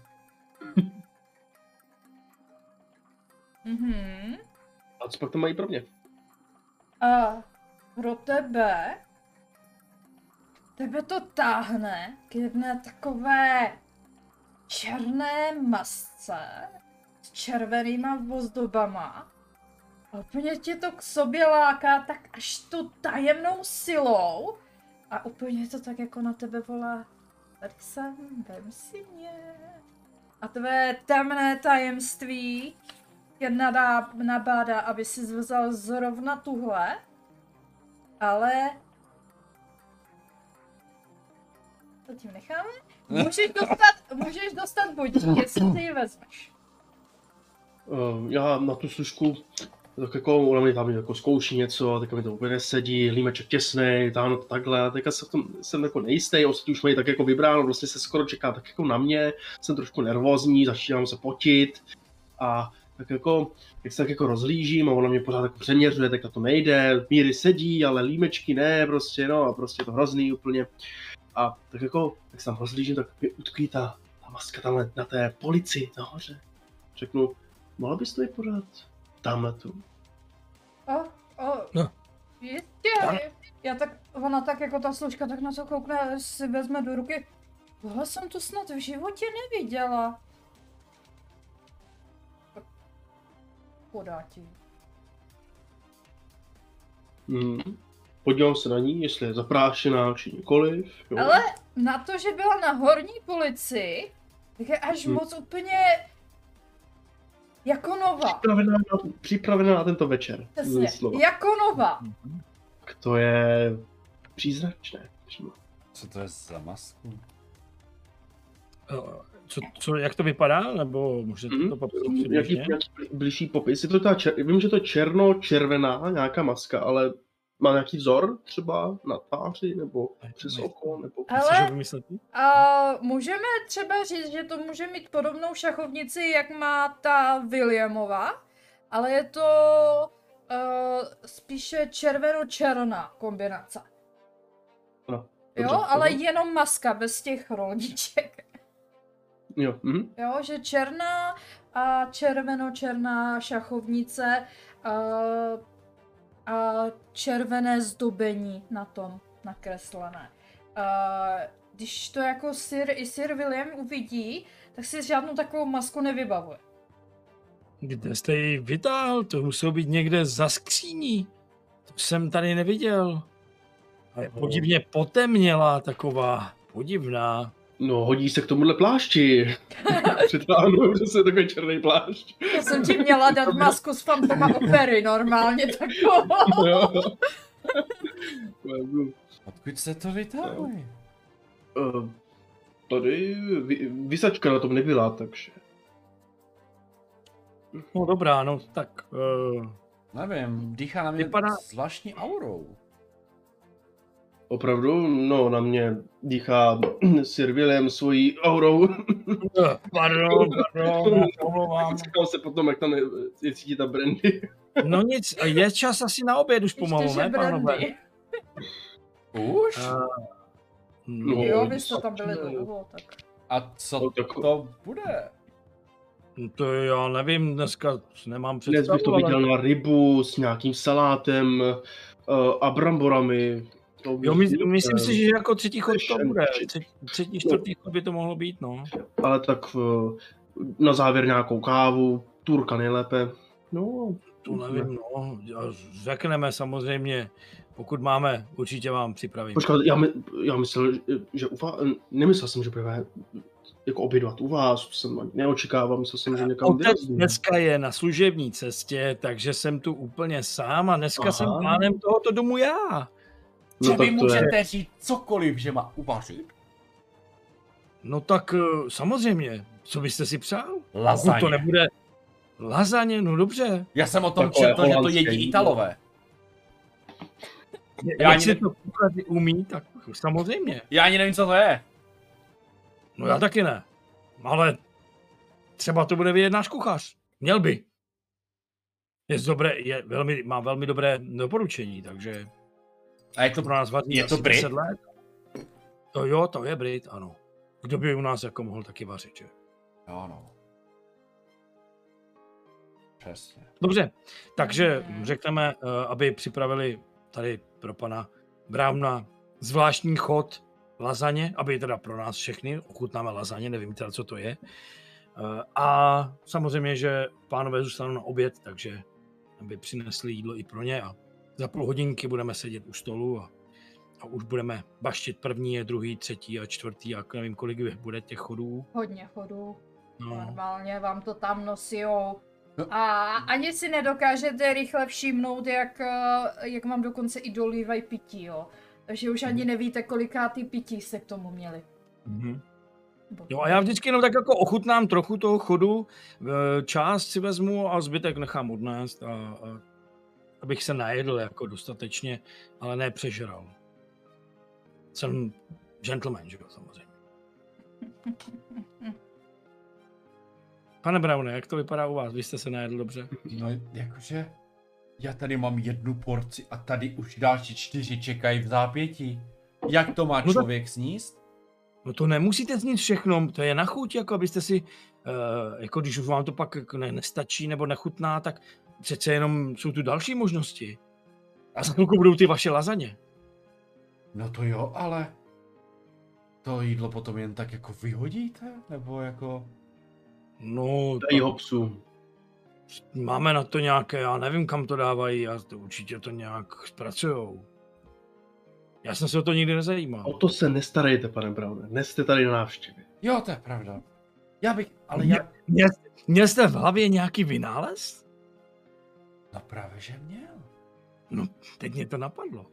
Mhm. A co pak to mají pro mě? A pro tebe, tebe to táhne k jedné takové černé masce s červenýma ozdobama. A úplně tě to k sobě láká tak až tu tajemnou silou. A úplně to tak jako na tebe volá. Tady jsem, vem si mě. A tvé temné tajemství tě nadá, nabádá, aby si vzal zrovna tuhle, ale... To tím necháme? Můžeš dostat, můžeš dostat bodík, jestli ty ji vezmeš. Uh, já na tu služku, tak jako ona mi tam jako zkouší něco, tak mi to úplně nesedí, límeček těsný, táhnu to takhle, a teďka v tom, jsem jako nejistý, ostatní už mají tak jako vybráno, vlastně se skoro čeká tak jako na mě, jsem trošku nervózní, začínám se potit a tak jako, jak se tak jako rozhlížím a ona mě pořád jako přeměřuje, tak to nejde, míry sedí, ale límečky ne, prostě no a prostě je to hrozný úplně. A tak jako, jak se tam rozhlížím, tak mi utkví ta, ta maska tam na té polici nahoře. Řeknu, mohla bys to i pořád tamhle tu? O, o, No. jistě. Ano. Já tak, ona tak jako ta služka tak na to koukne, si vezme do ruky. Tohle jsem tu snad v životě neviděla. Podá ti. Hmm. Podívám se na ní, jestli je zaprášená či nikoliv. Jo. Ale na to, že byla na horní policii, tak je až Hmm. moc úplně jako nová. Připravená na, připravená na tento večer. Přesně, jako nová. To je příznačné. přímo. Co to je za masku? Co, co, jak to vypadá? Nebo můžete Mhm. to popsat Jaký, jaký blížší popis? Je to ta čer... Vím, že to je černo-červená nějaká maska, ale má nějaký vzor třeba na tváři, nebo přes oko, nebo... Ale-? A můžeme třeba říct, že to může mít podobnou šachovnici, jak má ta Williamova, ale je to uh, spíše červeno-černá kombinace. Jo, dobře, ale mhm. jenom maska, bez těch rolniček. Jo, mhm. Jo, že černá a červeno-černá šachovnice a, a červené zdobení na tom nakreslené. A, když to jako Sir i Sir William uvidí, tak si žádnou takovou masku nevybavuje. Kde jste ji vytáhl? To muselo být někde za skříní. To jsem tady neviděl. A je podivně potemněla taková. Podivná. No, hodí se k tomuhle plášti. Přitáhnu přesně takový černý plášť. To jsem ti měla dát masku z Fantoma opery normálně takovou. Odkud se to vytáhli? Eh, Tady vy, vysačka na tom nebyla, takže... No dobrá, no tak. Uh, Nevím, dýchá na mě Vypadá- zvláštní aurou. Opravdu, no, na mě dýchá Sir William svojí aurou. pardon, pardon, omlouvám. Říkal se potom, jak tam je, je cítit ta brandy. No nic, je čas asi na oběd už pomalu, Ještě, ne, pánové? brandy. Už? Uh, No, Jo, vy jste tam byli no. dlouho, tak. A co No, tak- to bude? no to já nevím, dneska nemám Dnes bych představu, to ale... viděl na rybu s nějakým salátem uh, a bramborami. To Jo, my, myslím si, že jako třetí chod to bude. Třetí, třetí čtvrtý chod by to mohlo být, no. Ale tak uh, na závěr nějakou kávu, turka nejlépe. No, To nevím, no. Řekneme samozřejmě, pokud máme, určitě vám připravím. Počkat, já, my, já myslel, že- u vás, nemyslel jsem, že budeme jako obědovat u vás, jsem neočekával, myslel jsem, že někam Otec vyrazíme. dneska je na služební cestě, takže jsem tu úplně sám a dneska Aha. jsem pánem tohoto domu já. Že No, vy tak to je, můžete říct cokoliv, že má uvařit? No tak eh, samozřejmě, co byste si přál? Pokud Lasagne. to nebude lazaně, no dobře. Já jsem o tom četl, že to jedí jídlo. Italové. Já ani si ne- to kuchaři umí, tak samozřejmě. Já ani nevím, co to je. No já taky ne. Ale třeba to bude vědět náš kuchař. Měl by. Je dobré, je velmi, má velmi dobré doporučení, takže A je to pro nás vaří je to Brit? 10 let. To jo, to je Brit, ano. Kdo by u nás jako mohl taky vařit, že? Jo, no. Přesně. Dobře, takže řekneme, eh, aby připravili tady pro pana Brauna zvláštní chod lazaně, aby teda pro nás všechny, ochutnáme lazaně, nevím teda, co to je. Eh, A samozřejmě, že pánové zůstanou na oběd, takže aby přinesli jídlo i pro ně a za půl hodinky budeme sedět u stolu a, a už budeme baštit první, druhý, třetí a čtvrtý a nevím, kolik bude těch chodů. Hodně chodů. No, Normálně vám to tam nosijou. No. A ani si nedokážete rychle všimnout, jak, eh, jak vám dokonce i dolívají pití, jo. Takže už ani nevíte, koliká ty pití jste k tomu měli. mhm. Nebo- Jo a já vždycky jenom tak jako ochutnám trochu toho chodu, eh, část si vezmu a zbytek nechám odnést, a, a, abych se najedl jako dostatečně, ale ne přežral. Jsem gentleman, že jo, samozřejmě. Pane Braune, jak to vypadá u vás? Vy jste se najedl dobře? No, jakože já tady mám jednu porci a tady už další čtyři čekají v zápětí. Jak to má No tak- člověk sníst? No to nemusíte znít všechno, to je na chuť, jako abyste si, uh, jako když už vám to pak ne, nestačí nebo nechutná, tak přece jenom jsou tu další možnosti. A za chvilku budou ty vaše lazaně. No to jo, ale to jídlo potom jen tak jako vyhodíte? Nebo jako... No, Dají ho psům. máme na to nějaké, já nevím, kam to dávají a to určitě to nějak zpracujou. Já jsem se o to nikdy nezajímal. O to se nestarejte, pane Browne. Dnes jste tady na návštěvě. Jo, to je pravda. Já bych, ale Mě- já... Měl jste v hlavě nějaký vynález? No právě, že měl. No, teď mě to napadlo.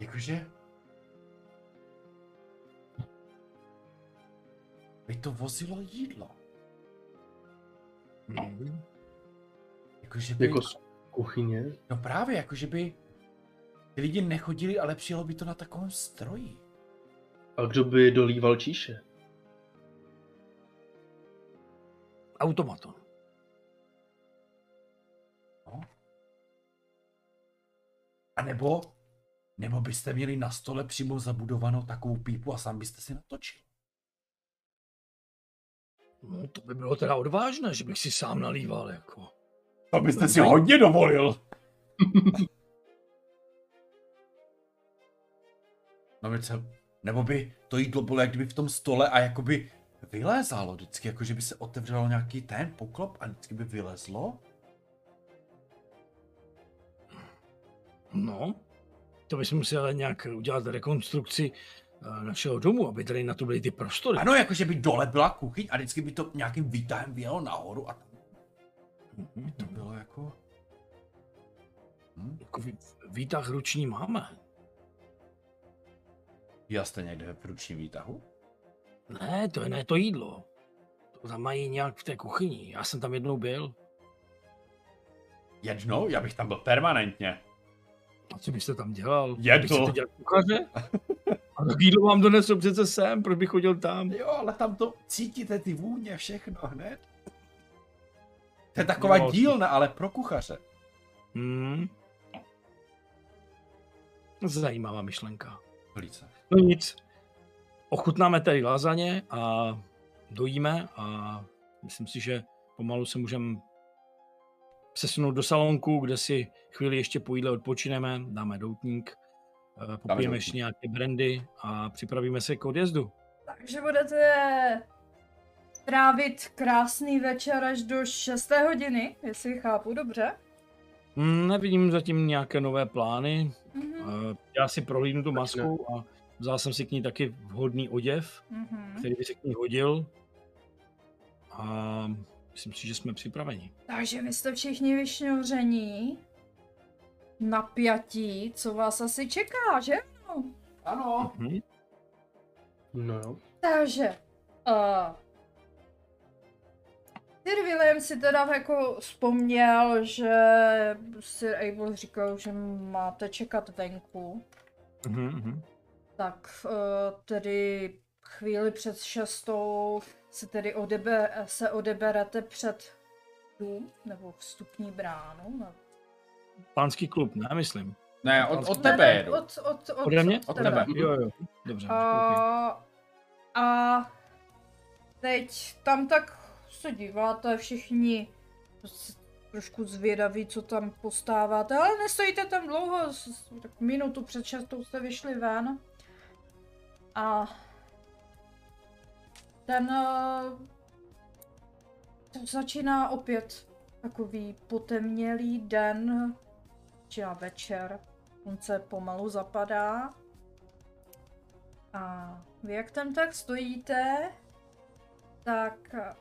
Jakože... By to vozilo jídlo. No. Jakože by... Jako z kuchyně. No právě, jakože by... Ty lidi nechodili, ale přijelo by to na takovém stroji. A kdo by dolíval číše? Automaton. A nebo... Nebo byste měli na stole přímo zabudovanou takovou pípu a sám byste si natočil. No, to by bylo teda odvážné, že bych si sám nalíval, jako. To byste si hodně dovolil. no co, nebo by to jídlo bylo jak kdyby v tom stole a jakoby vylézalo vždycky, jako že by se otevřelo nějaký ten poklop a vždycky by vylezlo. No, to bychom museli nějak udělat rekonstrukci eh, našeho domu, aby tady na to byly ty prostory. Ano, jako že by dole byla kuchyň a vždycky by to nějakým výtahem vyjelo nahoru a tam Mhm. to bylo jako... Hm? Jako vý- výtah ruční máme. Já jste někde v ručním výtahu? Ne, to je ne to jídlo. To tam mají nějak v té kuchyni. Já jsem tam jednou byl. Jednou? Já bych tam byl permanentně. A co byste tam dělal? Je to. dělat kuchaře? A tak jídlo vám donesou přece sem, proč bych chodil tam? Jo, ale tam to cítíte ty vůně, všechno hned. To je taková Jo. dílna, ale pro kuchaře. Hmm. Zajímavá myšlenka. Velice. No nic. Ochutnáme tady lázaně a dojíme a myslím si, že pomalu se můžeme přesunout do salonku, kde si chvíli ještě po jídle odpočineme, dáme doutník, eh, popijeme ještě nějaké brandy a připravíme se k odjezdu. Takže budete trávit krásný večer až do 6. hodiny, jestli chápu dobře. Hmm, nevidím zatím nějaké nové plány. Mhm. Eh, Já si prohlídnu tu masku a vzal jsem si k ní taky vhodný oděv, Mhm. který by se k ní hodil. A myslím si, že jsme připraveni. Takže vy jste všichni vyšňoření, napjatí, co vás asi čeká, že? No. Ano. Mhm. No jo. Takže, uh, Sir William si teda jako vzpomněl, že Sir Abel říkal, že máte čekat venku, Mhm, mhm. tak uh, tedy chvíli před šestou se tedy odebe, se odeberete před dům, nebo vstupní bránu. Ne, Pánský klub, ne, myslím. Ne, od, od tebe ne, jedu. Od, od, od, Ode mě? Od tebe. Jo, jo. Dobře. A, a teď tam tak se díváte všichni trošku zvědaví, co tam postáváte, ale nestojíte tam dlouho, tak minutu před šestou jste vyšli ven. A ten eh, to začíná opět takový potemnělý den, či večer. Slunce pomalu zapadá. A vy jak tam tak stojíte, tak eh,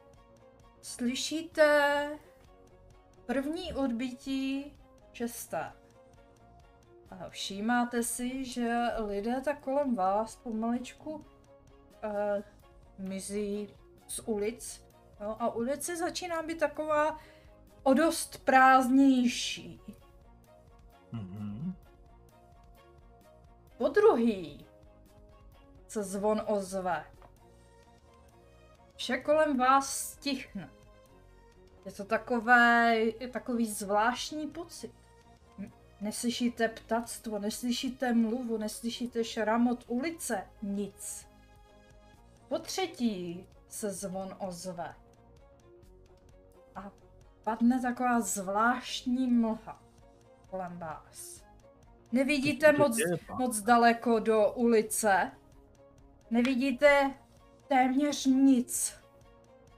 slyšíte první odbytí šesté. A všímáte si, že lidé tak kolem vás pomaličku uh, mizí z ulic. Jo, a ulice začíná být taková o dost prázdnější. Mhm. Po druhý se zvon ozve. Vše kolem vás stichne. Je to takové, je takový zvláštní pocit. Neslyšíte ptactvo, neslyšíte mluvu, neslyšíte šramot ulice, nic. Po třetí se zvon ozve. A padne taková zvláštní mlha kolem vás. Nevidíte moc, moc daleko do ulice. Nevidíte téměř nic.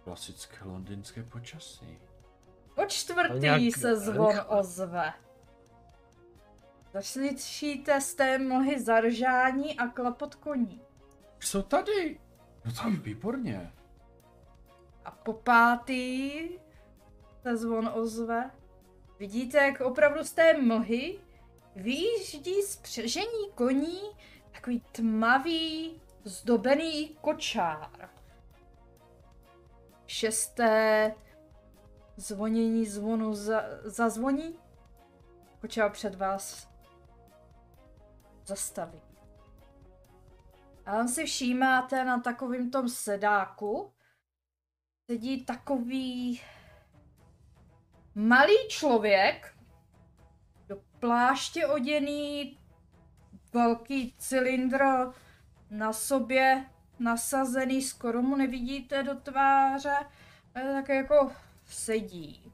Klasické londýnské počasí. Po čtvrtý nějak se zvon ozve. Zaslyšíte z té mlhy zaržání a klapot koní. Jsou tady. No tak výborně. A po pátý se zvon ozve. Vidíte, jak opravdu z té mlhy vyjíždí spřežení koní takový tmavý, zdobený kočár. Šesté zvonění zvonu za, zazvoní. Kočár před vás zastaví. A tam si všímáte na takovým tom sedáku, sedí takový malý člověk, do pláště oděný, velký cylindr na sobě nasazený, skoro mu nevidíte do tváře, ale tak jako sedí.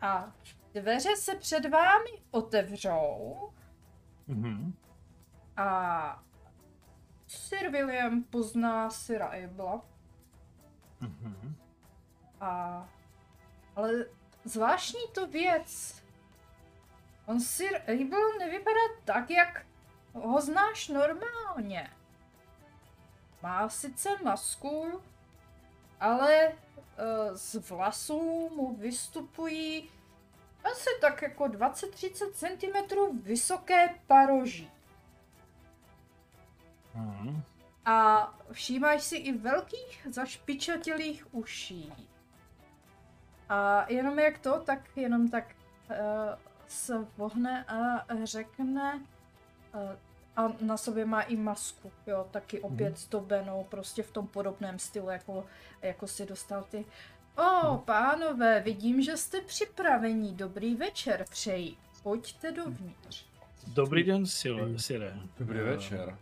A dveře se před vámi otevřou Mhm. a Sir William pozná Sira Abela. Mhm. A... Ale zvláštní to věc. On Sir Abel nevypadá tak, jak ho znáš normálně. Má sice masku, ale uh, z vlasů mu vystupují asi tak jako 20-30 cm vysoké paroží. Mhm. A všímáš si i velkých zašpičatělých uší. A jenom jak to, tak jenom tak uh, se vohne a řekne, uh, a na sobě má i masku, jo, taky opět zdobenou, prostě v tom podobném stylu, jako, jako si dostal ty. O, pánové, vidím, že jste připravení, dobrý večer přeji, pojďte dovnitř. Dobrý den, Sire. Dobrý Eh, večer.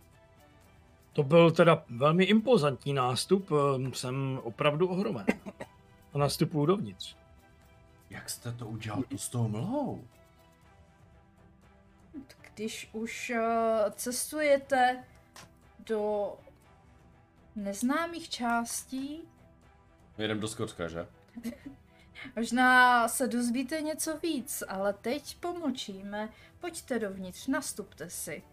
To byl teda velmi impozantní nástup, eh, jsem opravdu ohromen. A nastupuju dovnitř. Jak jste to udělal tu s tou mlhou? Když už uh, cestujete do neznámých částí, Jedem do Skotska, že? možná se dozvíte něco víc, ale teď pomlčíme. Pojďte dovnitř, nastupte si.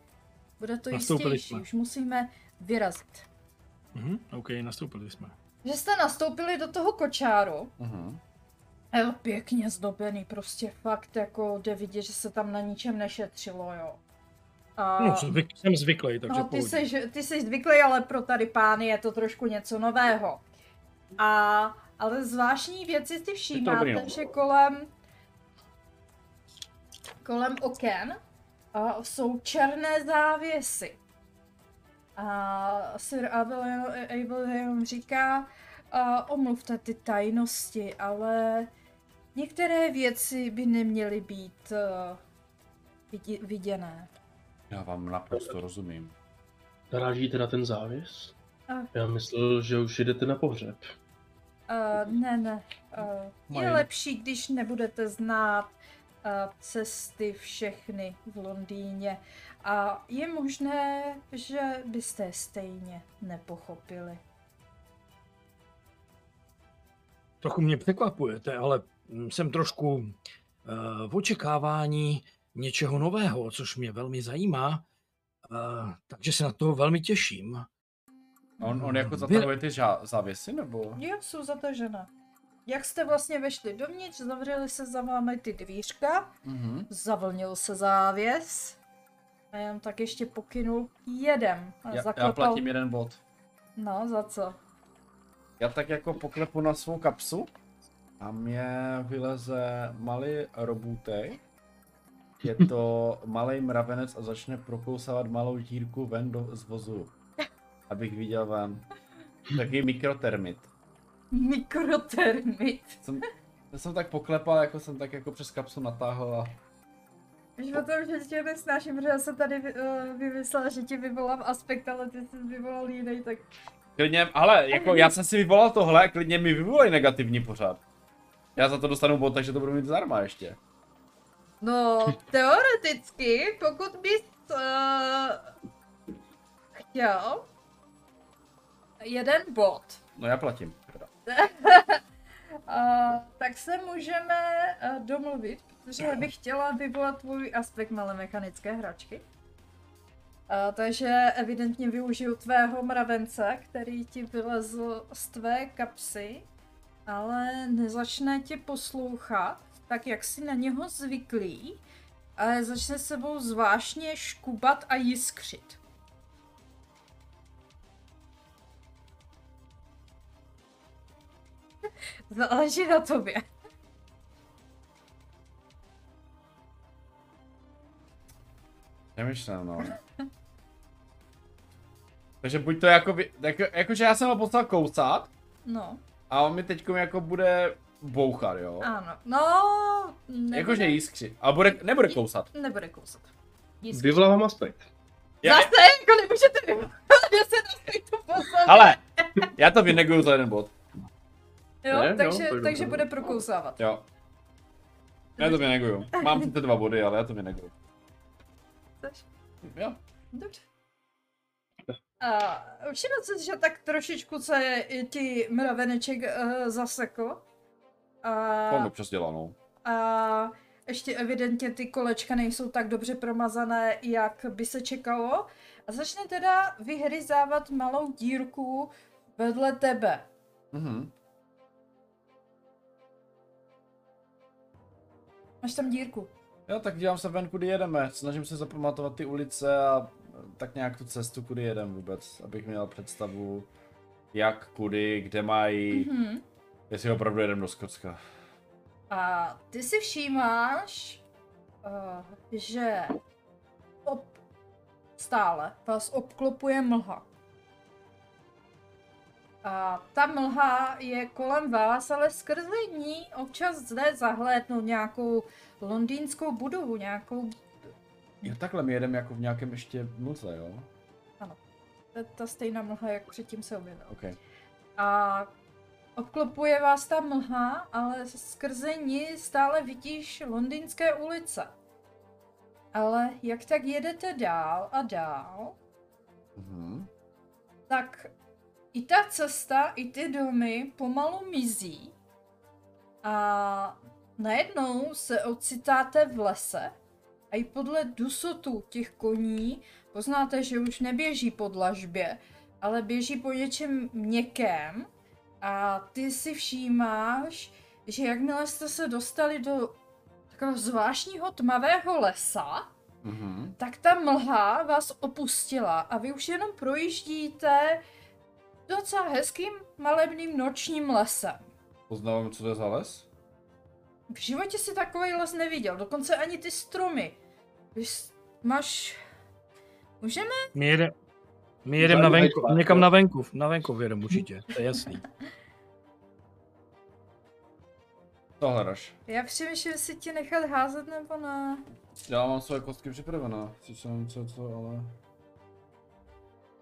Bude to Nastoupili jistější, jsme. už musíme vyrazit. Mhm, OK, nastoupili jsme. Že jste nastoupili do toho kočáru, Mhm. a jo, pěkně zdobený, prostě fakt jako jde vidět, že se tam na ničem nešetřilo, jo. A... No, zvyk, jsem zvyklý, takže No, ty jsi, ty jsi zvyklý, ale pro tady pány je to trošku něco nového. A, ale zvláštní věci si všímáte, že kolem kolem oken a jsou černé závěsy. A Sir Abel, Abel jenom říká, a omluvte ty tajnosti, ale některé věci by neměly být uh, vidě, viděné. Já vám naprosto rozumím. Narážíte na ten závěs? A. Já myslel, že už jdete na pohřeb. Uh, ne, ne. Uh, je Mají. lepší, když nebudete znát uh, cesty všechny v Londýně. A je možné, že byste je stejně nepochopili. Trochu mě překvapujete, ale jsem trošku uh, v očekávání něčeho nového, což mě velmi zajímá, uh, takže se na to velmi těším. On, on jako zatahuje ty žá- závěsy, nebo? Jo, jsou zatažené. Jak jste vlastně vešli dovnitř, zavřeli se za vámi ty dvířka, Mhm. zavlnil se závěs a já tak ještě pokynul jedem. A Já, já zaklepal. platím jeden bod. No, za co? Já tak jako poklepu na svou kapsu a mě vyleze malý robůtek. Je to malý mravenec a začne prokousávat malou dírku ven do, z vozu. Abych viděl ven. Taky mikrotermit. Mikrotermit. Jsem, já jsem tak poklepal, jako jsem tak jako přes kapsu natáhl a Víš o tom, že tě nesnáším, protože já jsem tady uh, vymyslela, že ti vyvolám aspekt, ale ty jsi vyvolal jiný, tak... klidně, ale jako já jsem si vyvolal tohle, klidně mi vyvolej negativní pořád. Já za to dostanu bod, takže to budu mít zdarma ještě. No, teoreticky, pokud bys uh, chtěl jeden bod, No já platím. Teda. uh, tak se můžeme uh, domluvit, protože bych chtěla vyvolat tvůj aspekt malé mechanické hračky. Uh, takže evidentně využiju tvého mravence, který ti vylezl z tvé kapsy, ale nezačne tě poslouchat, tak jak si na něho zvyklý, ale začne sebou zvláštně škubat a jiskřit. Záleží na tobě. Přemýšlím, no. Takže buď to jako, jako, jakože já jsem ho poslal kousat No, a on mi teď jako bude bouchat, jo. ano. No, nebude, Jakože jiskři. A bude, nebude kousat. nebude kousat. Jiskřit. Vyvolávám aspekt. Já, Zase, jako nemůžete vyvolat, že se na to poslal. ale, já to vyneguju za jeden bod. Jo, Ne, jo, takže, tak takže bude prokousávat. Jo. Já to vyneguju. Mám sice dva body, ale já to vyneguju. Chceš? Jo. Dobře. A všiml jsi, že tak trošičku se ti mraveneček uh, zasekl. A, To mi občas dělá, no. a ještě evidentně ty kolečka nejsou tak dobře promazané, jak by se čekalo. A začne teda vyhryzávat malou dírku vedle tebe. Mhm. Máš tam dírku. Jo, tak dívám se ven, kudy jedeme. Snažím se zapamatovat ty ulice a tak nějak tu cestu, kudy jedem vůbec, abych měl představu, jak, kudy, kde mají, Mhm. jestli opravdu jedem do Skotska. A ty si všímáš, uh, že ob, stále vás obklopuje mlha. A ta mlha je kolem vás, ale skrze ní občas zde zahlédnout nějakou londýnskou budovu, nějakou... Jo, takhle my jedeme jako v nějakém ještě mlze, jo? Ta, ta stejná mlha, jak předtím se objevila. OK. A obklopuje vás ta mlha, ale skrze ní stále vidíš londýnské ulice. Ale jak tak jedete dál a dál, Mhm. tak i ta cesta, i ty domy pomalu mizí. A najednou se ocitáte v lese a i podle dusotu těch koní poznáte, že už neběží po dlažbě, ale běží po něčem měkkém a ty si všímáš, že jakmile jste se dostali do takového zvláštního tmavého lesa, Mhm. tak ta mlha vás opustila a vy už jenom projíždíte docela hezkým malebným nočním lesem. Poznávám, co to je za les? V životě si takový les neviděl, dokonce ani ty stromy. Vy s- máš... Můžeme? My jedem, my jedem na venku, článek. někam na venkov, na venkov jedem určitě, to je jasný. Hledáš. Já přemýšlím, jestli ti nechat házet nebo ne. Já mám své kostky připravené. Sice nevím co, co, ale...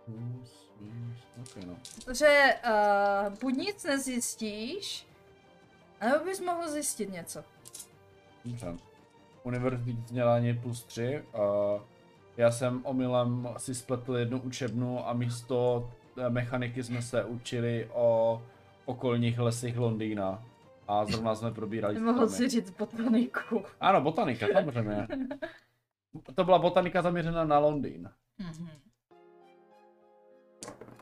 Minus, minus, ok no. Protože uh, buď nic nezjistíš, nebo bys mohl zjistit něco. Dobře. Univerzitní vzdělání plus 3. Uh, já jsem omylem si spletl jednu učebnu a místo té mechaniky jsme se učili o okolních lesích Londýna. A zrovna jsme probírali Mohl si říct botaniku. Ano, botanika, samozřejmě. To byla botanika zaměřená na Londýn. Mhm.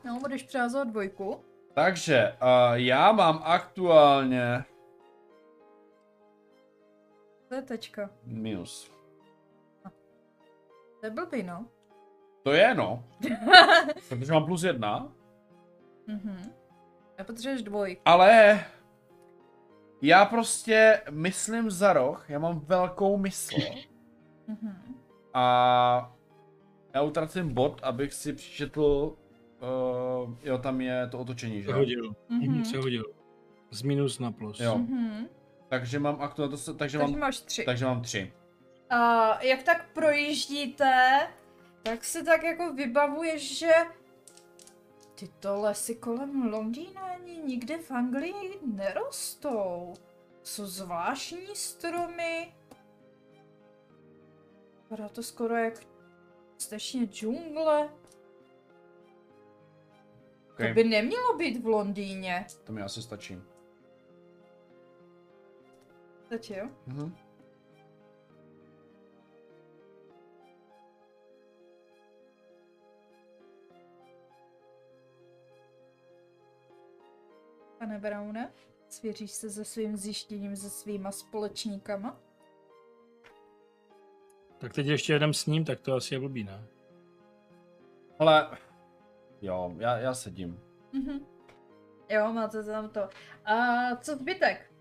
No, budeš přehazovat dvojku. Takže uh, já mám aktuálně To je tečka. minus. To je blbý, no. To je no, protože mám plus jedna, Mhm. A potřebuješ dvojku. ale já prostě myslím za roh, já mám velkou mysl Mhm. a já utracím bod, abych si přečetl, uh, jo tam je to otočení, že? Přehodil. Mhm. Mhm. Přehodil. Z minus na plus. Jo. Mhm. Takže mám aktuálně, to se- takže Takže mám, máš tři. takže mám tři. A jak tak projíždíte, tak si tak jako vybavuješ, že tyto lesy kolem Londýna ani nikde v Anglii nerostou. Jsou zvláštní stromy. Vypadá to skoro jak stečně džungle. Okay. To by nemělo být v Londýně. To mi asi stačí. Teď jo? Mhm. Pane Browne, svěříš se se svým zjištěním se svýma společníkama? Tak teď ještě jedem s ním, tak to asi je blbý, ne? Ale jo, já, já sedím. Mhm. Jo, máte tam to. A co zbytek?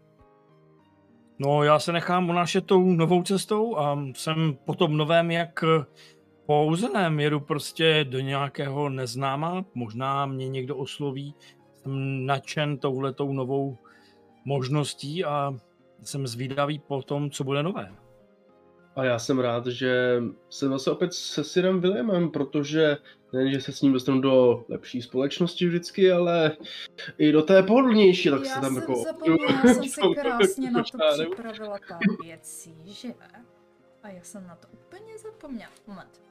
No, já se nechám unášet tou novou cestou a jsem po tom novém jak eh, po uzeném. Jedu prostě do nějakého neznáma, možná mě někdo osloví. Jsem nadšen touhletou novou možností a jsem zvídavý po tom, co bude nové. A já jsem rád, že jsem zase opět se Sirem Williamem, protože nejen, že se s ním dostanu do lepší společnosti vždycky, ale i do té pohodlnější, tak Já se tam jsem jako... zapomněla, jsem si krásně na to připravila pár věcí, že? A já jsem na to úplně zapomněla. Moment.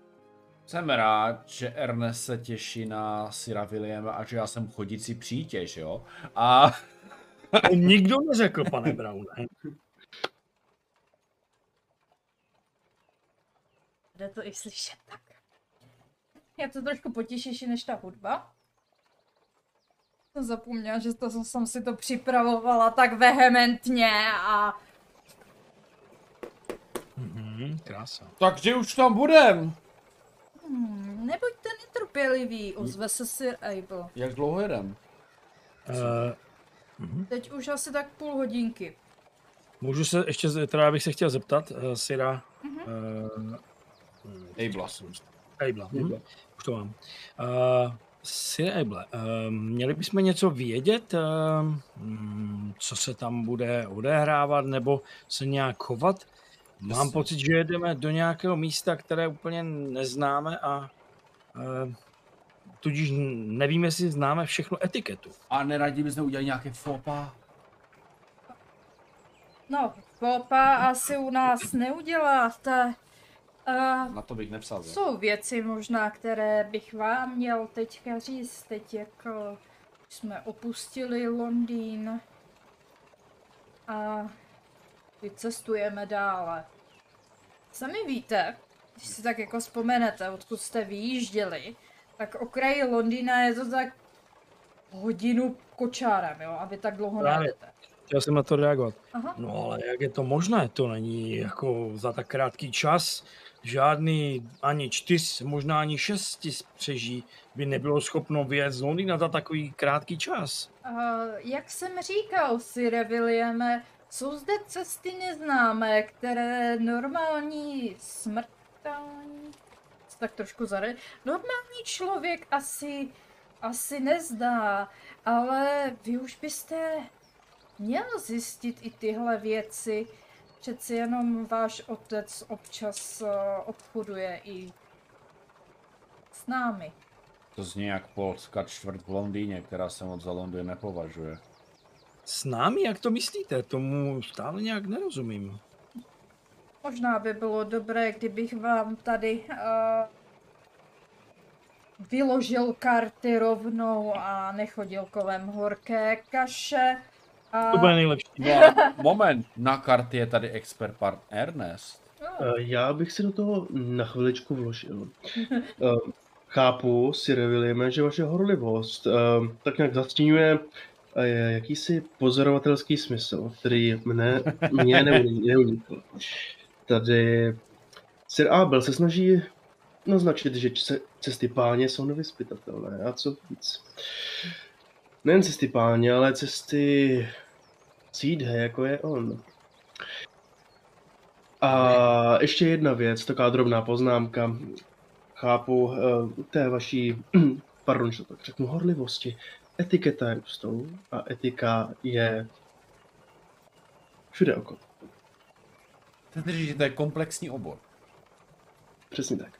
Jsem rád, že Ernest se těší na Sira Williama a že já jsem chodící přítěž, jo? A To nikdo neřekl, pane Brown. Jde to i slyšet tak. Je to trošku potěšnější než ta hudba. Jsem zapomněla, že to jsem si to připravovala tak vehementně a Mhm, krása. takže už tam budem. Hmm, nebuďte netrpělivý, ozve se Sir Abel. Jak dlouho jedem? Uh, Teď už asi tak půl hodinky. můžu se ještě, z- teda bych se chtěl zeptat, uh, Sira, Mhm. uh, Abla. Abla. Mhm. Už to mám. Uh, Sir Able, uh, měli bychom něco vědět, uh, co se tam bude odehrávat, nebo se nějak chovat? Mám pocit, že jedeme do nějakého místa, které úplně neznáme a uh, tudíž nevím, jestli známe všechno etiketu. A neradí bychom udělali nějaké fopa? No, kopa asi u nás neuděláte. Uh, Na to bych nevsazil. jsou věci možná, které bych vám měl teďka říct, teď jako jsme opustili Londýn a vycestujeme dále. Sami víte, když si tak jako vzpomenete, odkud jste vyjížděli, tak okraji Londýna je to tak hodinu kočárem, jo, a vy tak dlouho Právě. nejedete. Chtěl jsem na to reagovat. Aha. No ale jak je to možné? To není jako za tak krátký čas. Žádný ani čtyř, možná ani šesti přeží by nebylo schopno vyjet z Londýna za takový krátký čas. Uh, jak jsem říkal, Sire Williame, jsou zde cesty neznámé, které normální smrtelní, tak trošku zare... Normální člověk asi, asi nezdá, ale vy už byste měl zjistit i tyhle věci. Přeci jenom váš otec občas uh, obchoduje i s námi. To zní jak polská čtvrt v Londýně, která se moc za Londýn nepovažuje. S námi, jak to myslíte? Tomu stále nějak nerozumím. Možná by bylo dobré, kdybych vám tady uh, vyložil karty rovnou a nechodil kolem horké kaše. To bude nejlepší. No, moment, na kartě je tady expert pan Ernest. No, Eh, Já bych si do toho na chviličku vložil. Eh, Chápu, Sir Williame, že vaše horlivost eh, tak nějak zastínuje jakýsi pozorovatelský smysl, který mne, mě neunikl. Tady Sir Abel se snaží naznačit, že ce- cesty páně jsou nevyspytatelné. A co víc? Nejen cesty páně, ale cesty cídhe, jako je on. A ještě jedna věc, taková drobná poznámka. Chápu eh, té vaší, pardon, že to tak řeknu, horlivosti. Etiketa je u stolu a etika je všude okolo. Chcete říct, že to je komplexní obor. Přesně tak.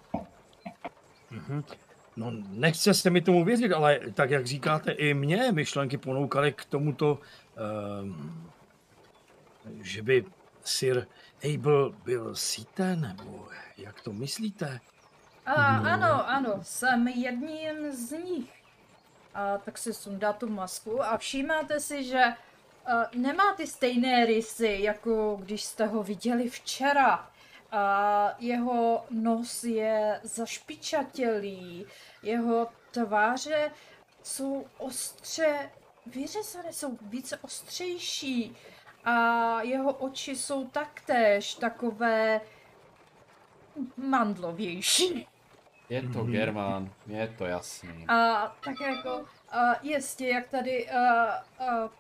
Mhm. No, nechce se mi tomu věřit, ale tak, jak říkáte, i mě myšlenky ponoukaly k tomuto, um, že by Sir Abel byl síte, nebo jak to myslíte? a, No. ano, ano, jsem jedním z nich. A tak si sundá tu masku a všímáte si, že uh, nemá ty stejné rysy, jako když jste ho viděli včera. A jeho nos je zašpičatělý, jeho tváře jsou ostře vyřezané, jsou více ostřejší a jeho oči jsou taktéž takové mandlovější. Je to Mhm. Germán, je to jasný. A tak jako, a jistě, jak tady a, a,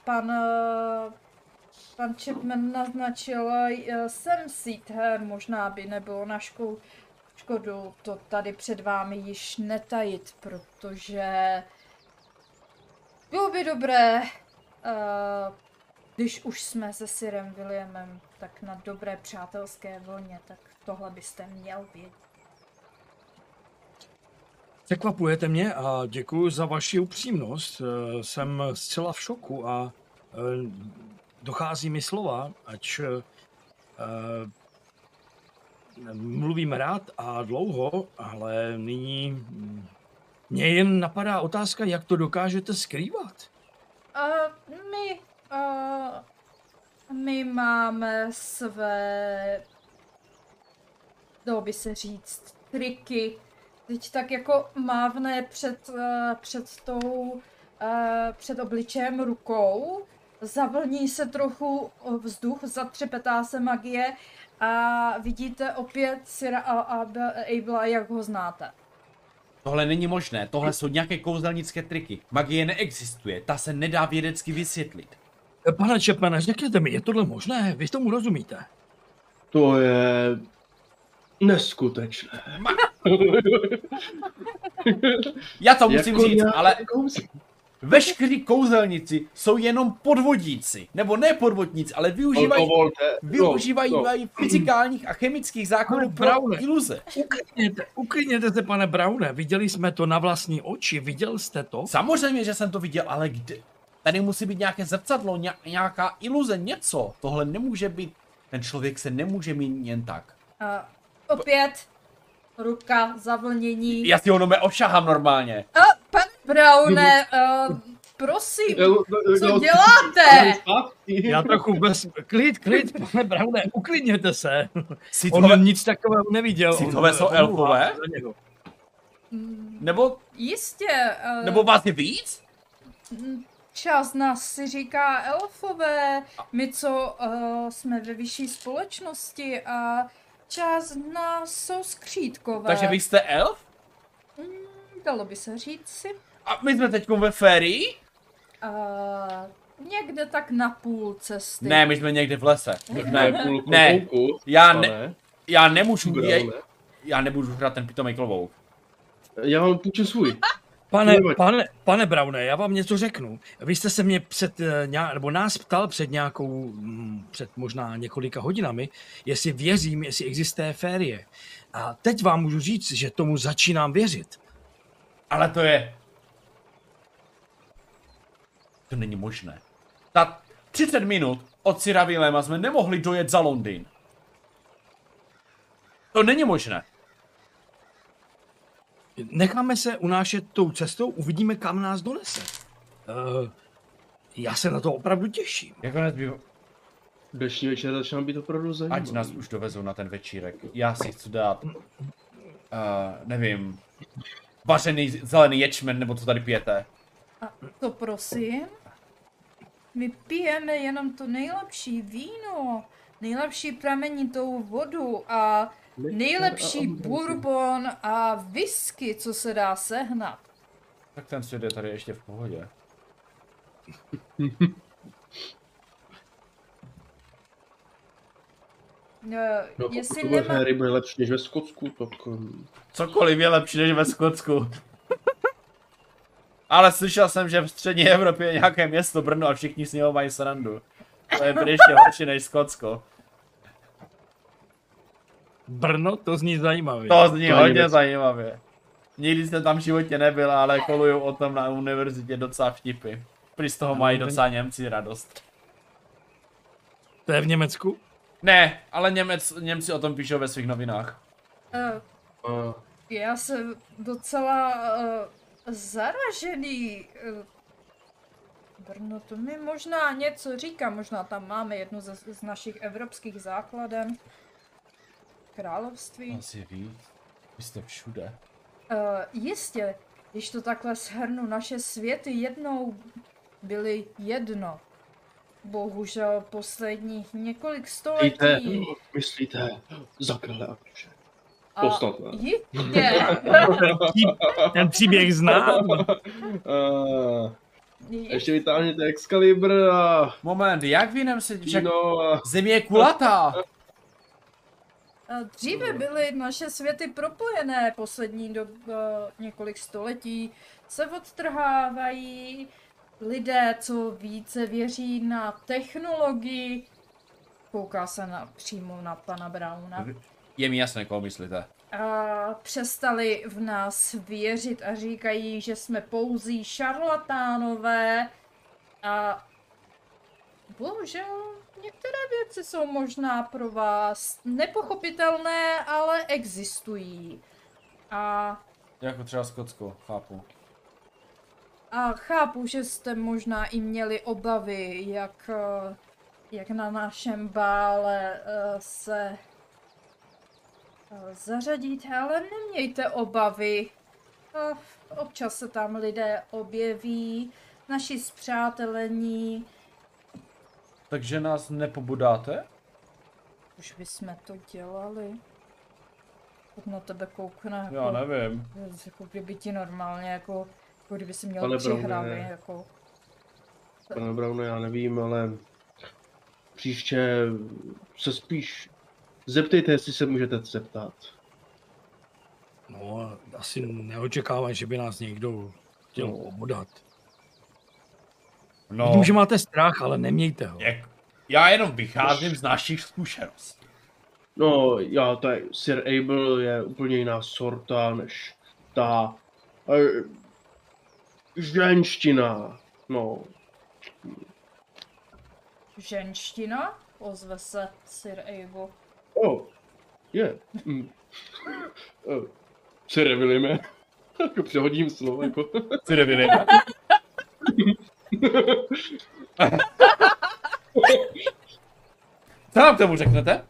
pan, a, pan Chapman naznačil, a, jsem Síthe, možná by nebylo na škou, škodu to tady před vámi již netajit, protože bylo by dobré, a, když už jsme se Sirem Williamem tak na dobré přátelské vlně, tak tohle byste měl vědět. Překvapujete mě a děkuji za vaši upřímnost. Eh, Jsem zcela v šoku a eh, dochází mi slova, ač eh, mluvím rád a dlouho, ale nyní mě jen napadá otázka, jak to dokážete skrývat. Uh, my, uh, my máme své, dalo by se říct, triky. Teď tak jako mávne před, uh, před tou, uh, před obličejem rukou, zavlní se trochu vzduch, zatřepetá se magie a vidíte opět Sira a Abla, jak ho znáte. Tohle není možné, tohle jsou nějaké kouzelnické triky. Magie neexistuje, ta se nedá vědecky vysvětlit. Pane Čepmane, řekněte mi, je tohle možné? Vy tomu rozumíte? To je neskutečné. Já to musím Jako říct, nějaké ale veškerý kouzelníci jsou jenom podvodníci. Nebo ne podvodníci, ale využívají, Dovolte. využívají no, no. fyzikálních a chemických zákonů pro Braune. iluze. Uklidněte, uklidněte se, pane Braune. Viděli jsme to na vlastní oči, viděl jste to? Samozřejmě, že jsem to viděl, ale kde? Tady musí být nějaké zrcadlo, ně- nějaká iluze, něco. Tohle nemůže být, ten člověk se nemůže mít jen tak. A opět ruka, zavlnění. Já si ho nome ošahám normálně. A, Braune, uh, prosím, Jo, jo, co děláte? Já trochu bez... Klid, klid, pane Braune, uklidněte se. Sithové, On nic takového neviděl. on- Sithové jsou elfové? Mm, nebo, Jistě, uh, nebo vás je víc? mm, část nás si říká elfové, my co uh, jsme ve vyšší společnosti a část nás jsou skřítkové. Takže vy jste elf? Mm, dalo by se říct si. A my jsme teď ve férii? Uh, někde tak na půl cesty. Ne, my jsme někde v lese. Ne, půl ne, klobouku, já, ne, pane. já nemůžu, Braune. já, já nemůžu hrát ten pitomý klobouk. Já vám půjčím svůj. Pane, pane, pane Braune, já vám něco řeknu. Vy jste se mě před, eh, nějak, nebo nás ptal před nějakou, mm, před možná několika hodinami, jestli věřím, jestli existuje férie. A teď vám můžu říct, že tomu začínám věřit. Ale to je... To není možné. Ta 30 minut od Sira Willema jsme nemohli dojet za Londýn. To není možné. Necháme se unášet tou cestou, uvidíme, kam nás donese. Uh, já se na to opravdu těším. Jako nezbývá... Dnešní večer začíná být opravdu zajímavý. Ať nás už dovezou na ten večírek. Já si chci dát... Uh, nevím... Vařený zelený ječmen, nebo co tady pijete. A to prosím? My pijeme jenom to nejlepší víno, nejlepší pramenitou vodu a nejlepší bourbon a whisky, co se dá sehnat. Tak ten svět je tady ještě v pohodě. Eh, No, Jestli pokud nemá... nemá... ryby je lepší než ve Skotsku, tak... Um, Cokoliv je lepší než ve Skotsku. Ale slyšel jsem, že v střední Evropě je nějaké město Brno a všichni s něho mají srandu. To je prý ještě horší než Skotsko. Brno, to zní zajímavě. To zní To hodně Německo. zajímavě. Nikdy jsem tam v životě nebyl, ale koluju o tom na univerzitě docela vtipy. Prý z toho mají docela Němci radost. To je v Německu? Ne, ale Němec, Němci o tom píšou ve svých novinách. Eh, a Já jsem docela uh, zaražený. Uh, Brno, to mi možná něco říká, možná tam máme jednu z, z našich evropských základen. Království. Asi víc. Vy jste všude. Uh, jistě, když to takhle shrnu, naše světy jednou byly jedno. Bohužel posledních několik Myslíte, století. myslíte, za krále a snad ne. jistě, Ten příběh znám. Uh, ještě vytáhněte Excalibur a Moment, jak vinem se však víno a... země je kulatá. A Dříve byly naše světy propojené, poslední dob, uh, několik století se odtrhávají. Lidé, co více věří na technologii, kouká se na, přímo na pana Brauna, Je mi jasné, koho myslíte. a přestali v nás věřit a říkají, že jsme pouzí šarlatánové a bohužel některé věci jsou možná pro vás nepochopitelné, ale existují. A, Jako třeba Skotsko, chápu. a chápu, že jste možná i měli obavy, jak, eh, jak na našem bále eh, se zařadit, ale nemějte obavy. Eh, Občas se tam lidé objeví, naši zpřátelení, Takže nás nepobudáte? už bychom to dělali. Pokud na tebe koukne, jako, Já nevím. jako kdyby ti normálně, jako, jako kdyby si měl Pane tři Browne. hlavy, jako. Pane Browne, já nevím, ale příště se spíš zeptejte, jestli se můžete zeptat. No, asi neočekávám, že by nás někdo chtěl No. pobodat. No, Vidím, že máte strach, ale nemějte ho. jak, já jenom vycházím z našich zkušeností. No, já tady, Sir Abel je úplně jiná sorta než ta eh, ženština. No, Ženština? Ozve se Sir Abel. Oh, je. Mm. Oh, Williame. Jako přehodím slovo, jako. Nevím. Co nám tomu řeknete?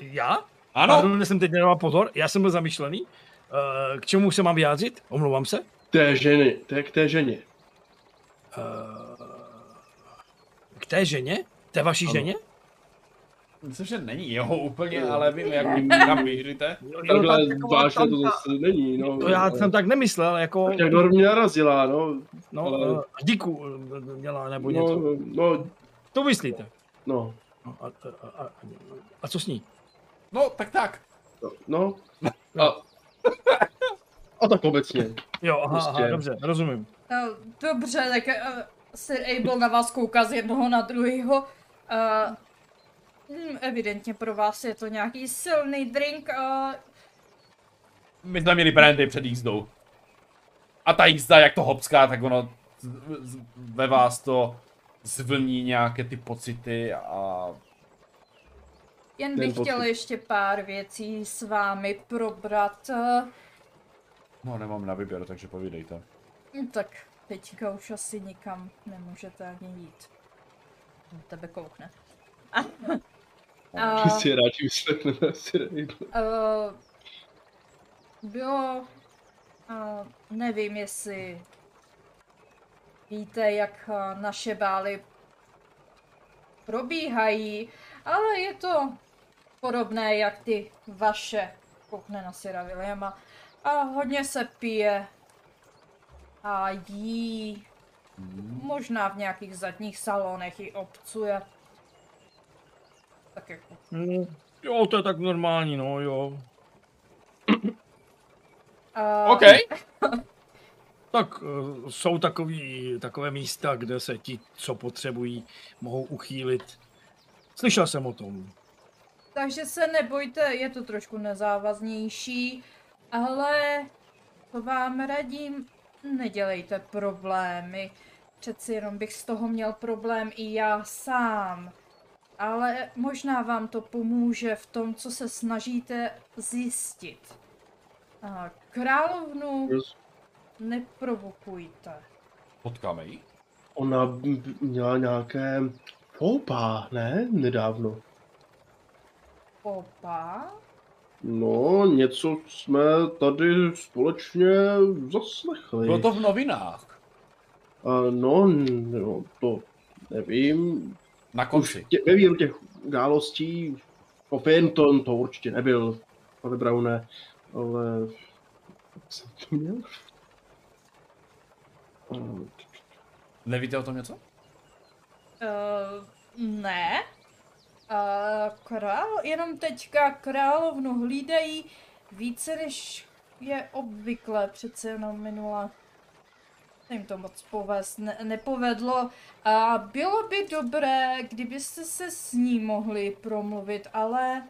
Já? Ano, Pardon, jsem teď nedával pozor, já jsem byl zamýšlený. Eh, K čemu se mám vyjádřit? Omlouvám se. Té ženy, té k té ženě. Eh, K té ženě? Té vaší Ano. ženě? Myslím, že není jeho úplně, ale vím, jak kam míříte. Takhle tak vážně to tam- zase není, no. To já jsem tak nemyslel, jako... Jak do mě narazila, no. No, ale- ale... díku eh, měla nebo No, něco. no, To myslíte? no, No, a, a, a, a co s ní? No, tak tak. no. A, a tak obecně. Jo, aha, Prostě. aha dobře, rozumím. Eh, Dobře, tak uh, Sir Abel na vás kouká z jednoho na druhého. Uh, hm, evidentně pro vás je to nějaký silný drink. Uh, My jsme měli brandy před jízdou. A ta jízda, jak to hopská, tak ono ve vás to zvlní nějaké ty pocity a Jen bych chtěl pocit. ještě pár věcí s vámi probrat. no nemám na výběr, takže povídejte. No tak teďka už asi nikam nemůžete ani jít. Tebe koukne. A, Ty si radši vyslechneme si Rejbla. uh, bylo, uh, nevím jestli víte, jak uh, naše bály probíhají, ale je to podobné jak ty vaše, koukne na Sira Williama, a hodně se pije a jí, možná v nějakých zadních salonech i obcuje. Tak jako No, jo, to je tak normální, no jo. Uh, OK. Tak eh, jsou takový, takové místa, kde se ti, co potřebují, mohou uchýlit. Slyšel jsem o tom. Takže se nebojte, je to trošku nezávaznější, ale to vám radím, nedělejte problémy. Přeci jenom bych z toho měl problém i já sám. Ale možná vám to pomůže v tom, co se snažíte zjistit. Královnu neprovokujte. Potkáme ji? Ona měla nějaké foupa, ne? Nedávno. Opa? No, něco jsme tady společně zaslechli. Bylo to v novinách. A no, no, to nevím. Na konci. tě, ve víru těch událostí Poffinton to určitě nebyl, pane Browne, ale jak jsem to měl? Nevíte o tom něco? Uh, ne. Uh, král, jenom teďka královnu hlídají více než je obvykle, přece jenom minule se jim to moc povést ne- nepovedlo. A bylo by dobré, kdybyste se s ní mohli promluvit, ale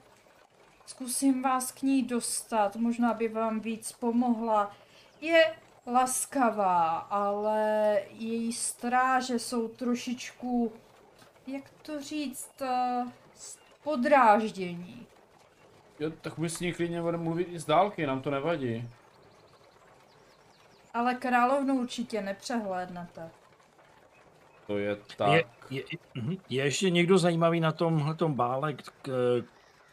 zkusím vás k ní dostat, možná by vám víc pomohla. Je laskavá, ale její stráže jsou trošičku, jak to říct, eh, podráždění. Jo, tak my s ní klidně budeme mluvit i z dálky, nám to nevadí. Ale královnu určitě nepřehlédnete. To je Je, tak. je, mhm. je ještě někdo zajímavý na tomhletom bále, k-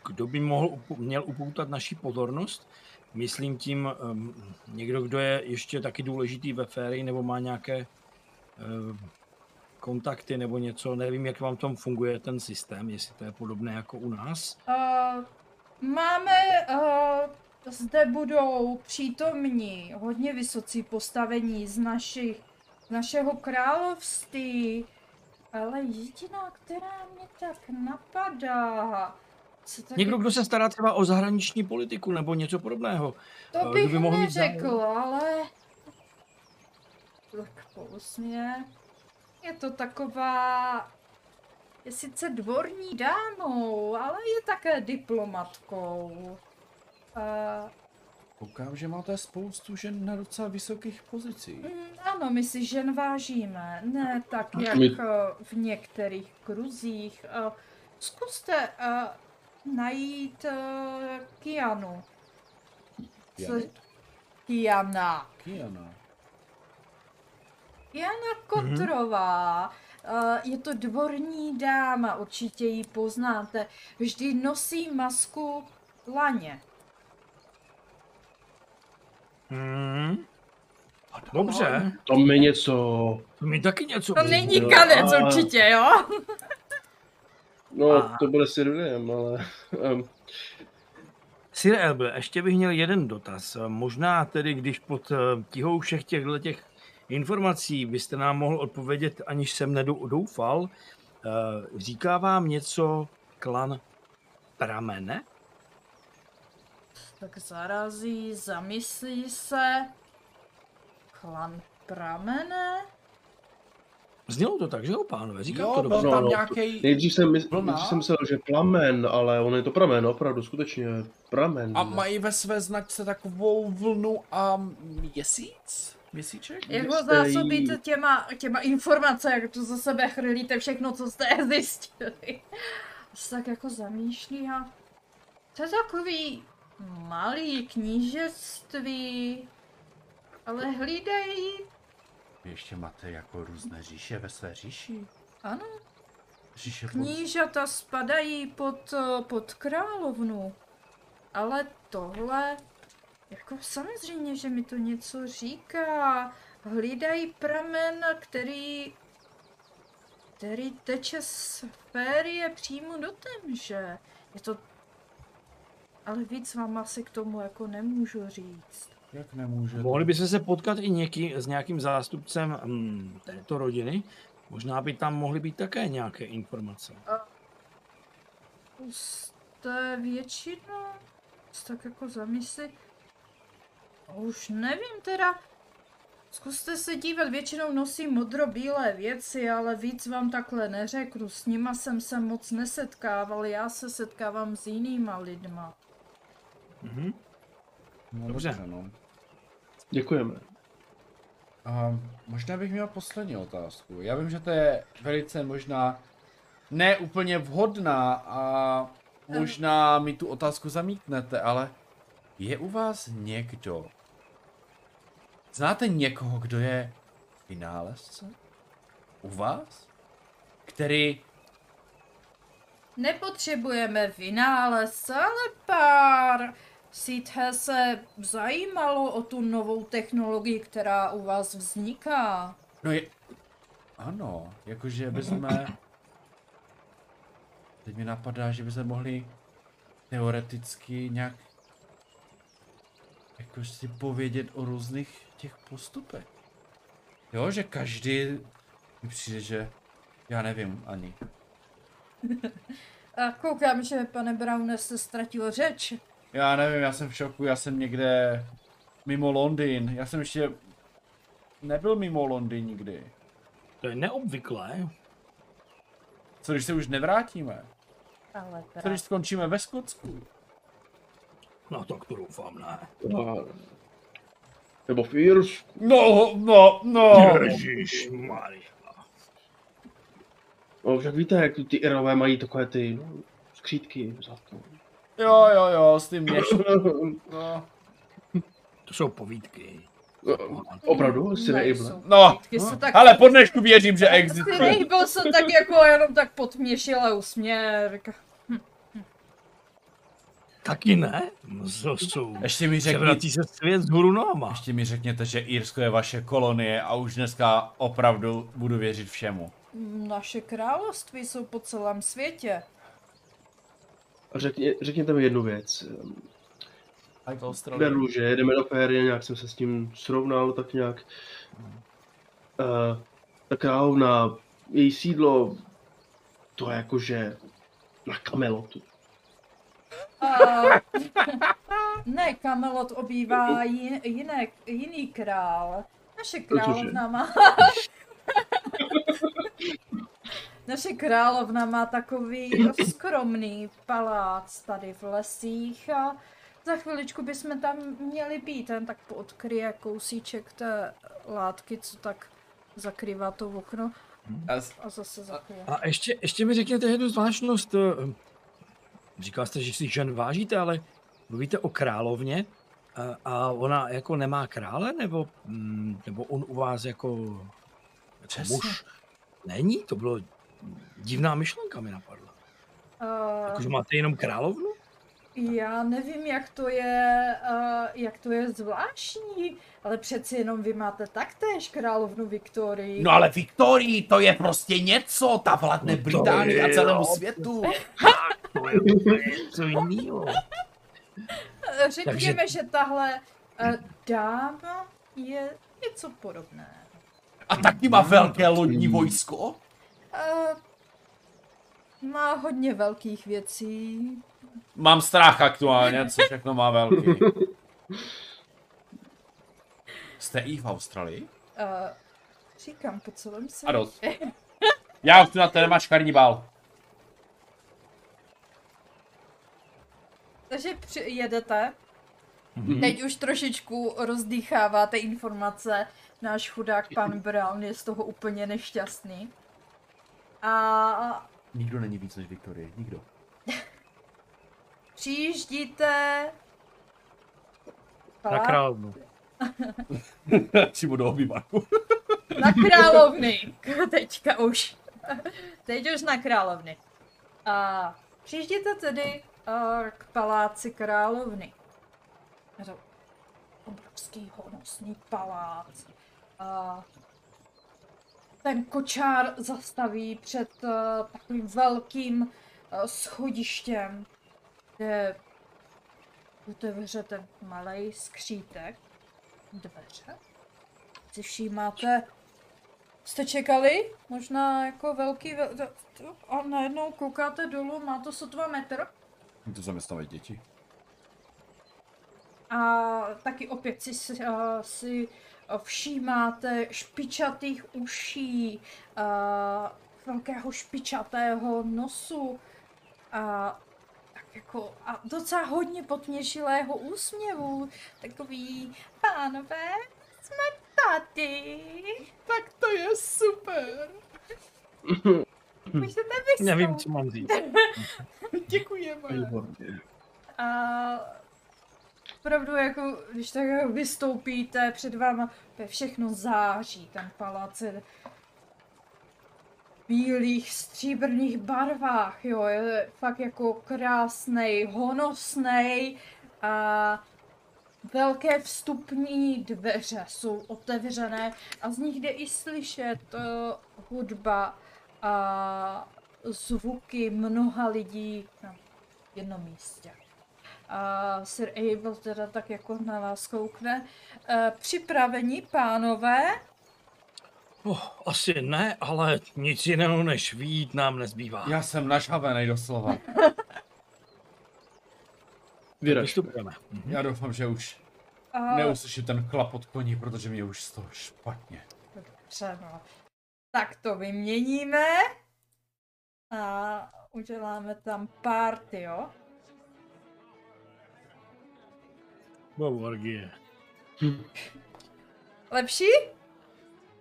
kdo by mohl, měl upoutat naši pozornost? Myslím tím um, někdo, kdo je ještě taky důležitý ve férii, nebo má nějaké um, kontakty nebo něco. Nevím, jak vám tom funguje ten systém, jestli to je podobné jako u nás. Uh, máme, uh, zde budou přítomní hodně vysocí postavení z, našich, z našeho království, ale jediná, která mě tak napadá, co tak Někdo, kdo se stará třeba o zahraniční politiku nebo něco podobného. To Eh, bych by mohl mít neřekl, ale... Tak pousmě. Je to taková... Je sice dvorní dámou, ale je také diplomatkou. A, Koukám, že máte spoustu žen na docela vysokých pozicích. mm, ano, my si žen vážíme. Ne tak, jak My- eh, v některých kruzích. Eh, Zkuste eh, najít eh, Kianu. Co- Kianu? Kiana. Kiana. Jana Kotrová. eh, Je to dvorní dáma, určitě ji poznáte. Vždy nosí masku laně. Hmm. Dobře, to mi něco... to mi taky něco To není kanec ale- určitě, jo? No, A- to bude Sir William, ale... Sir Elbe, ještě bych měl jeden dotaz. Možná tedy, když pod eh, tíhou všech těchto těch informací byste nám mohl odpovědět, aniž jsem nedoufal, eh, říká vám něco klan Pramene? Tak zarazí, zamyslí se. Klan pramene? Znělo to tak, že jo, pánové? Říkám Jo, to dobře. No, tam no, nějaký. Nejdřív jsem, mys- Vlna? nejdřív jsem myslel, že plamen, ale on je to pramen, opravdu, skutečně pramen. A mají ve své značce takovou vlnu a měsíc? Měsíček? Jak ho zásobíte těma, těma informace, jak tu za sebe chrlíte všechno, co jste zjistili. Se tak jako zamýšlí a... To je takový malý knížectví, ale hlídají, Vy ještě máte jako různé říše ve své říši? ano, Říše pod... knížata spadají pod, eh, pod královnu. Ale tohle, jako samozřejmě, že mi to něco říká. Hlídají pramen, který, který teče z férie přímo do temže. Je to... Ale víc vám asi k tomu jako nemůžu říct. Jak nemůže? Mohli byste se potkat i něký, s nějakým zástupcem hm, této rodiny? Možná by tam mohly být také nějaké informace. Jste většinou tak jako zamyslit. Už nevím teda. Zkuste se dívat, většinou nosí modro-bílé věci, ale víc vám takhle neřeknu. S nima jsem se moc nesetkával, já se setkávám s jinýma lidma. Mhm. No, Dobře. dobře, no. Děkujeme. A možná bych měl poslední otázku. Já vím, že to je velice možná ne úplně vhodná a možná mi tu otázku zamítnete, ale je u vás někdo? Znáte někoho, kdo je vynálezce? U vás? Který Nepotřebujeme vynálezce, ale pár. Síthe se zajímalo o tu novou technologii, která u vás vzniká. No je... Ano, jakože bychom... Teď mi napadá, že by se mohli teoreticky nějak jako si povědět o různých těch postupech. Jo, že každý mi přijde, že já nevím ani. A koukám, že pane Browne se ztratil řeč. Já nevím, já jsem v šoku, já jsem někde mimo Londýn. Já jsem ještě nebyl mimo Londýn nikdy. To je neobvyklé. Co když se už nevrátíme? Ale Co když skončíme ve Skotsku? No tak to doufám, ne. A... Nebo v Irsku. No, no, no. Ježíš. No, však víte, jak ty Irové mají takové ty no, skřítky zlato. Jo, jo, jo, s tím měšem. No, To jsou povídky. Opravdu? Jsi neable? Nejsou. no. Se tak... ale po dnešku věřím, že Ty existuje. nejbol se tak jako jenom tak potměšil a. Říká, Taky ne? To jsou... Ještě mi řekni, Převrací se svět z hůru nohama. ještě mi řekněte, že Irsko je vaše kolonie a už dneska opravdu budu věřit všemu. Naše království jsou po celém světě. Řekně, řekněte mi jednu věc. A v Austrálii. Beru, že jedeme do férie, nějak jsem se s tím srovnal, tak nějak. Uh, ta královna, její sídlo, to je jakože na Kamelotu. A... ne, Kamelot obývá jin, jiné, jiný král. Naše královna má... Naše královna má takový skromný palác tady v lesích a za chviličku bychom tam měli být. Ten tak odkryje kousíček té látky, co tak zakrývá to okno A a zase zakryje. A ještě, ještě mi řekněte jednu zvláštnost. eh, Říkal jste, že si žen vážíte, ale mluvíte o královně a, a ona jako nemá krále, nebo, mm, nebo on u vás jako, jako muž není? To bylo divná myšlenka mi napadla. Uh, Jakože máte jenom královnu? Já nevím, jak to je, uh, jak to je zvláštní, ale přeci jenom vy máte taktéž královnu Viktorii. No ale Viktorii, to je prostě něco, ta vládne No Británii a celému jo. světu. To je něco jiného. Eh, Řekněme, že tahle uh, dáma je něco podobné. A taky má velké lodní vojsko. Uh, má hodně velkých věcí. Mám strach aktuálně, co všechno má velký. Jste i v Austrálii? Uh, Říkám po celém A světě. dost. Já už tu na téma škarní bál. Takže při- jedete, Mhm. teď už trošičku rozdýcháváte informace. Náš chudák pan Brown je z toho úplně nešťastný. A Nikdo není víc než Viktorie, nikdo. přijíždíte... Na královnu. Přímo do obýváku. Na královny. Teďka už. Teď už na královny. A přijíždíte tedy uh, k paláci královny. Obrovský honosný palác. A ten kočár zastaví před uh, takovým velkým uh, schodištěm, kde otevře ten malý skřítek. Dveře si všímáte, jste čekali? Možná jako velký, vel... a najednou koukáte dolů, má to sotva metr. To zaměstnávají děti. A taky opět si, si, uh, si uh, všímáte špičatých uší, uh, velkého špičatého nosu a tak jako a docela hodně potměšilého úsměvu. Takový, pánové, jsme tady. Tak to je super. Můžete vystoupit. Nevím, co mám říct. Děkujeme. A opravdu jako, když tak jako vystoupíte před váma, je všechno září, ten palác v bílých, stříbrných barvách, jo, je fakt jako krásnej, honosnej a velké vstupní dveře jsou otevřené a z nich jde i slyšet uh, hudba a zvuky mnoha lidí na jednom místě. A Sir Abel teda tak jako na vás koukne. E, připraveni, pánové? Oh, asi ne, ale nic jiného než vít nám nezbývá. Já jsem našhavený doslova. Vystupujeme. Mhm. Já doufám, že už A, neuslyším ten chlapot koní, protože mě už z toho špatně. Dobře, no. Tak to vyměníme. A uděláme tam party, jo? Wow, orgie. Lepší?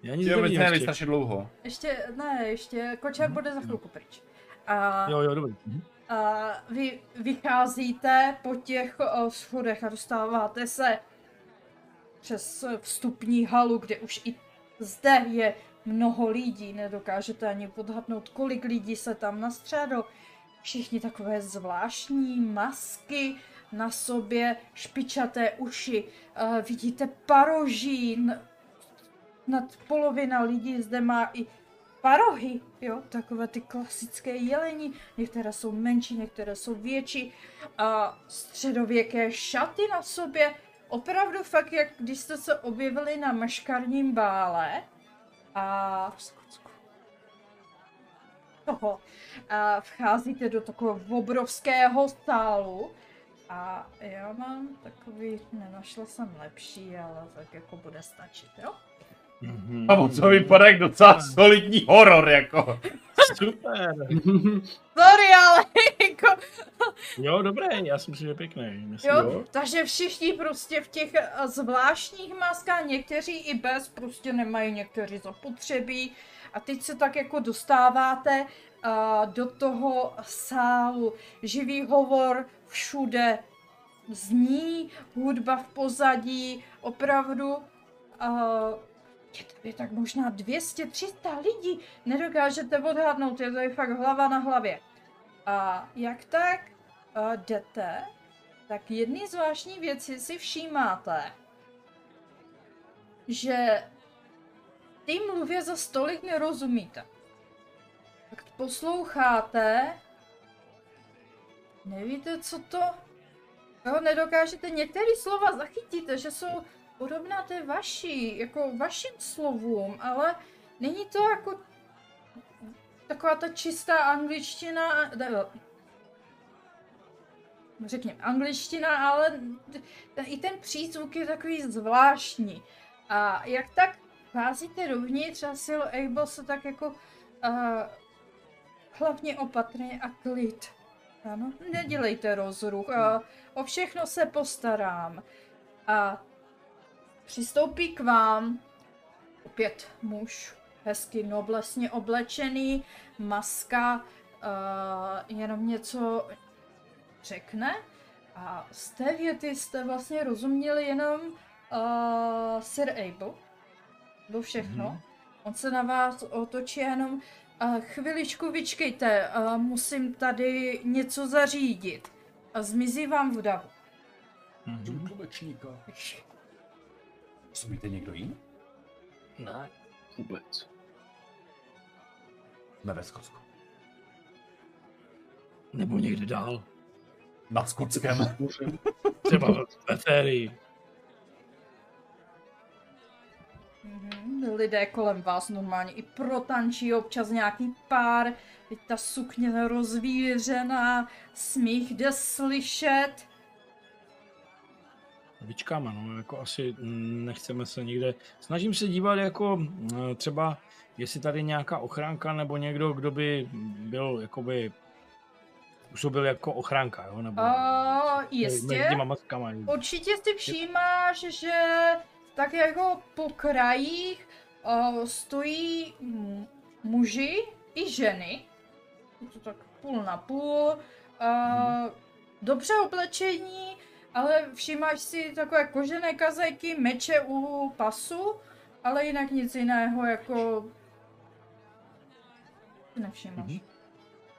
Já nic Jo, nevím ještě. strašně dlouho. Ještě, ne, ještě, kočár bude za chvilku pryč. A, Jo, jo, dobrý. Mhm. a vy vycházíte po těch o, schodech a dostáváte se přes vstupní halu, kde už i zde je mnoho lidí. Nedokážete ani odhadnout, kolik lidí se tam nastřádalo. Všichni takové zvláštní masky na sobě, špičaté uši. Uh, vidíte parožín. Nad polovina lidí zde má i parohy, jo, takové ty klasické jelení. Některé jsou menší, některé jsou větší. A středověké šaty na sobě. Opravdu fakt, jak když jste se objevili na maškarním bále. A toho. A vcházíte do takového obrovského sálu. A já mám takový, nenašla jsem lepší, ale tak jako bude stačit, jo? Mhm. A on to vypadá jak docela solidní horor, jako. Super. Sorry, ale jako, Jo, dobrý, já si myslím, že je pěkný. Myslím, jo, takže všichni prostě v těch eh, zvláštních maskách, někteří i bez, prostě nemají někteří zapotřebí. A teď se tak jako dostáváte uh, do toho sálu. Živý hovor všude zní, hudba v pozadí, opravdu uh, je tady tak možná 200-300 lidí, nedokážete odhadnout, je tady fakt hlava na hlavě. A jak tak uh, jdete, tak jedny zvláštní věci si všímáte, že ty mluvě za stolik nerozumíte. Tak posloucháte, nevíte, co to... Jo, nedokážete některé slova zachytíte, že jsou podobná té vaší, jako vašim slovům, ale není to jako taková ta čistá angličtina, ne, řekněme angličtina, ale i ten přízvuk je takový zvláštní. A jak tak vcházíte dovnitř a Sil Able se tak jako uh, hlavně opatrně a klid. Ano, nedělejte rozruch, a o všechno se postarám. A přistoupí k vám opět muž, hezky noblesně oblečený, maska, uh, jenom něco řekne a z té věty jste vlastně rozuměli jenom uh, Sir Abel. To všechno. Mhm. Mm-hmm. On se na vás otočí a jenom uh, chviličku vyčkejte, uh, musím tady něco zařídit. A zmizí vám v davu. Mhm. Rozumíte někdo jiný? Ne. Vůbec. Jsme ve Skotsku. Nebo někde dál. Nad Skotskem. Třeba ve férii. Mhm. Lidé kolem vás normálně i protančí občas nějaký pár, teď ta sukně rozvířená, smích jde slyšet. Vyčkáme, no, jako asi nechceme se někde, snažím se dívat jako mm, třeba, jestli tady nějaká ochránka nebo někdo, kdo by byl jakoby, působil jako ochránka, jo, nebo mezi jistě, těma maskama. určitě si všímáš, že tak jako po krajích uh, stojí muži i ženy, je to tak půl na půl, uh, dobře oblečení, ale všímáš si takové kožené kazajky, meče u pasu, ale jinak nic jiného jako si nevšímáš. Mhm.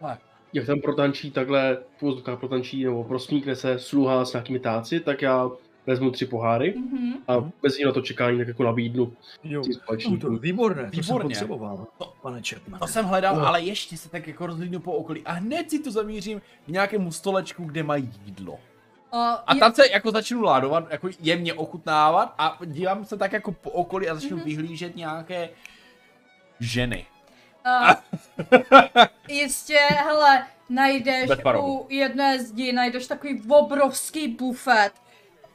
Ale Jak tam protančí takhle, původka protančí nebo prosmíkne se sluha s nějakými táci, tak já vezmu tři poháry Mhm. a bez ní na to čekání tak jako nabídnu Jo, no, to výborné, to jsem potřeboval, pane Četman. To jsem hledal, No. ale ještě se tak jako rozhlídnu po okolí a hned si to zamířím k nějakému stolečku, kde mají jídlo. A, A je- tam se jako začnu ládovat, jako jemně ochutnávat a dívám se tak jako po okolí a začnu Mhm. vyhlížet nějaké ženy. A, jistě, hele, najdeš Bez u jedné zdi, najdeš takový obrovský bufet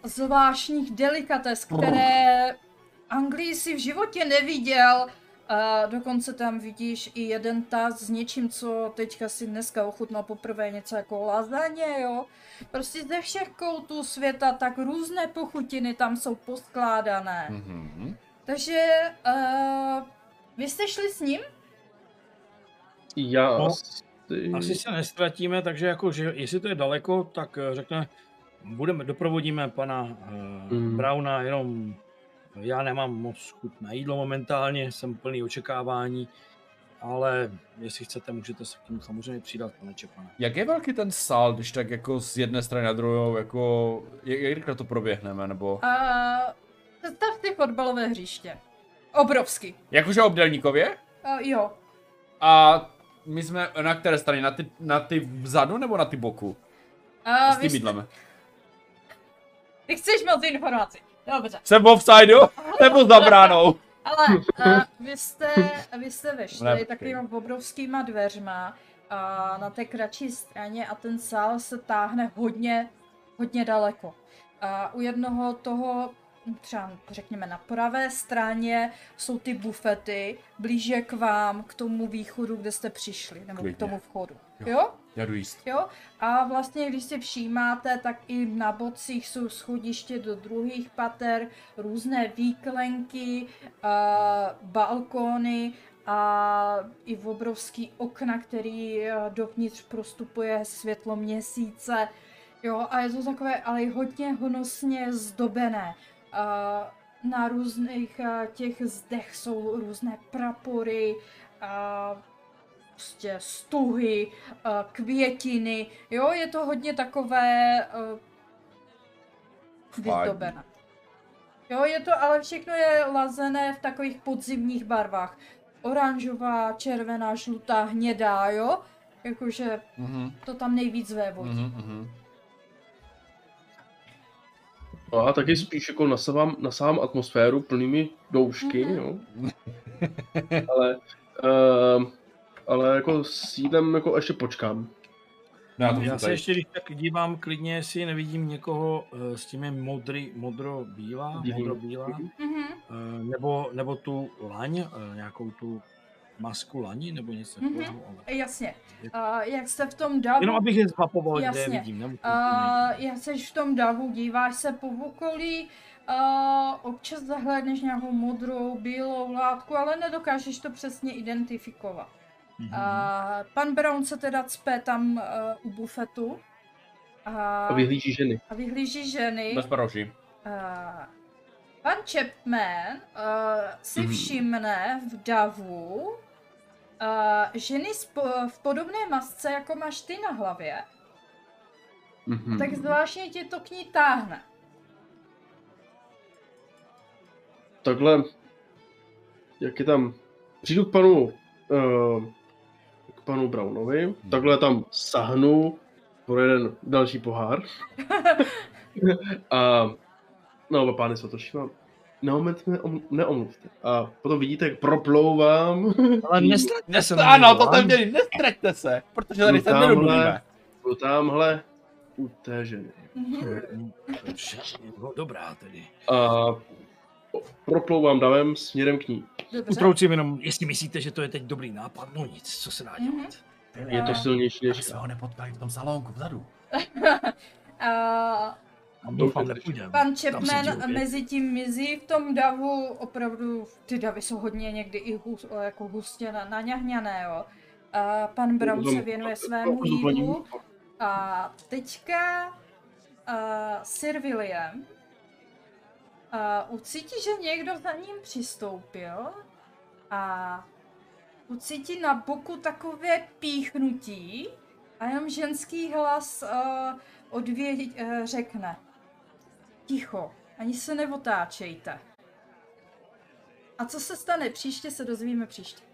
zvláštních delikates, které Anglii si v životě neviděl. A dokonce tam vidíš i jeden taz s něčím, co teďka si dneska ochutnal poprvé, něco jako lazaně, jo. Prostě ze všech koutů světa tak různé pochutiny tam jsou poskládané. Mhm. Takže uh, vy jste šli s ním? Já No, asi... Asi se nestratíme, takže jako, že jestli to je daleko, tak eh, řekne, budeme, doprovodíme pana uh, Mm. Brauna, jenom já nemám moc chuť na jídlo momentálně, jsem plný očekávání, ale jestli chcete, můžete se k tomu samozřejmě přidat, pane Čepane. Jak je velký ten sál, když tak jako z jedné strany na druhou, jako, jak, jak rychle to proběhneme, nebo? Uh, představ si fotbalové hřiště. Obrovský. Jakože obdelníkově? Uh, jo. A my jsme na které straně? Na ty, na ty vzadu nebo na ty boku? Uh, S tím bydleme. Ty chceš moc informací. Dobře. Jsem v offsideu? Nebo za bránou? Ale uh, vy, jste, vy jste vešli takovýma obrovskýma dveřma a na té kratší straně a ten sál se táhne hodně, hodně daleko. A u jednoho toho, třeba řekněme na pravé straně, jsou ty bufety blíže k vám, k tomu východu, kde jste přišli, nebo Klidně. k tomu vchodu. Jo. jo? Já jdu jíst. Jo, a vlastně, když si všímáte, tak i na bocích jsou schodiště do druhých pater, různé výklenky, uh, balkóny a i obrovský okna, který uh, dovnitř prostupuje světlo měsíce. Jo, a je to takové, ale hodně honosně zdobené. Uh, na různých uh, těch zdech jsou různé prapory, uh, prostě stuhy, uh, květiny, jo, je to hodně takové uh, vyzdobené. Jo, je to, ale všechno je lazené v takových podzimních barvách. Oranžová, červená, žlutá, hnědá, jo? Jakože Mhm, to tam nejvíc vévodí. mhm, mhm. No a taky spíš jako nasávám, nasávám atmosféru plnými doušky, Mhm. jo. ale, uh, ale jako s jídlem jako ještě počkám. No já to Já se tady. ještě když tak dívám klidně, jestli nevidím někoho eh, s tím je modrý, modro-bílá, modro-bílá, Mhm. eh, nebo, nebo tu laň, eh, nějakou tu masku laní, nebo něco Mhm. takového. ale- Jasně. A jak jste v tom davu, Jenom abych je zmapoval, kde je vidím. Nebo a jak jsi v tom davu, díváš se po okolí, a občas zahlédneš nějakou modrou, bílou látku, ale nedokážeš to přesně identifikovat. Mhm. A pan Brown se teda cpe tam uh, u bufetu a, A vyhlíží ženy. a vyhlíží ženy. Bez baroši. Uh, pan Chapman uh, si Mhm. všimne v davu uh, ženy spo- v podobné masce, jako máš ty na hlavě, Mhm. tak zvláštně tě to k ní táhne. Takhle, jak je tam, přijdu k panu, uh, panu Brownovi, takhle tam sahnu pro jeden další pohár. a no, oba pány svatoši vám. Na moment mě om, neomluvte. A potom vidíte, jak proplouvám. Ale nestraťte se Ano, to jsem měli, nestraťte se, protože tady se tamhle. nedomluvíme. Byl tamhle u té ženy. Dobře, dobrá tedy. A proplouvám davem směrem k ní. Dobře. Utroucím jenom, jestli myslíte, že to je teď dobrý nápad, no nic, co se dá dělat. Je to silnější Aby než jsme ho nepotkali v tom salonku vzadu. A doufám pan Chapman mezi tím mizí v tom davu, opravdu ty davy jsou hodně někdy i hus, jako hustě na- naňahňané, jo. A pan Brown se věnuje svému jídlu a teďka uh, Sir William uh, ucítí, že někdo za ním přistoupil a ucítí na boku takové píchnutí a jenom ženský hlas uh, odvě, uh, řekne Ticho, ani se neotáčejte. A co se stane příště, se dozvíme příště.